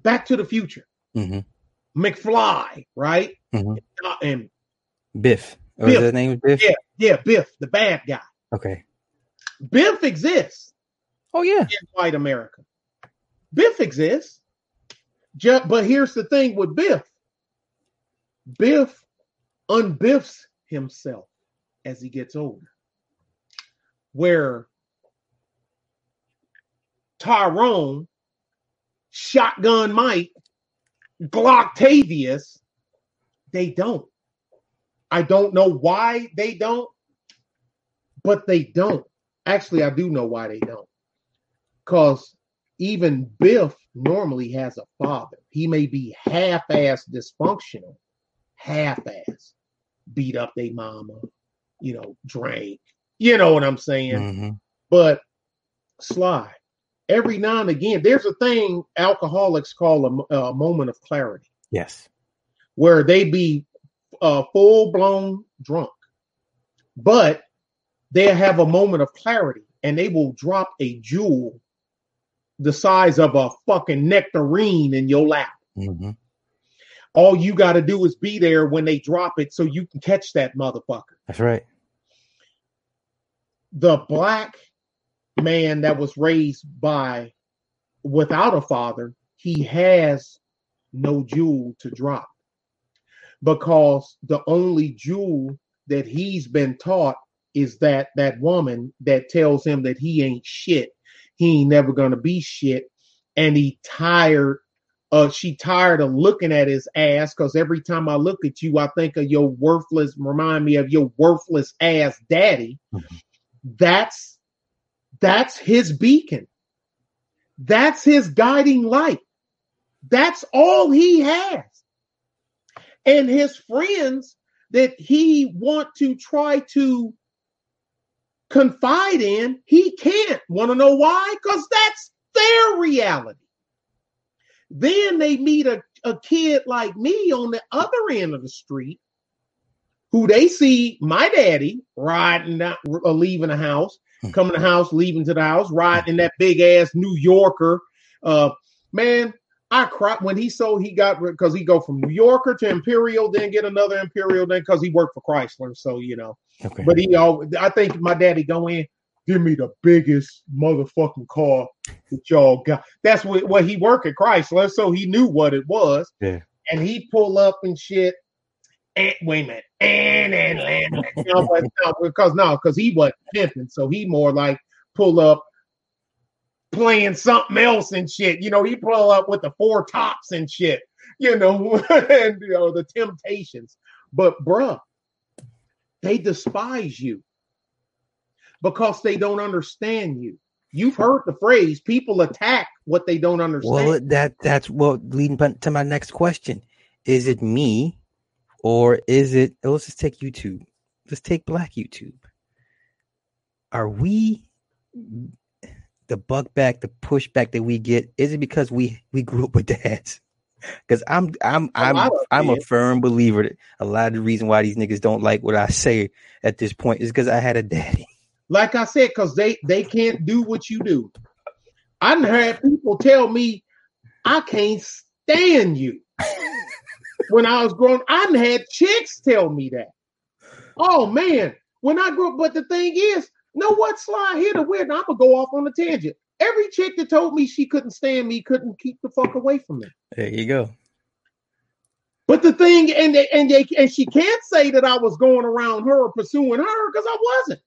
Back to the Future. hmm McFly, right? Mhm. Uh, and Biff. Biff. his name was Biff? Yeah. yeah, Biff, the bad guy. Okay. Biff exists Oh yeah. in white America. Biff exists. But here's the thing with Biff. Biff unbiffs himself as he gets older. Where Tyrone, Shotgun Mike, Glocktavius, they don't. I don't know why they don't, but they don't. Actually, I do know why they don't. Because even Biff normally has a father. He may be half-ass dysfunctional, half-ass, beat up their mama, you know, drank. You know what I'm saying? Mhm. But Sly, every now and again, there's a thing alcoholics call a, a moment of clarity, Yes. where they be uh, full blown drunk, but they have a moment of clarity and they will drop a jewel the size of a fucking nectarine in your lap. hmm All you got to do is be there when they drop it so you can catch that motherfucker. That's right. the black man that was raised by without a father, he has no jewel to drop because the only jewel that he's been taught is that that woman that tells him that he ain't shit, he ain't never gonna be shit, and he tired. Uh, she tired of looking at his ass because every time I look at you, I think of your worthless. Remind me of your worthless ass daddy. That's that's his beacon. That's his guiding light. That's all he has. And his friends that he want to try to confide in he can't. Want to know why? Because that's their reality then they meet a, a kid like me on the other end of the street who they see my daddy riding down, uh, leaving the house, coming to the house, leaving to the house, riding that big ass New Yorker. Uh, man, I cried when he sold. He got because he go from New Yorker to Imperial, then get another Imperial, then because he worked for Chrysler. So you know, Okay. but he all. I think my daddy go in. Give me the biggest motherfucking car that y'all got. That's what, what he worked at Chrysler, so he knew what it was. Yeah. And he pull up and shit. And wait a minute. And and and, and no, but no, because no, because he wasn't pimping, so he more like pull up playing something else and shit. You know, he pull up with the four tops and shit, you know, *laughs* and you know, the temptations. But bruh, they despise you because they don't understand you. You've heard the phrase people attack what they don't understand. Well, that that's well leading to my next question. Is it me or is it oh, let's just take YouTube. Let's take black YouTube. Are we the buck back, the pushback that we get? Is it because we we grew up with dads? *laughs* Because I'm I'm I'm I'm a firm believer that a lot of the reason why these niggas don't like what I say at this point is because I had a daddy. Like I said, because they they can't do what you do. I done had people tell me I can't stand you. *laughs* when I was growing, I've had chicks tell me that. Oh man, when I grew up, but the thing is, know what, Sly? Here the weird. I'm gonna go off on a tangent. Every chick that told me she couldn't stand me couldn't keep the fuck away from me. There you go. But the thing, and they, and they, and she can't say that I was going around her or pursuing her because I wasn't.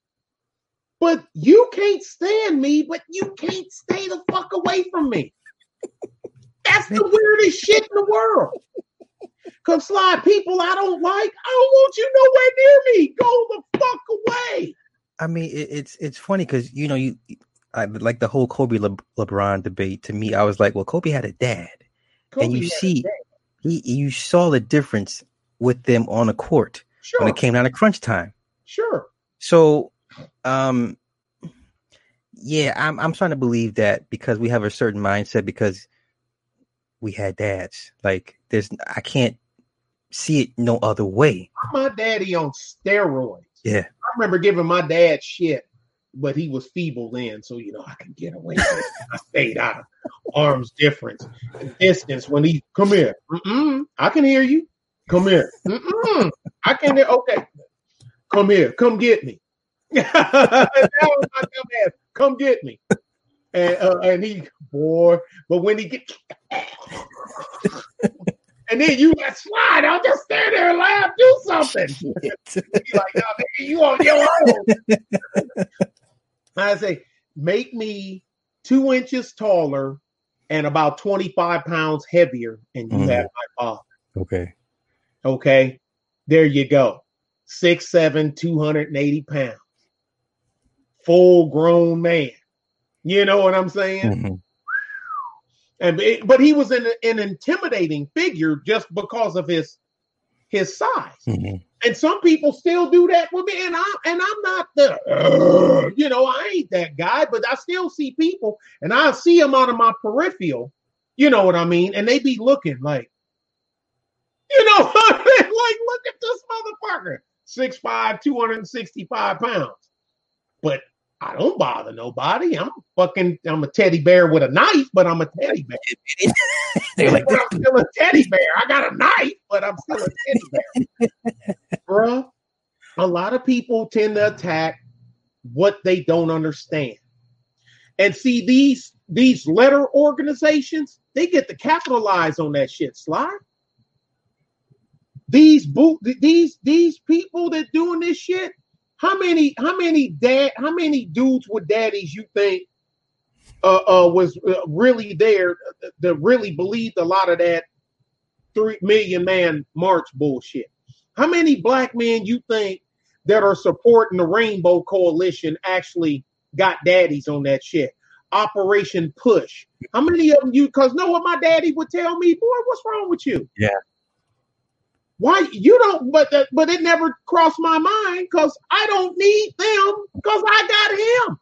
But you can't stand me, but you can't stay the fuck away from me. That's the *laughs* weirdest shit in the world. Cause Sly people I don't like, I don't want you nowhere near me. Go the fuck away. I mean, it, it's it's funny because you know you, I, like the whole Kobe Le, LeBron debate. To me, I was like, well, Kobe had a dad, Kobe and you see, he, you saw the difference with them on the court sure, when it came down to crunch time. sure. So, um, yeah, I'm I'm starting to believe that because we have a certain mindset because we had dads. Like, there's I can't see it no other way. My daddy on steroids. Yeah, I remember giving my dad shit, but he was feeble then, so you know I can get away with it. I stayed out of arms difference, distance. When he come here, Mm-mm, I can hear you. Come here. Mm-mm, I can hear. Okay, come here. Come get me. *laughs* that my dumb ass. Come get me. And uh, and he boy, but when he get. *laughs* And then you like Sly. I'll just stand there and laugh. Do something. *laughs* Be like, no, nigga, you on your own. I say, make me two inches taller and about 25 pounds heavier, and you Mhm. have my father. okay. Okay. There you go. Six, seven, 280 pounds. Full grown man. You know what I'm saying? Mhm. And it- but he was an, an intimidating figure just because of his his size. Mhm. And some people still do that with me. And I and I'm not the "Ugh," you know, I ain't that guy, but I still see people and I see them out of my peripheral, you know what I mean? And they be looking like, you know, *laughs* like, look at this motherfucker. 6'5, 265 pounds. But I don't bother nobody. I'm fucking I'm a teddy bear with a knife, but I'm a teddy bear. *laughs* They're like, I'm still a teddy bear. I got a knife, but I'm still a teddy bear. *laughs* Bruh, a lot of people tend to attack what they don't understand. And see, these these letter organizations, they get to capitalize on that shit, Sly. These boot these these people that doing this shit, how many how many dad how many dudes with daddies you think uh, uh was uh, really there that really believed a lot of that three million man march bullshit. How many black men you think that are supporting the Rainbow Coalition actually got daddies on that shit? Operation Push. How many of them you? Because know what my daddy would tell me, boy, what's wrong with you? Yeah. Why you don't? But that, but it never crossed my mind because I don't need them because I got him.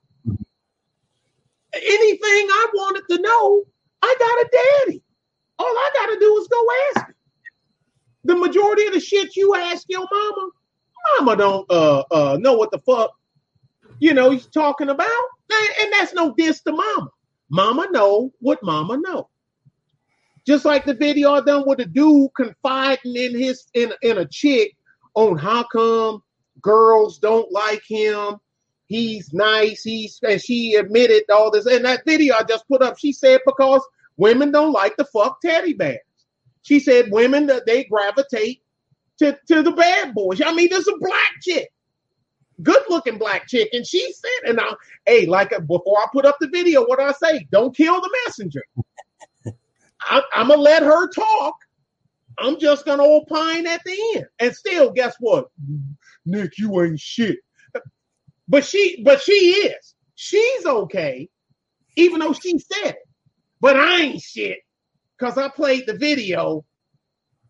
Anything I wanted to know, I got a daddy. All I got to do is go ask him. The majority of the shit you ask your mama, mama don't uh uh know what the fuck you know he's talking about. And, and that's no diss to mama. Mama know what mama know. Just like the video I done with a dude confiding in his in in a chick on how come girls don't like him. He's nice. He's and she admitted all this. And that video I just put up, she said because women don't like the fuck teddy bears. She said women that they gravitate to, to the bad boys. I mean, there's a black chick, good looking black chick, and she said, and now, hey, like before I put up the video, what I say? Don't kill the messenger. I'm gonna let her talk. I'm just gonna opine at the end, and still, guess what, Nick, you ain't shit. But she, but she is. She's okay, even though she said it. But I ain't shit because I played the video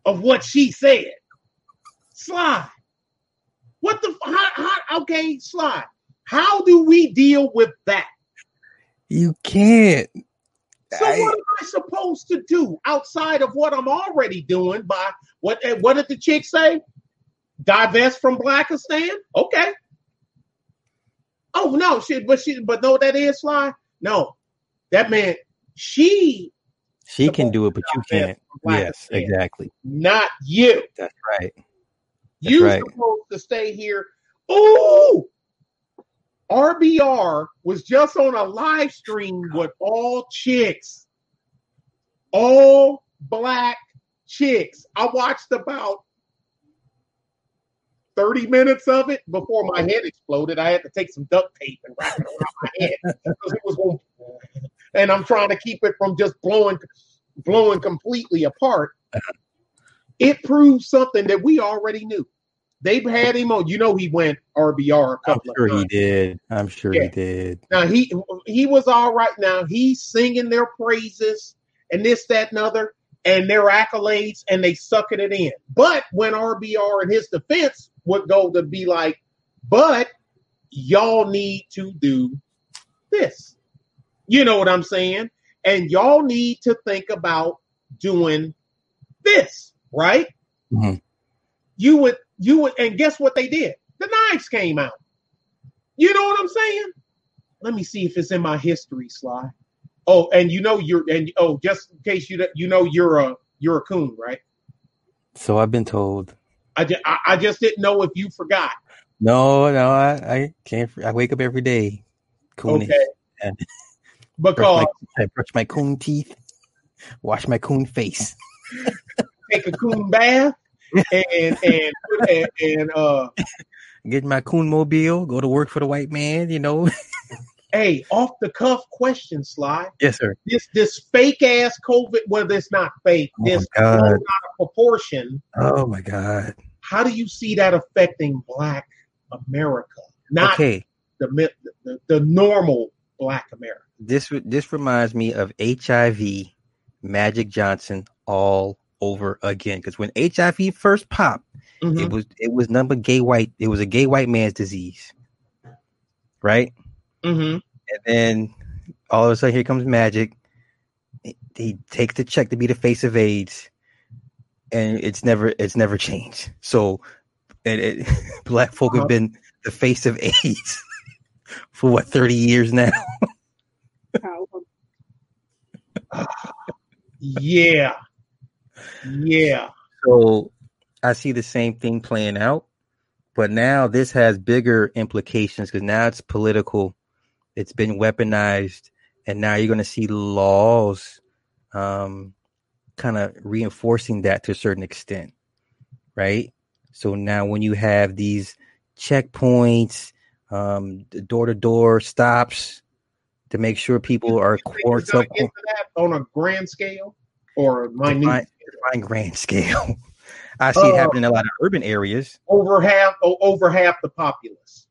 of what she said. Sly. What the? How, how, okay, Sly. How do we deal with that? You can't. So I- what am I supposed to do outside of what I'm already doing? By what? eh, What did the chick say? Divest from Blackistan? Okay. Oh no, she but she but no, that is Sly. No, that man. She She can do it, but you Supposed to be can't. Yes, exactly. Not you. That's right. That's You right. supposed to stay here. Ooh, RBR was just on a live stream with all chicks, all black chicks. I watched about 30 minutes of it before my head exploded. I had to take some duct tape and wrap it around my head *laughs* because it was going, and I'm trying to keep it from just blowing, blowing completely apart. Uh-huh. It proves something that we already knew. They've had him on. You know, he went RBR a I'm sure he did. I'm sure Yeah. he did. Now he he was all right. Now he's singing their praises and this, that, and other, and their accolades, and they sucking it in. But when RBR in his defense would go to be like, but y'all need to do this. You know what I'm saying? And y'all need to think about doing this, right? Mhm. You would you would and guess what they did? The knives came out. You know what I'm saying? Let me see if it's in my history Sly. Oh, and you know you're and oh, just in case you you know you're a you're a coon, right? So I've been told. I just I, I just didn't know if you forgot. No, no, I, I can't. I wake up every day. Coon Okay. and *laughs* Because brush my, I brush my coon teeth, wash my coon face. take a coon bath and and and, and uh Get my coon mobile, go to work for the white man, you know. hey, off the cuff question Sly. yes, sir. This this fake ass COVID, whether it's not fake. Oh This blown out of proportion. Oh my God. How do you see that affecting Black America? Not Okay. the, the the normal Black America. This this reminds me of HIV, Magic Johnson all over again. Because when HIV first popped, Mhm. it was it was none but gay white. It was a gay white man's disease, right? Mhm. And then all of a sudden, here comes Magic. He- He takes the check to be the face of AIDS, and it's never it's never changed. So, and it, *laughs* black folk Uh-huh. have been the face of AIDS *laughs* for what thirty years now. *laughs* Yeah. Yeah. So I see the same thing playing out, but now this has bigger implications because now it's political. It's been weaponized, and now you're going to see laws, um, kind of reinforcing that to a certain extent, right? So now when you have these checkpoints, um, door to door stops to make sure people are quarantined gonna get to that on a grand scale or minute? Define, define grand scale. *laughs* I see it Uh, happening in a lot of urban areas, over half o- over half the populace.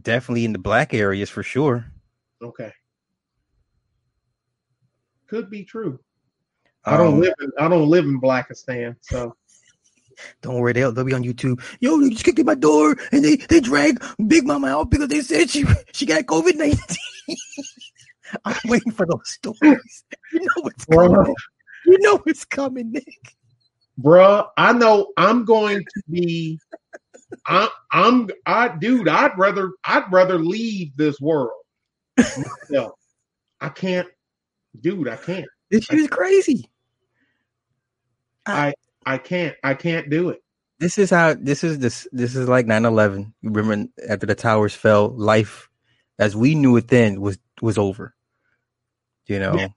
definitely in the black areas for sure. Okay. Could be true. I don't Um, live in I don't live in Blackistan, so *laughs* Don't worry, they'll, they'll be on YouTube. Yo, they just kicked in my door and they, they dragged Big Mama out because they said she *laughs* she got COVID 19. *laughs* I'm waiting for those stories. You know what's Bruh. coming. You know what's coming, Nick. bruh, I know I'm going to be I I'm I dude, I'd rather I'd rather leave this world myself. I can't dude, I can't. This shit is crazy. I I can't I can't do it. This is how this is this this is like 9-11. You remember after the towers fell, life as we knew it then was was over. You know, Yeah.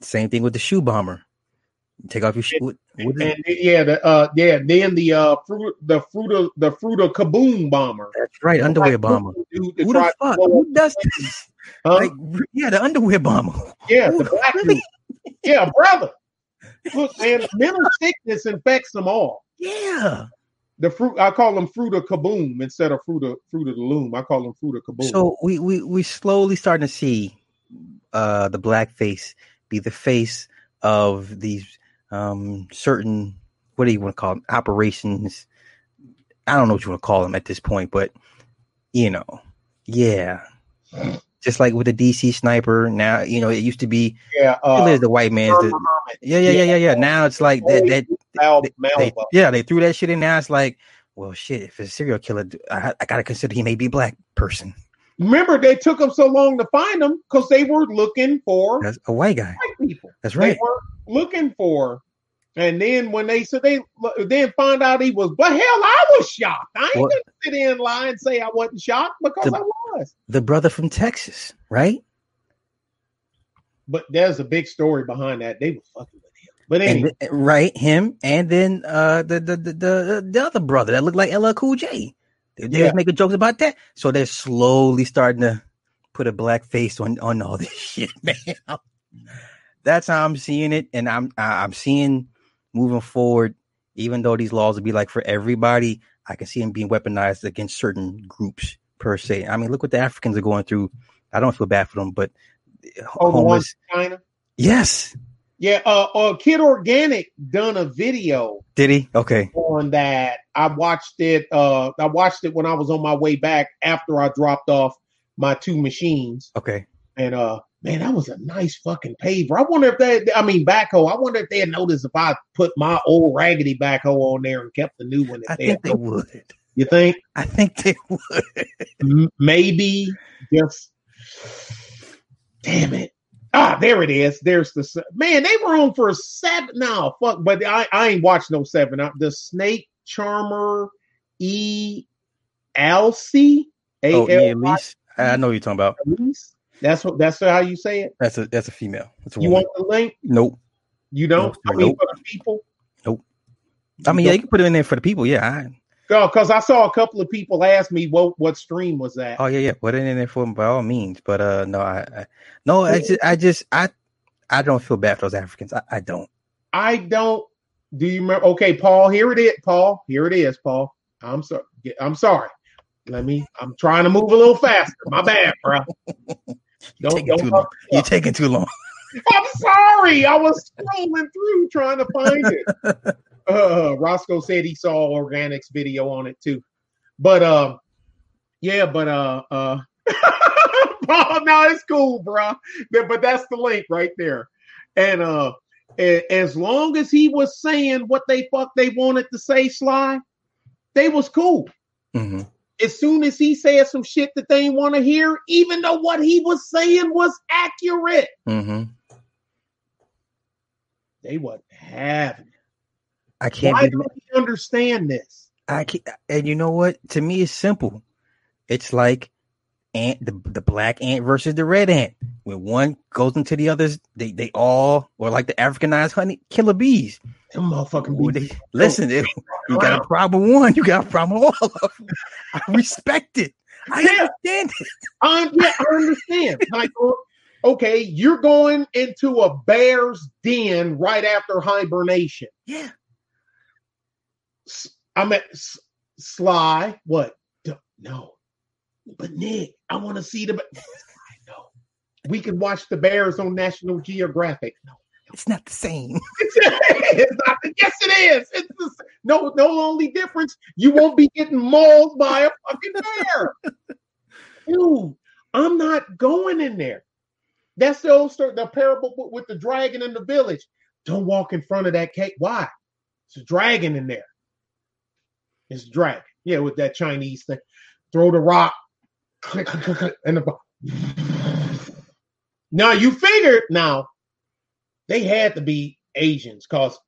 same thing with the shoe bomber. Take off your shoe. What, what is it? And yeah, the uh yeah, then the uh fruit the fruit of the fruit of kaboom bomber. That's right, underwear bomber. Who the fuck? Who does this? huh? Like, yeah, the underwear bomber. yeah, who the- black really? dude. Yeah, brother. Look, *laughs* man, mental sickness infects them all. Yeah. The fruit I call them fruit of kaboom instead of fruit of fruit of the loom. I call them fruit of kaboom. So we we we slowly starting to see uh the black face be the face of these um certain what do you want to call them operations? I don't know what you want to call them at this point but you know yeah. Just like with the dc sniper now you know it used to be yeah, uh, uh, the white man's the, yeah yeah yeah yeah yeah. Now it's like that, that Mal- they, yeah they threw that shit in. Now it's like well shit if it's a serial killer i, I gotta consider he may be a black person Remember, they took them so long to find them because they were looking for that's a white guy white people. That's right. They weren't looking for. And then when they said they then find out he was, but hell, I was shocked. I ain't What? gonna sit in and lie and say I wasn't shocked because The- I was. The brother from Texas, right? But there's a big story behind that. They were fucking with him. But anyway, th- right, him, and then uh the the the the, the other brother that looked like LL Cool J. They, they Yeah. was making jokes about that, so they're slowly starting to put a black face on on all *laughs* this shit, man. That's how I'm seeing it, and I'm I'm seeing moving forward. Even though these laws will be like for everybody, I can see them being weaponized against certain groups per se. I mean, look what the Africans are going through. I don't feel bad for them, but oh, homeless. in China. Yes, Yeah, uh, uh, Kid Organic done a video did he? Okay, on that. I watched it. Uh, I watched it when I was on my way back after I dropped off my two machines. okay. And uh, man, that was a nice fucking paver. I wonder if they, I mean, backhoe. I wonder if they had noticed if I put my old raggedy backhoe on there and kept the new one. I think they would. You think I think they would. M- maybe just? Damn it! Ah, there it is. There's the man. They were on for a seven. No, fuck. But I, I ain't watched no seven. Uh, The Snake Charmer E L C A Oh, yeah, Elise. I know you're talking about. Elise. That's what. That's how you say it. That's a that's a female. That's a You woman. want the link? Nope. You don't. Nope. I mean, Nope. for the people. Nope. I mean, yeah, you can put it in there for the people. Yeah. I, because I saw a couple of people ask me what what stream was that. oh yeah, yeah. Put it in there for them by all means. But uh, no, I, I no, I just, I just, I, I don't feel bad for those Africans. I, I don't. I don't. Do you remember? Okay, Paul. Here it is, Paul. Here it is, Paul. I'm sorry. I'm sorry. Let me. I'm trying to move a little faster. My bad, bro. *laughs* Don't, taking don't too long. You're taking too long. I'm sorry. I was scrolling through trying to find it. *laughs* Uh, Roscoe said he saw organics video on it too, but um, yeah, but uh, uh, *laughs* Paul, no, it's cool, bro. But that's the link right there, and uh, as long as he was saying what they fuck they wanted to say, Sly, they was cool. hmm As soon as he said some shit that they want to hear, even though what he was saying was accurate, hmm they wasn't having. it. I can't. Why don't we understand this? I can't. And you know what? To me, it's simple. It's like ant, the the black ant versus the red ant. When one goes into the others, they they all or like the Africanized honey killer bees. Them motherfucking bees. they- listen, if you got a problem one, you got a problem all of them. I respect it. I Yeah. understand it. Um, yeah, I understand. Like, okay, you're going into a bear's den right after hibernation. Yeah. I'm at Sly. What? No, but Nick, I want to see the. *laughs* I know. We can watch the bears on National Geographic. No, It's not the same. *laughs* it's not. the. Yes, it is. It's the, no, no only difference. You won't be getting mauled by a fucking bear. Dude, I'm not going in there. That's the old story, the parable with- with the dragon in the village. Don't walk in front of that cake. Why? It's a dragon in there. It's a dragon. Yeah, with that Chinese thing. Throw the rock. Click, click, click, and the. Now you figured now they had to be Asians because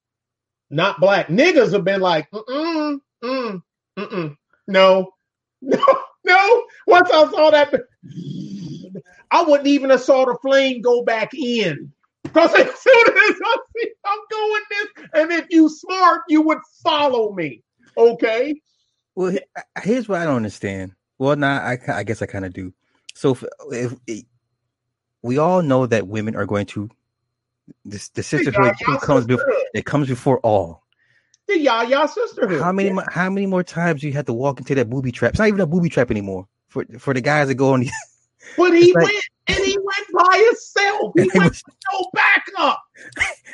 not black niggas have been like, mm mm mm no, *laughs* no, no. Once I saw that, I wouldn't even have saw the flame go back in. Because as soon as I see I'm going this, and if you smart, you would follow me. Okay. Well, uh, here's what I don't understand. Well, nah, I, I guess I kind of do. So if, if we all know that women are going to this the sisterhood Yaya comes before it comes before all. The Yaya sisterhood. How many mo- how many more times do you have to walk into that booby trap? It's not even a booby trap anymore for for the guys that go on. The, *laughs* But he like- went and he went by himself. He *laughs* went was- no backup. *laughs*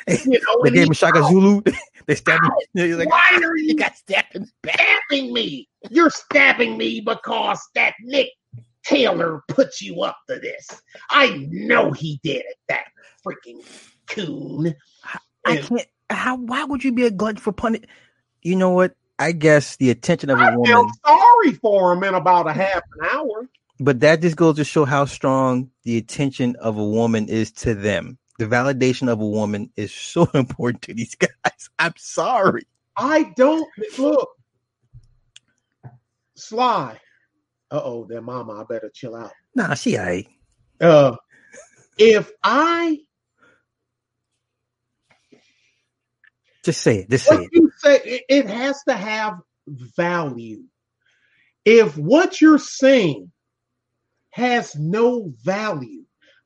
You know, they gave him Shaka Zulu. They stabbed him. He's like, Why ah, are you got stabbed in stabbing me? You're stabbing me because that Nick Taylor put you up to this. I know he did it, that freaking coon. I And can't. How? Why would you be a glutton for punishment? You know what? I guess the attention of a I woman, felt sorry for him in about a half an hour. but that just goes to show how strong the attention of a woman is to them. The validation of a woman is so *laughs* important to these guys. I'm sorry. I don't look. Sly. Uh oh, that mama, I better chill out. Nah, she ain't. Uh if I just say it, just say what it. you say it, it has to have value. If what you're saying has no value,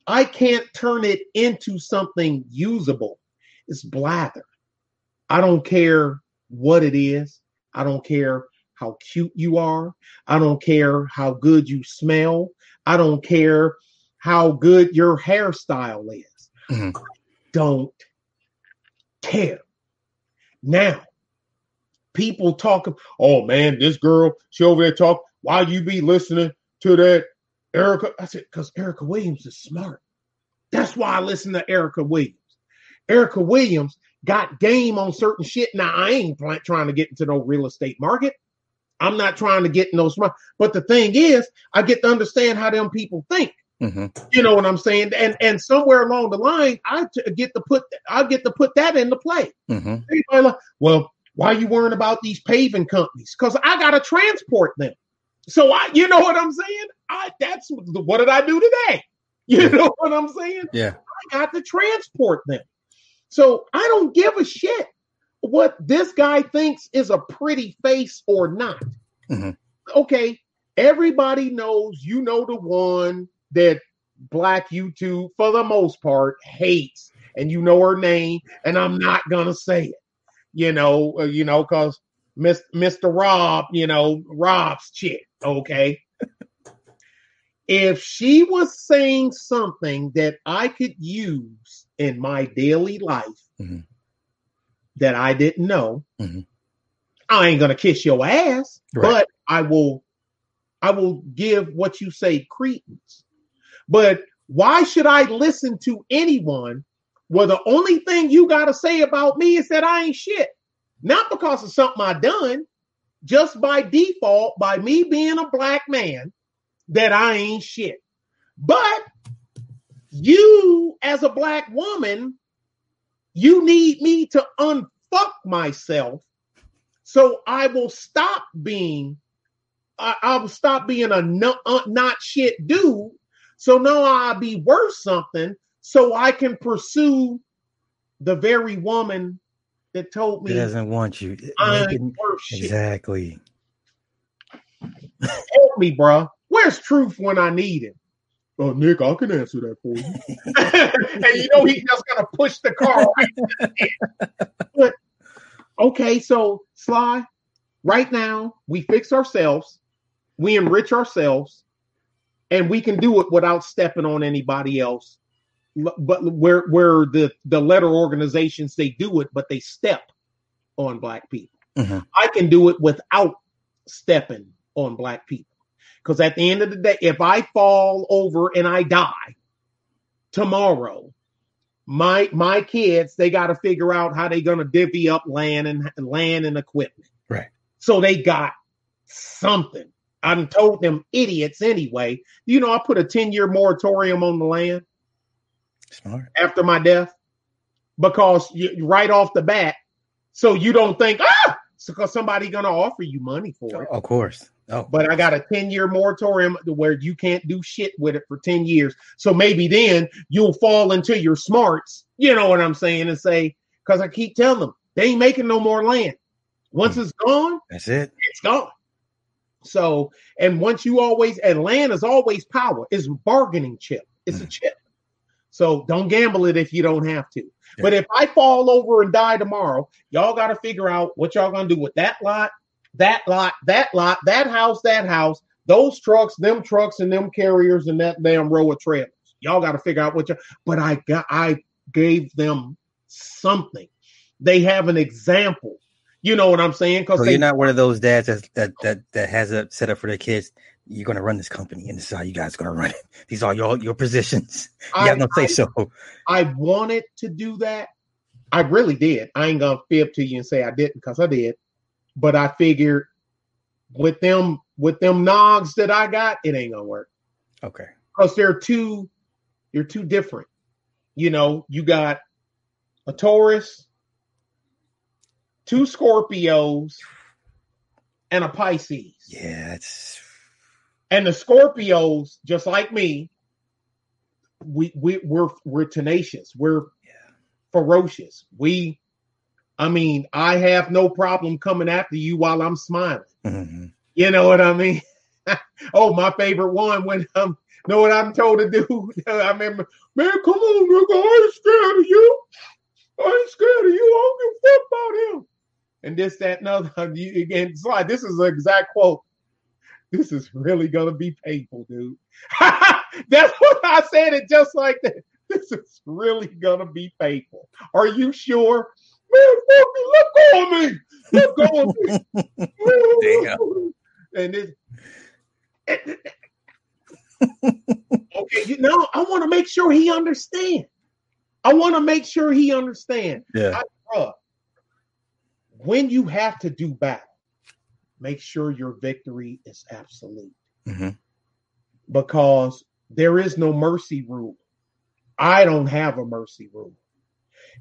I can't turn it into something usable. It's blather. I don't care what it is. I don't care how cute you are. I don't care how good you smell. I don't care how good your hairstyle is. Mhm. Don't care. Now, people talk, oh man, this girl, she over there talk. Why you be listening to that Erica? I said, because Erica Williams is smart. That's why I listen to Erica Williams. Erica Williams got game on certain shit. Now I ain't trying to get into no real estate market. I'm not trying to get in those smart. But the thing is, I get to understand how them people think. Mhm. You know what I'm saying? And and somewhere along the line, I t- get to put I get to put that into play. Mhm. Like, well, why you worrying about these paving companies? Because I gotta transport them. So I, you know what I'm saying? I that's what did I do today? *laughs* You know what I'm saying? Yeah. I got to transport them. So I don't give a shit what this guy thinks is a pretty face or not. Mhm. Okay, everybody knows you know the one that Black YouTube, for the most part, hates, and you know her name, and I'm not gonna say it. You know, uh, you know, because Mr. Rob, you know, Rob's chick. Okay, if she was saying something that I could use in my daily life Mhm. that I didn't know, Mhm. I ain't gonna kiss your ass, Right. but I will I will give what you say credence. But why should I listen to anyone where the only thing you gotta say about me is that I ain't shit? Not because of something I done, just by default, by me being a black man, that I ain't shit. But you, as a black woman, you need me to unfuck myself so I will stop being, I, I will stop being a no, uh, not shit dude. So now I'll be worth something so I can pursue the very woman that told He me doesn't want you. I'm it- worth shit. Exactly. Help me, bruh. Where's truth when I need it? Oh, Nick, I can answer that for you. *laughs* and you know he's just gonna push the car. right *laughs* the but okay, so Sly, right now we fix ourselves, we enrich ourselves, and we can do it without stepping on anybody else. But where where the the letter organizations they do it, but they step on black people. Mhm. I can do it without stepping on black people. Because at the end of the day, if I fall over and I die tomorrow, my my kids they got to figure out how they're gonna divvy up land and land and equipment. Right. So they got something. I done told them idiots anyway. You know, I put a 10 year moratorium on the land Smart. after my death because you, right off the bat, so you don't think, ah, because somebody gonna offer you money for it. Of course. Oh, But I got a 10 year moratorium to where you can't do shit with it for 10 years. So maybe then you'll fall into your smarts, you know what I'm saying, and say, because I keep telling them they ain't making no more land. Once hmm. it's gone, that's it. it's gone. So, and once you always, and land is always power, it's a bargaining chip, it's a hmm. chip. So don't gamble it if you don't have to. But if I fall over and die tomorrow, y'all got to figure out what y'all gonna do with that lot, that lot, that lot, that house, that house, those trucks, them trucks, and them carriers, and that damn row of trailers. Y'all got to figure out what you. But I got, I gave them something. They have an example. You know what I'm saying? Because So you're not one of those dads that that that, that has a setup for their kids. You're gonna run this company, and this is how you guys gonna run it. *laughs* These are your your positions. *laughs* You I, have no say so. I wanted to do that. I really did. I ain't gonna fib to you and say I didn't because I did. But I figured with them with them nogs that I got, it ain't gonna work Okay. because they're too they're too different. you know, you got a Taurus, two Scorpios, and a Pisces. Yeah, it's And the Scorpios, just like me, we we we're we're tenacious. We're Yeah. ferocious. We I mean, I have no problem coming after you while I'm smiling. mhm. You know what I mean? *laughs* oh, my favorite one when um know what I'm told to do. *laughs* I remember, man, come on, nigga, I ain't scared of you. I ain't scared of you. I don't give a fuck about him. And this, that, and other. *laughs* Again, it's like this is the exact quote. This is really gonna be painful, dude. That's what I said it just like that. This is really gonna be painful. Are you sure? Man, let go of me. Go of me. *laughs* Damn. And this okay, you know, I want to make sure he understand. I want to make sure he understand. Yeah. Bruh, when you have to do battle, make sure your victory is absolute Mhm. because there is no mercy rule. I don't have a mercy rule.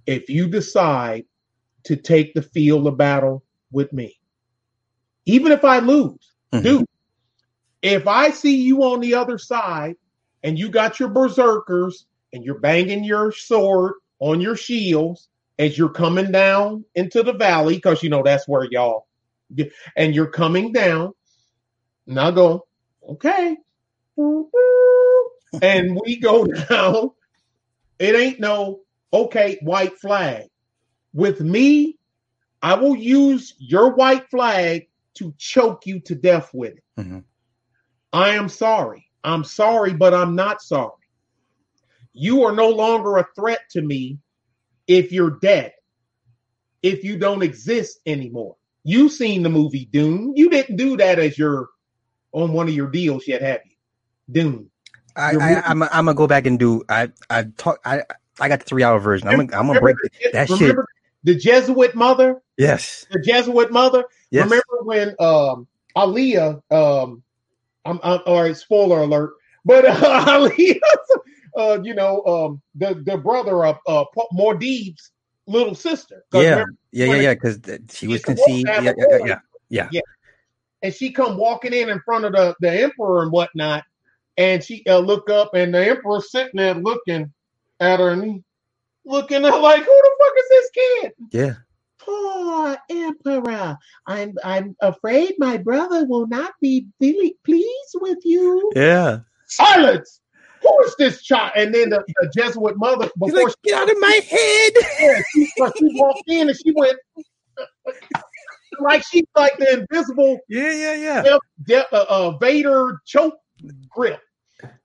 If you decide to take the field of battle with me, even if I lose, Mhm. dude, if I see you on the other side and you got your berserkers and you're banging your sword on your shields as you're coming down into the valley, because you know that's where y'all and you're coming down, and I go, okay. And we go *laughs* down. It ain't no okay, white flag. With me, I will use your white flag to choke you to death with it. Mhm. I am sorry. I'm sorry, but I'm not sorry. You are no longer a threat to me if you're dead, if you don't exist anymore. You've seen the movie Dune. You didn't do that as your on one of your deals yet, have you? Dune. I, You're I, really- I'm, I'm gonna go back and do. I, I talk. I, I got the three hour version. I'm gonna, I'm gonna break it. that shit. The Jesuit mother, Yes. the Jesuit mother. Yes. Remember when um Alia um I'm, I'm all right, spoiler alert, but *laughs* uh, Alia, uh, you know, um the the brother of uh Pa- little sister. Yeah. Yeah. Yeah. Yeah. Because she was used to walk conceived. Yeah. the Yeah. Yeah. Yeah. and she come walking in in front of the the emperor and whatnot, and she uh, look up and the emperor sitting there looking at her and he looking at like, who the fuck is this kid? Yeah. Poor emperor, I'm I'm afraid my brother will not be really pleased with you. Yeah. Silence. Who is this child? And then the, the Jesuit mother before like, get out of my head. yeah, she, she walked in and she went *laughs* like she's like the invisible Yeah. Yeah. Yeah. Darth, Darth, uh, uh, Vader choke grip,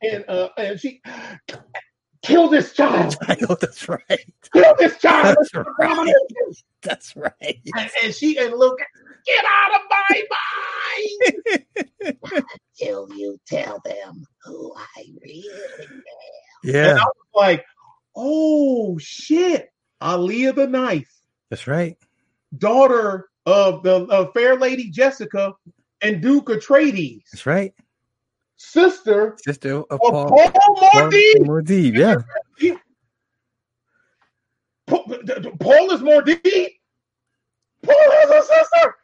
and uh, and she kill this child, *laughs* I know that's right. kill this child. That's right. That's right. And, and she and Luke, get out of my mind *laughs* till you tell them who I really am. And Yeah. I was like, oh shit, Alia the Knife, That's right. daughter of the of Fair Lady Jessica and Duke Atreides, That's right. Sister Sister of of Paul. Paul Muad'Dib. Muad'Dib, Yeah. Paul, is more deep. Paul has a sister.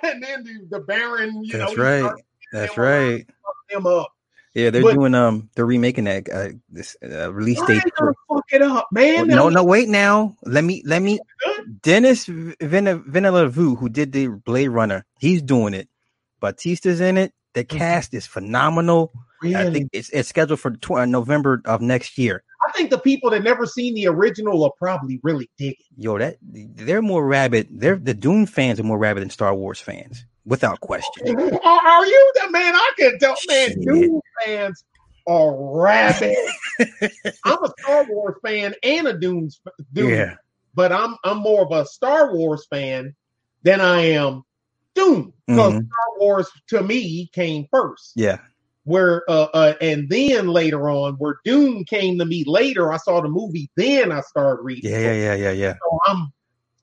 *laughs* and then the, the Baron, you That's know, right. That's right. him up. Yeah, they're But- doing um they're remaking that uh, this uh, release date. gonna fuck it up, man? no, no, wait now. Let me let me Denis Villeneuve, who did the Blade Runner, he's doing it. Bautista's in it. The Mhm. cast is phenomenal. I think it's it's scheduled for tw- uh, November of next year. I think the people that never seen the original are probably really dig it. Yo, that they're more rabid. They're the Dune fans are more rabid than Star Wars fans, without question. *laughs* Are, are you the man? I can tell, man. Shit. Dune fans are rabid. *laughs* I'm a Star Wars fan and a Dune, Dune Yeah, but I'm I'm more of a Star Wars fan than I am Dune because Mhm. Star Wars to me came first. yeah, Where uh, uh and then later on, where Dune came to me later, I saw the movie. Then I started reading. yeah, yeah, yeah, yeah, yeah. So I'm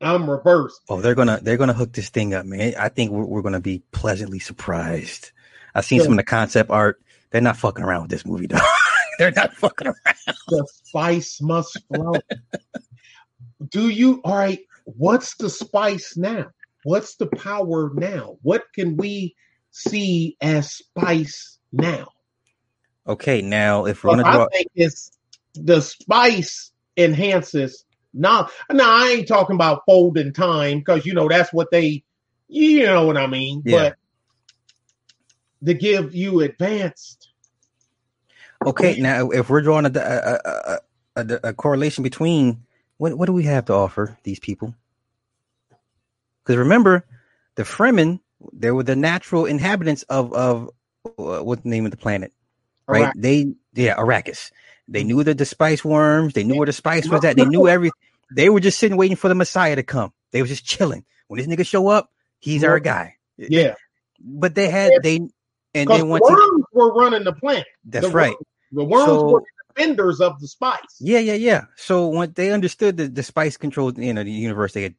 I'm reversed. Oh, they're gonna they're gonna hook this thing up, man. I think we're, we're gonna be pleasantly surprised. I've seen Yeah. some of the concept art. They're not fucking around with this movie, though. *laughs* They're not fucking around. The spice must flow. *laughs* Do you all right? What's the spice now? What's the power now? What can we see as spice now? Okay, now if we're gonna I draw, think it's the spice enhances. Now, now I ain't talking about folding time because you know that's what they, you know what I mean. Yeah. But to give you advanced, okay, now if we're drawing a a, a, a, a correlation between what what do we have to offer these people? Because remember, the Fremen, they were the natural inhabitants of of uh, what's the name of the planet, right? Arrakis. They yeah, Arrakis. They knew the, the spice worms. They knew where the spice was at. They knew everything. They were just sitting waiting for the Messiah to come. They were just chilling. When this nigga show up, he's our guy. yeah, But they had they and they the went to worms were running the planet. that's the right. Worms, the worms So- were the defenders of the spice. Yeah, yeah, yeah. So when they understood that the spice controlled, you know, the universe, they had,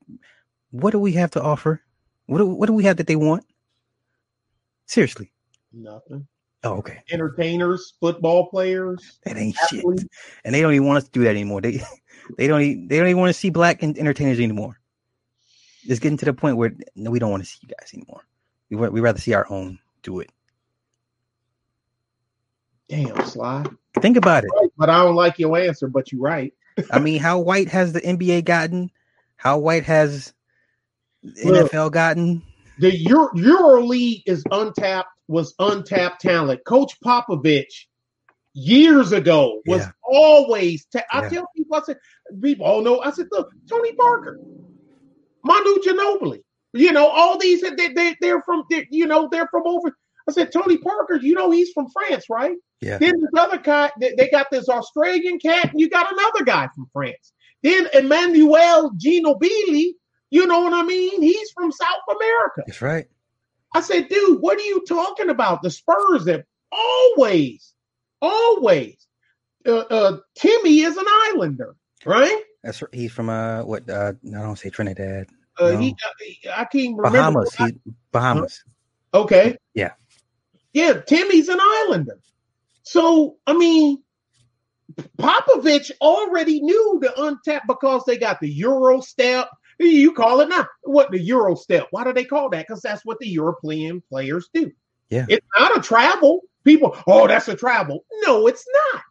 what do we have to offer? What do, what do we have that they want? Seriously. Nothing. Oh, okay. Entertainers, football players, That ain't athletes. shit. And they don't even want us to do that anymore. They they don't even, they don't even want to see black entertainers anymore. It's getting to the point where no, we don't want to see you guys anymore. We we rather see our own do it. Damn, Sly. Think about it. Right, but I don't like your answer. But you're right. I mean, how white has the NBA gotten? How white has Look. NFL gotten? The Euro, Euro League is untapped. Was untapped talent. Coach Popovich years ago was Yeah. always. Ta- I Yeah. tell people, I said, people all know. I said, look, Tony Parker, Manu Ginobili. You know, all these they, they they're from they, you know they're from over. I said Tony Parker. You know he's from France, right? Yeah. Then this other guy, they, they got this Australian cat, and you got another guy from France. Then Emmanuel Ginobili, you know what I mean? He's from South America. That's right. I said, dude, what are you talking about? The Spurs have always, always. Uh, uh, Timmy is an Islander, right? That's right. He's from uh what uh I don't say Trinidad. Uh, No. he, I can't remember. Bahamas. He's Bahamas. Okay. Yeah. Yeah, Timmy's an Islander. So, I mean, Popovich already knew the untapped because they got the Euro step. You call it now. What the Euro step? Why do they call that? Because that's what the European players do. Yeah. It's not a travel. People, oh, that's a travel. No, it's not.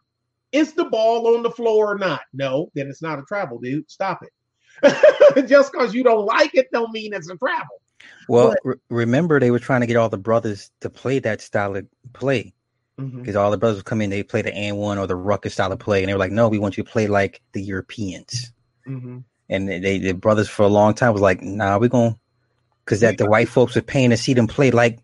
Is the ball on the floor or not? No, then it's not a travel, dude. Stop it. *laughs* Just because you don't like it don't mean it's a travel. Well, But- re- remember they were trying to get all the brothers to play that style of play because all the brothers would come in, they play the and one or the ruckus style of play, and they were like, "No, we want you to play like the Europeans." Mm-hmm. And they, the brothers for a long time was like, "Nah, we're going," because that the white folks were paying to see them play like,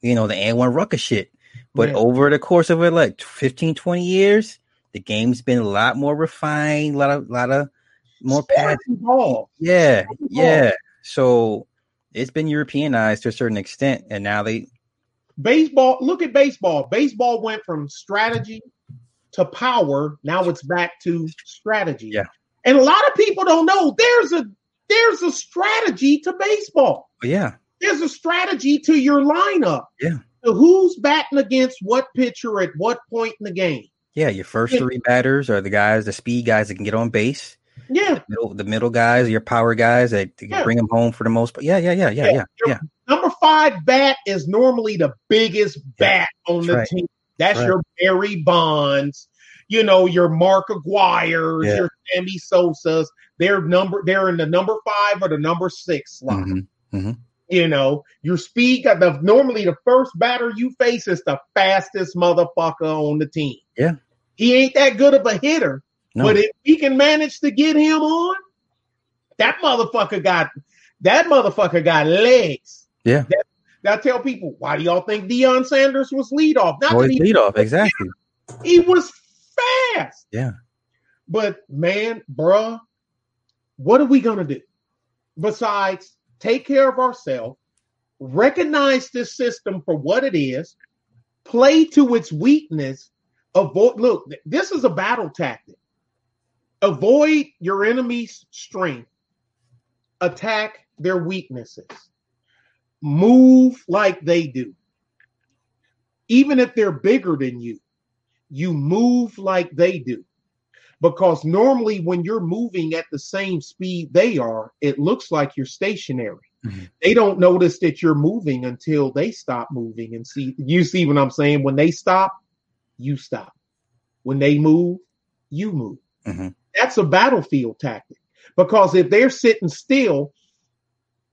you know, the and one ruckus shit. But Yeah. over the course of it, like 15, 20 years, the game's been a lot more refined, a lot of, lot of more pads. ball. Yeah, yeah. So it's been Europeanized to a certain extent, and now they Baseball, look at baseball. Baseball went from strategy to power. Now it's back to strategy. Yeah. And a lot of people don't know there's a there's a strategy to baseball. Oh, yeah, There's a strategy to your lineup. Yeah. So who's batting against what pitcher at what point in the game? yeah. Your first Yeah. three batters are the guys, the speed guys that can get on base. Yeah. Middle, the middle guys, your power guys that can Yeah. bring them home for the most. part. yeah, yeah, yeah, yeah, Yeah. yeah. Number five bat is normally the biggest bat on the right. team. That's Right. your Barry Bonds, you know, your Mark Aguirre's, Yeah. your Sammy Sosa's. They're number they're in the number five or the number six slot. Mhm. You know, your speed got the normally the first batter you face is the fastest motherfucker on the team. Yeah. He ain't that good of a hitter, No, but if we can manage to get him on, that motherfucker got that motherfucker got legs. Yeah. That, I tell people, why do y'all think Deion Sanders was lead off? Not he, lead off exactly. he was fast. Yeah. But man, bruh, what are we gonna do? Besides take care of ourselves, recognize this system for what it is, play to its weakness, avoid look, this is a battle tactic. Avoid your enemy's strength, attack their weaknesses, move like they do. Even if they're bigger than you, you move like they do. Because normally, when you're moving at the same speed they are, it looks like you're stationary. Mm-hmm. They don't notice that you're moving until they stop moving and see. You see what I'm saying? When they stop, you stop. When they move, you move. Mm-hmm. That's a battlefield tactic. Because if they're sitting still,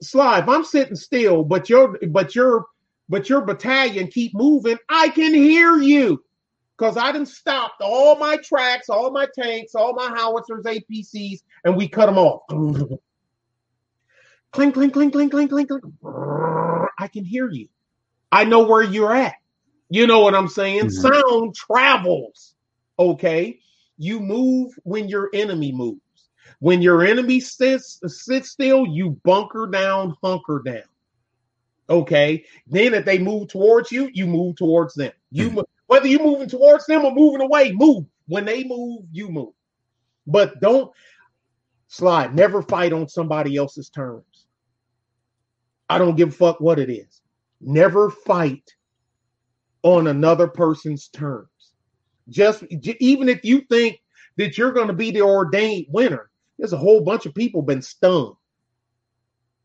Sly, if I'm sitting still, but your but your but your battalion keep moving, I can hear you because I didn't stop all my tracks, all my tanks, all my howitzers, APCs, and we cut them off. *laughs* clink, clink, clink, clink, clink, clink, clink. I can hear you. I know where you're at. You know what I'm saying? Mm-hmm. Sound travels. Okay. You move when your enemy moves. When your enemy sits sits still, you bunker down, hunker down. Okay. Then if they move towards you, you move towards them. You mm-hmm. Whether you're moving towards them or moving away, move. When they move, you move. But don't slide. Never fight on somebody else's terms. I don't give a fuck what it is. Never fight on another person's terms. Just even if you think that you're going to be the ordained winner, there's a whole bunch of people been stung.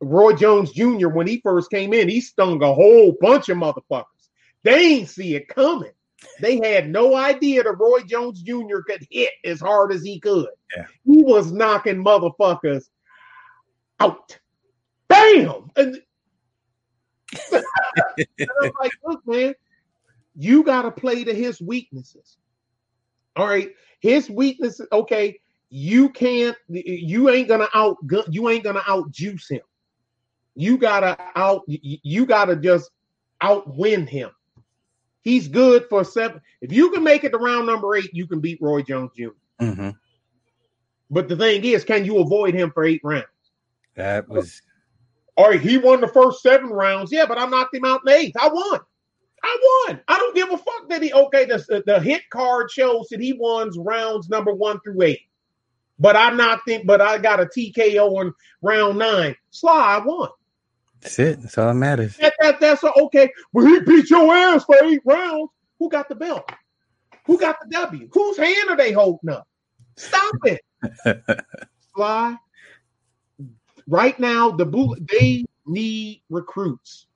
Roy Jones Jr. when he first came in, he stung a whole bunch of motherfuckers. They ain't see it coming. They had no idea that Roy Jones Jr. could hit as hard as he could. Yeah. He was knocking motherfuckers out. Bam! And, *laughs* and I'm like, look, man, you got to play to his weaknesses. All right, his weaknesses. Okay, you can't. You ain't gonna out. You ain't gonna out juice him. You gotta out. You gotta just outwin him. He's good for seven. If you can make it to round number eight, you can beat Roy Jones Jr. Mm-hmm. But the thing is, can you avoid him for eight rounds? That was. All right, he won the first seven rounds. Yeah, but I knocked him out in eighth. I won. I won. I don't give a fuck that he. Okay, the, the hit card shows that he won rounds number one through eight. But I knocked him. But I got a TKO in round nine. Sly, I won. That's it. That's all that matters. That, that, that's a, okay. Well, he beat your ass for eight rounds. Who got the belt? Who got the W? Whose hand are they holding up? Stop it. *laughs* Sly. Right now, the bull they need recruits.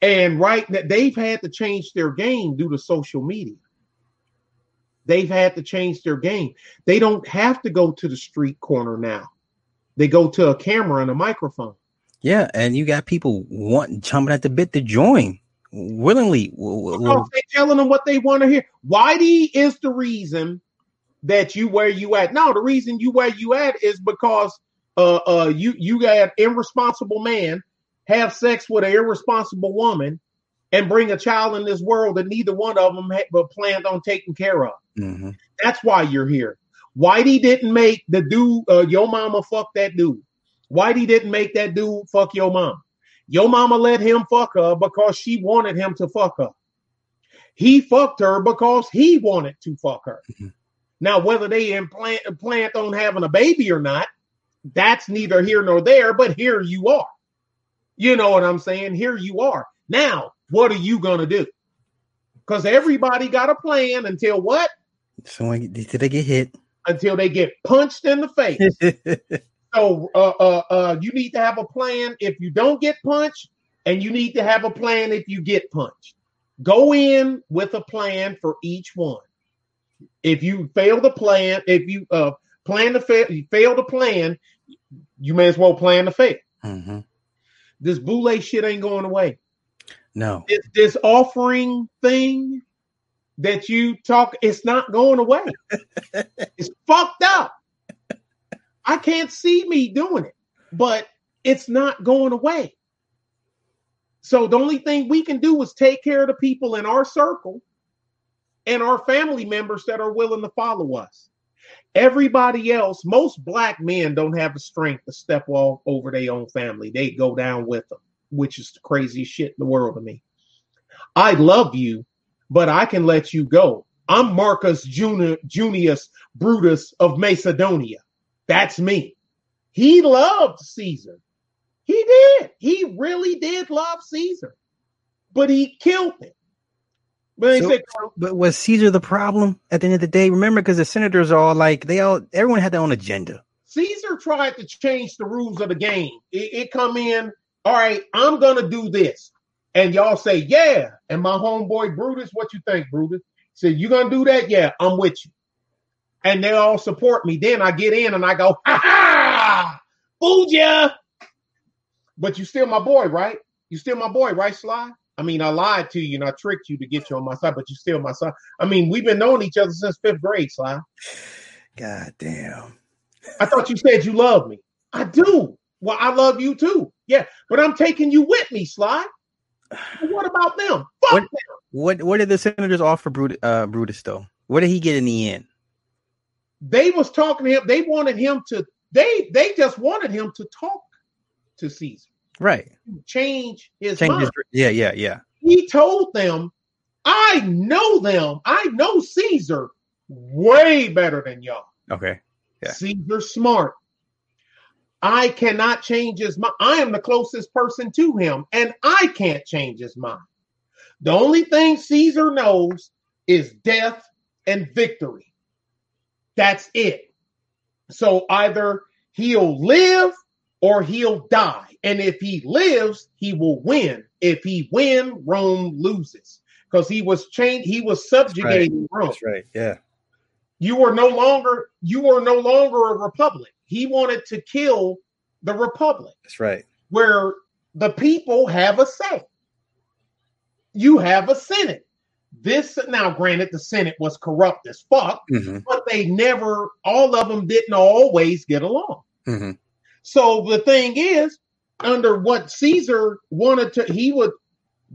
And right that they've had to change their game due to social media. They've had to change their game. They don't have to go to the street corner now. They go to a camera and a microphone. Yeah, and you got people wanting jumping at the bit to join willingly. Well, they telling them what they want to hear. Whitey is the reason that you where you at. No, the reason you where you at is because uh uh you you got irresponsible man have sex with an irresponsible woman and bring a child in this world that neither one of them had, but planned on taking care of. Mm-hmm. That's why you're here. Whitey didn't make the dude, uh, your mama fuck that dude. Whitey didn't make that dude fuck your mom. Your mama let him fuck her because she wanted him to fuck her. He fucked her because he wanted to fuck her. Mm-hmm. Now, whether they implant, plant on having a baby or not, that's neither here nor there, but here you are. You know what I'm saying? Here you are. Now, what are you going to do? Because everybody got a plan until what? Someone until they get hit. Until they get punched in the face. *laughs* so uh, uh, uh, you need to have a plan if you don't get punched, and you need to have a plan if you get punched. Go in with a plan for each one. If you fail the plan, if you uh, plan to fail, you fail to plan, you may as well plan to fail. Mm-hmm. This boule shit ain't going away. No. This, this offering thing that you talk, it's not going away. *laughs* it's fucked up. I can't see me doing it, but it's not going away. So the only thing we can do is take care of the people in our circle and our family members that are willing to follow us. Everybody else, most black men don't have the strength to step all over their own family. They go down with them, which is the craziest shit in the world to me. I love you, but I can let you go. I'm Marcus Junius Brutus of Macedonia. That's me. He loved Caesar. He did. He really did love Caesar, but he killed him But So- said But was Caesar the problem at the end of the day? Remember, because the senators are all like they all everyone had their own agenda. Caesar tried to change the rules of the game. It, it come in, all right, I'm gonna do this. And y'all say, yeah. And my homeboy Brutus, what you think, Brutus? Said, you gonna do that? Yeah, I'm with you. And they all support me. Then I get in and I go, ha ha! Fooled ya! But you still my boy, right? You still my boy, right, Sly? I mean, I lied to you and I tricked you to get you on my side, but you still my son. I mean, we've been knowing each other since fifth grade, Sly. God damn. I thought you said you love me. I do. Well, I love you too. Yeah, but I'm taking you with me, Sly. What about them? Fuck What- them. What what did the senators offer uh, Brutus though? What did he get in the end? They was talking to him. They wanted him to. They they just wanted him to talk to Caesar, Right. change his Change mind. his, yeah, yeah, yeah. he told them, "I know them. I know Caesar way better than y'all. Okay. Yeah. Caesar's smart. I cannot change his mind. I am the closest person to him, and I can't change his mind. The only thing Caesar knows is death and victory. That's it. So either he'll live or he'll die. And if he lives, he will win. If he win, Rome loses. Because he was changed, he was subjugating Rome That's right. Yeah. you were no longer you were no longer a republic he wanted to kill the republic That's right. where the people have a say you have a senate this now granted the senate was corrupt as fuck hmm but they never all of them didn't always get along. Hmm so the thing is under what caesar wanted to he would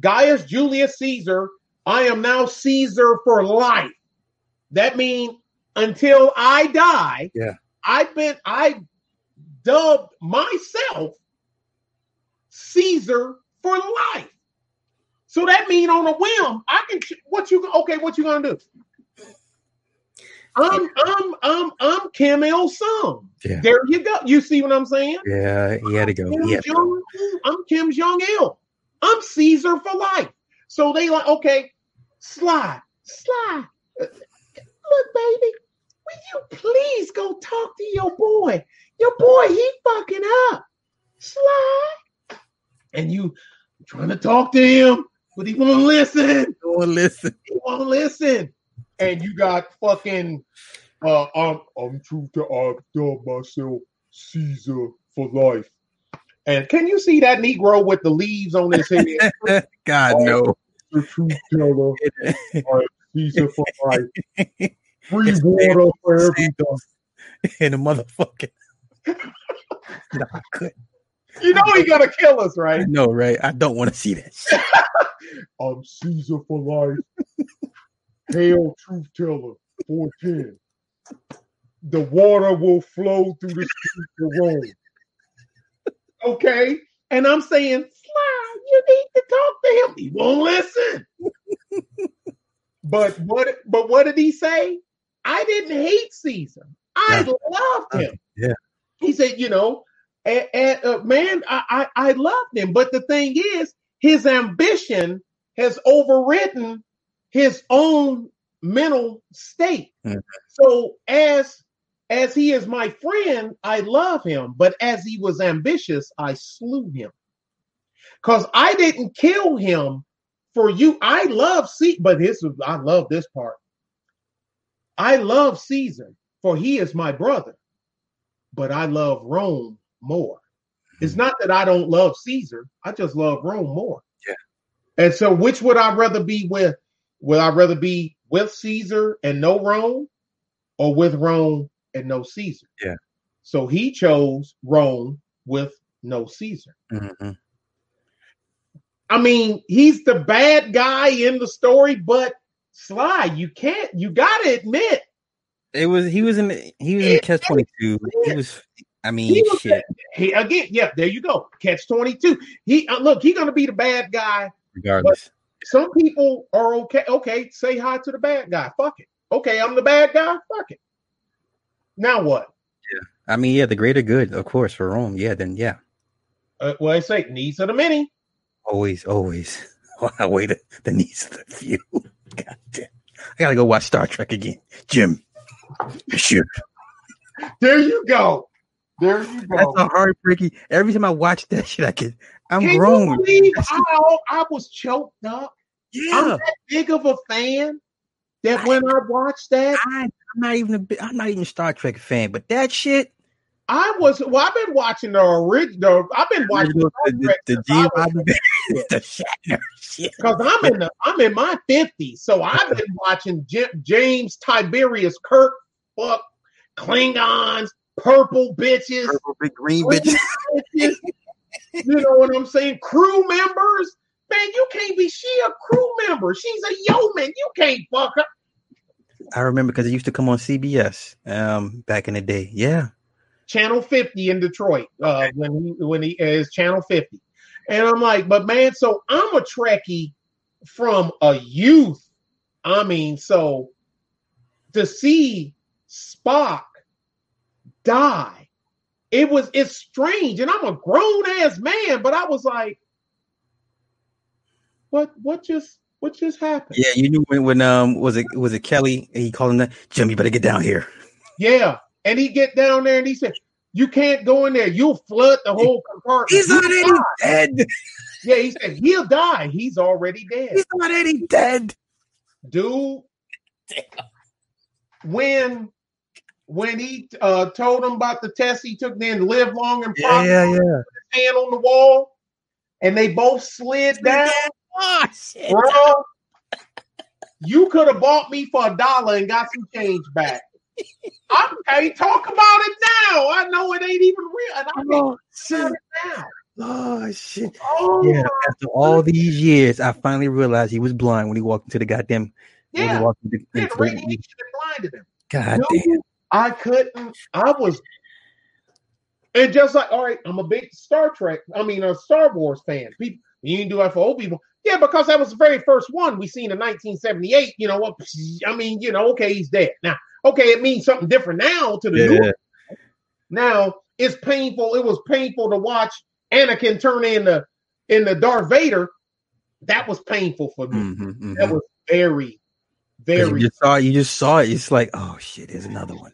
gaius julius caesar i am now caesar for life. That means until i die Yeah. i've been i dubbed myself caesar for life so that means on a whim i can what you okay what you gonna do um, um, um, i'm i'm i'm i'm kim il sung Yeah. there you go you see what i'm saying Yeah. He had to go. Kim Yeah. Jong, I'm Kim Jong Il. I'm Caesar for life. So they like, okay, Sly, Sly. uh, Look, baby, will you please go talk to your boy? Your boy, he fucking up. Sly. And you trying to talk to him, but he won't listen. Won't listen. He won't listen. And you got fucking uh I'm I'm true to I've dubbed myself Caesar for life. And can you see that Negro with the leaves on his head? *laughs* God Oh. no. the truth teller, I'm *laughs* Caesar for life. *laughs* Free It's water for every and the motherfucking. no, I couldn't. You know he gonna kill us, right? No, right? I don't want to see that. *laughs* I'm Caesar for life. Hail truth teller, 410. The water will flow through the streets of Rome. Okay. And I'm saying, Sly, you need to talk to him. He won't listen. *laughs* but what but what did he say? I didn't hate Caesar. I loved uh, him. Yeah. He said, you know, and, and, uh, man, I, I I loved him. But the thing is, his ambition has overridden his own mental state. Mhm. So as as he is my friend, I love him. But as he was ambitious, I slew him. Cause I didn't kill him for you. I love C, but this is I love this part. I love Caesar, for he is my brother, but I love Rome more. It's not that I don't love Caesar, I just love Rome more. Yeah. And so which would I rather be with? Would I rather be with Caesar and no Rome or with Rome and no Caesar? Yeah. So he chose Rome with no Caesar. Mhm. I mean, he's the bad guy in the story, but Sly, you can't, you gotta admit, It was he was in he was in catch twenty two. He was. I mean, He he again, yeah, there you go. Catch 22. He uh, look, he's gonna be the bad guy. Regardless, Some people are okay. Okay, say hi to the bad guy. Fuck it. Okay, I'm the bad guy. Fuck it. Now what? Yeah, I mean, yeah, the greater good, of course, for Rome. Yeah, then yeah, Uh, well, I say needs of the many. always, always. *laughs* I wait, the needs of the few. *laughs* God damn. I gotta go watch Star Trek again. Jim. Sure. There you go. There you That's go. a heartbreaking. Every time I watch that shit, I get I'm Can grown. you believe how I was choked up? Yeah. I'm that big of a fan that when I watched that, I, I'm not even a bit, I'm not even a Star Trek fan, but that shit, I was well. I've been watching the original. I've been watching the, the, the, since Gene I was- Roddenberry, *laughs* the Shatner shit. because I'm in the I'm in my 50s, so I've been watching J- James Tiberius Kirk fuck Klingons, purple bitches, Purple big green bitch. bitches. you know what I'm saying? Crew members. Man, you can't be she a crew member. She's a yeoman. You can't fuck her. I remember because it used to come on CBS um back in the day. Yeah. Channel 50 in Detroit uh, when he when he is Channel 50. And I'm like, but man, so I'm a Trekkie from a youth. I mean, so to see Spock die, it was it's strange, and I'm a grown ass man, but I was like, what what just what just happened? Yeah, you knew when, when um was it was it Kelly? He called him that Jim, you better get down here. Yeah. And he get down there and he said, You can't go in there, you'll flood the whole compartment. He's already die." dead. Yeah, he said he'll die. He's already dead. He's already dead. Dude, when when he uh told him about the test he took, then live long and Yeah, prosper, yeah, yeah. his hand on the wall, and they both slid down, Oh shit. bro. You could have bought me for a dollar and got some change back. I can't talk about it now. I know it ain't even real, and I can't Oh talk shit. it now. Oh shit. Oh, Yeah, after all these years, I finally realized he was blind when he walked into the goddamn. when he yeah. walked into, Yeah, into the radiation had blinded him. God Dude, damn. I couldn't. I was, and just like, all right, I'm a big Star Trek. I mean, a Star Wars fan. People, you didn't do that for old people. Yeah, because that was the very first one we seen in 1978. You know what? I mean, you know, okay, he's dead now. Okay, it means something different now to the new. Yeah. Now it's painful. It was painful to watch Anakin turn into into Darth Vader. That was painful for me. Mhm, mhm. That was very, very. You just saw it. You just saw it. It's like, oh shit, there's another one,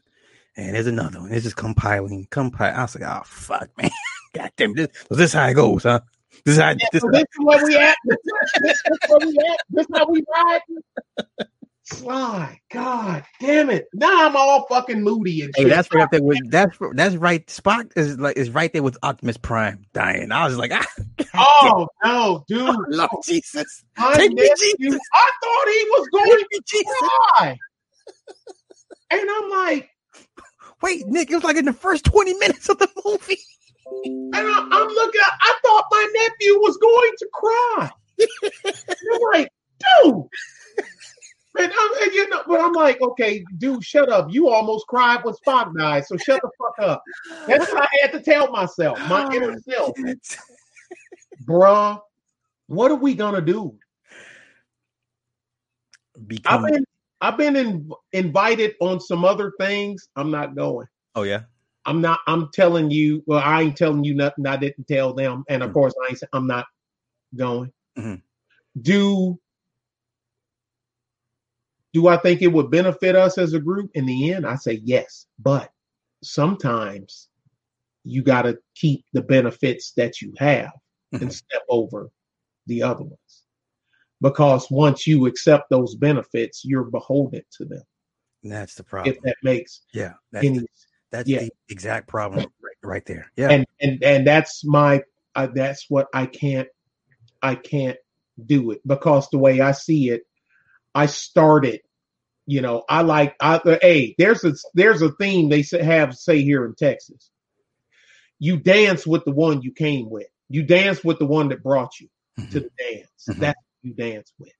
and there's another one. It's just compiling, compiling. I was like, oh fuck, man, *laughs* god damn this. So this how it goes, huh? This is how. This So this is where we at. *laughs* This, this is where we at. This how we ride. Sly, God damn it! Now I'm all fucking moody and Hey, shit. that's right up there with that's that's right. Spock is like is right there with Optimus Prime dying. I was like, *laughs* ah, oh no, dude! Lord Jesus, My Take me, nephew, I thought he was going Take me, to Jesus. cry, and I'm like, Wait, Nick, it was like in the first twenty minutes of the movie. and I, I'm looking. I thought my nephew was going to cry. You're like, dude. And, I'm, and you know, but I'm like, okay, dude, shut up. You almost cried when Spock died, so shut the fuck up. That's what I had to tell myself, my oh, inner self, bruh. What are we gonna do? I've been, I've been in, invited on some other things. I'm not going. Oh yeah. I'm not. I'm telling you. Well, I ain't telling you nothing. I didn't tell them, and of Mhm. course, I ain't. I'm not going. Mhm. Do do I think it would benefit us as a group? In the end, I say yes. But sometimes you got to keep the benefits that you have Mhm. and step over the other ones, because once you accept those benefits, you're beholden to them. That's the problem. If that makes yeah, that's any that's yeah. the exact problem right, right there. Yeah. and and and that's my uh, that's what I can't I can't do it because the way I see it, I started. You know, I like I uh, hey, there's a there's a theme they have say here in Texas. You dance with the one you came with. You dance with the one that brought you to Mhm. the dance. Mhm. That's you dance with.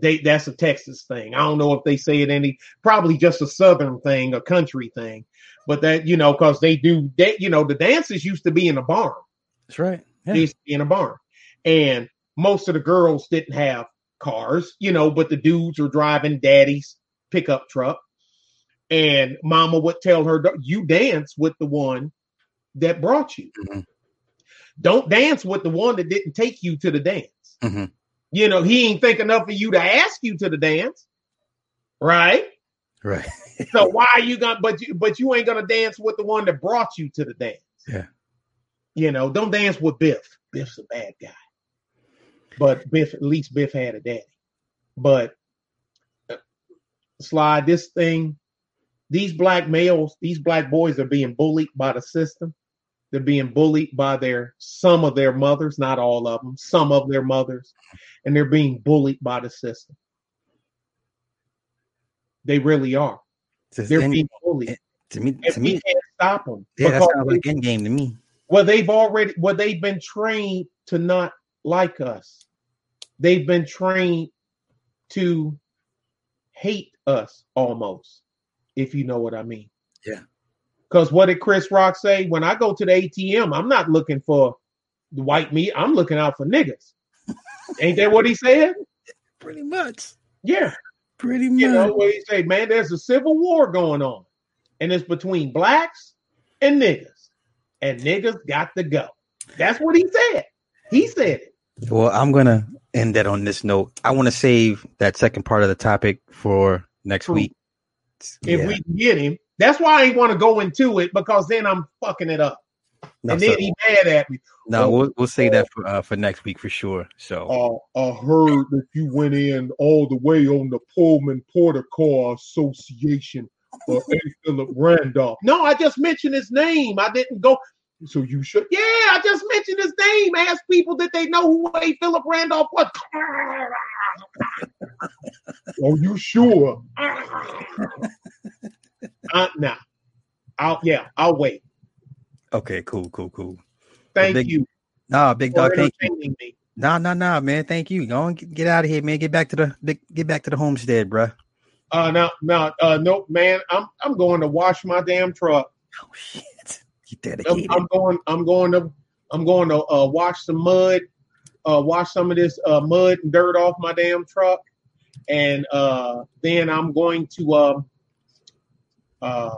They that's a Texas thing. I don't know if they say it any probably just a southern thing, a country thing. But that, you know, because they do that, you know, the dances used to be in a barn. That's right. They used to be in a barn. And most of the girls didn't have cars, you know, but the dudes were driving daddy's pickup truck. And mama would tell her, you dance with the one that brought you. Mhm. Don't dance with the one that didn't take you to the dance. Mhm. You know, he ain't think enough of you to ask you to the dance, right? Right. *laughs* So why are you gonna? But you, but you ain't gonna dance with the one that brought you to the dance. Yeah. You know, don't dance with Biff. Biff's a bad guy. But Biff, at least Biff had a daddy. But uh, slide this thing. These black males, these black boys are being bullied by the system. They're being bullied by their some of their mothers, not all of them, some of their mothers, and they're being bullied by the system. They really are. They're end- being bullied, eh, to me, and to we me, can't stop them. yeah, that because sounds like end game to me. well, they've already well, they've been trained to not like us. They've been trained to hate us almost, if you know what I mean. Yeah. Because what did Chris Rock say? When I go to the ATM, I'm not looking for the white meat. I'm looking out for niggas. Ain't that what he said? Pretty much. Yeah. Pretty much. You know what he said, man, there's a civil war going on. And it's between blacks and niggas. And niggas got to go. That's what he said. He said it. Well, I'm gonna end that on this note. I want to save that second part of the topic for next True. week. If Yeah. we can get him. That's why I ain't want to go into it because then I'm fucking it up. no, and so- then he mad at me. no, we'll we'll save that for uh, for next week for sure. So Uh, I heard that you went in all the way on the Pullman Porter Car Association or *laughs* A. Philip Randolph. No, I just mentioned his name. I didn't go. So you should. Yeah, I just mentioned his name. Ask people that they know who A. Philip Randolph was. *laughs* Are you sure? *laughs* uh, nah. I'll yeah. I'll wait. okay, cool, cool, cool. Thank big you Nah, big dog, thank you. me. Nah, nah, nah, man. Thank you. Go on, get, out of here, man. Get back to the big- get back to the homestead, bruh. Uh, no, no, uh, nope, man. I'm I'm going to wash my damn truck. Oh shit, you I'm. I'm going. I'm going to. I'm going to uh, wash some mud, uh, wash some of this uh, mud and dirt off my damn truck, and uh, then I'm going to um, uh,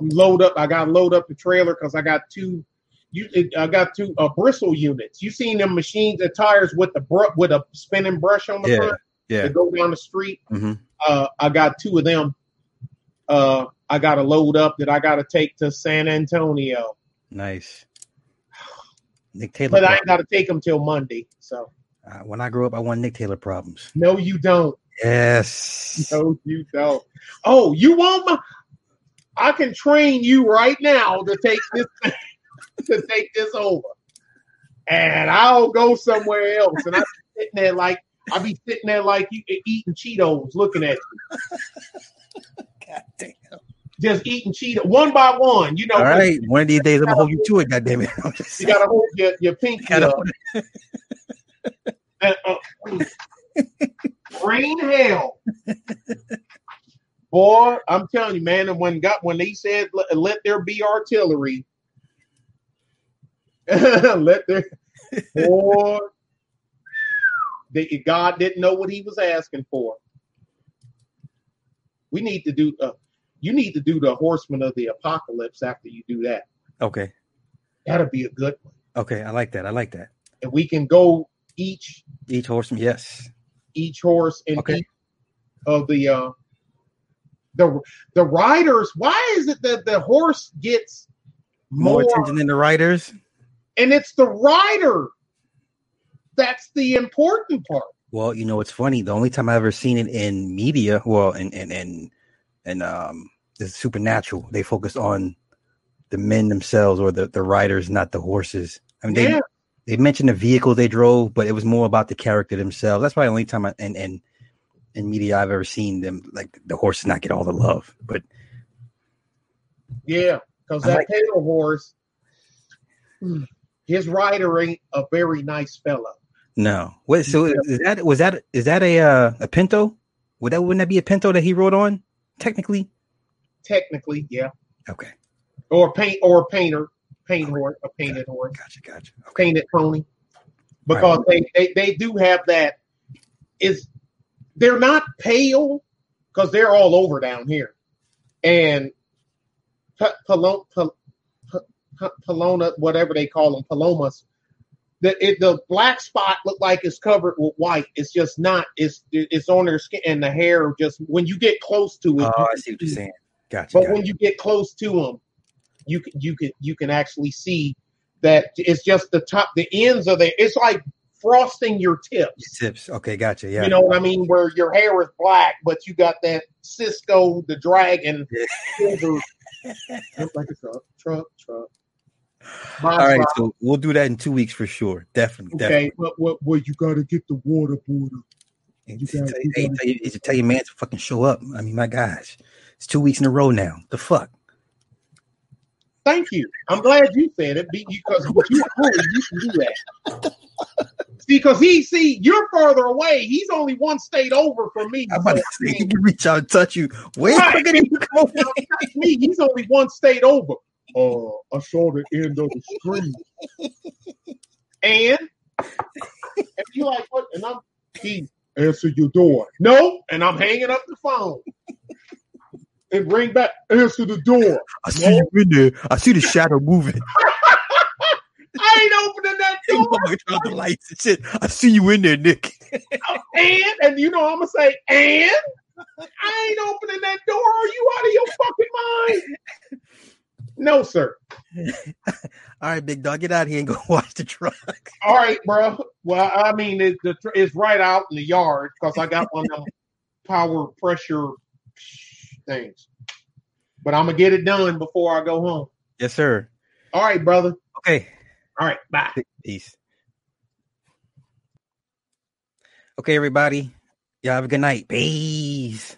load up. I got to load up the trailer because I got two. You, I got two uh, bristle units. You seen them machines, the tires with the br- with a spinning brush on the Yeah, front yeah. that go down the street. Mhm. Uh, I got two of them. Uh, I got to load up that I got to take to San Antonio. Nice. *sighs* Nick Taylor. But I ain't got to take them till Monday. So uh, when I grow up, I want Nick Taylor problems. no, you don't. Yes. No, you don't. Oh, you want my? I can train you right now to take this *laughs* to take this over, and I'll go somewhere else. And I'm sitting there like I'll be sitting there like you eating Cheetos, looking at you, God damn. just eating Cheetos one by one. You know, All right. One of these days, I'm gonna hold you to it. God damn it. You got to hold your your pinky up. hold And, uh, rain hell. Boy, I'm telling you, man. And when got when they said let, let there be artillery, *laughs* let there, boy, they, God didn't know what He was asking for. We need to do. Uh, you need to do the Horseman of the Apocalypse after you do that. Okay. That'll be a good one, Okay. I like that. I like that. and we can go each Each horseman. Yes. Each horse and Okay. each of the uh the the riders why is it that the horse gets More, more, attention than the riders? and it's the rider that's the important part Well, you know, it's funny. The only time I've ever seen it in media, well, and and and and um, the supernatural, they focus on the men themselves or the the riders, not the horses. I mean, they yeah they mentioned the vehicle they drove, but it was more about the character themselves. That's probably the only time I, and and in media I've ever seen them like the horses not get all the love. But yeah because that like- horse his rider ain't a very nice fellow no, wait. So is that was that is that a uh, a Pinto? Would that wouldn't that be a Pinto that he rode on? Technically, technically yeah okay. or paint or a painter paint horse a painted horse Gotcha, gotcha. Okay. painted pony because they, they they do have that is they're not pale because they're all over down here and pa- paloma, pa- pa- whatever they call them palomas the it, the black spot look like it's covered with white. It's just not. It's it's on their skin and the hair. Just when you get close to it, Oh, I see what you're saying. Gotcha. But gotcha. when you get close to them, you can you can you can actually see that it's just the top, the ends of the. It's like frosting your tips. Tips. Okay, gotcha. Yeah. You know what I mean? Where your hair is black, but you got that Sisqo the Dragon *laughs* Yeah. Like a truck, truck, truck. My All right, truck. so we'll do that in two weeks for sure. Definitely. Okay, but what? Well, you got to get the water border. definitely. You gotta- Tell- you gotta- tell you- you tell your man to fucking show up. I mean, my gosh, it's two weeks in a row now. The fuck. Thank you. I'm glad you said it because with you, you can do that. Because he see you're further away. He's only one state over from me. I'm about to say he can reach out and touch you. Way Right. quicker than you go. you know, me. He's only one state over. Uh, I saw the end of the screen. And if you like what? And I'm he answer your door. No, and I'm hanging up the phone. And ring back. Answer the door. I see you in there. I see the shadow moving. *laughs* I ain't opening that *laughs* door. The lights and shit. I see you in there, Nick. *laughs* And and you know I'm gonna say and I ain't opening that door. Are you out of your fucking mind? No, sir. All right, big dog, get out here and go watch the truck. All right, bro. Well, I mean, it, the, it's right out in the yard because I got one of them power pressure things. But I'm gonna get it done before I go home. Yes, sir. All right, brother. Okay. All right, bye. Peace. Okay, everybody. Y'all have a good night. Peace.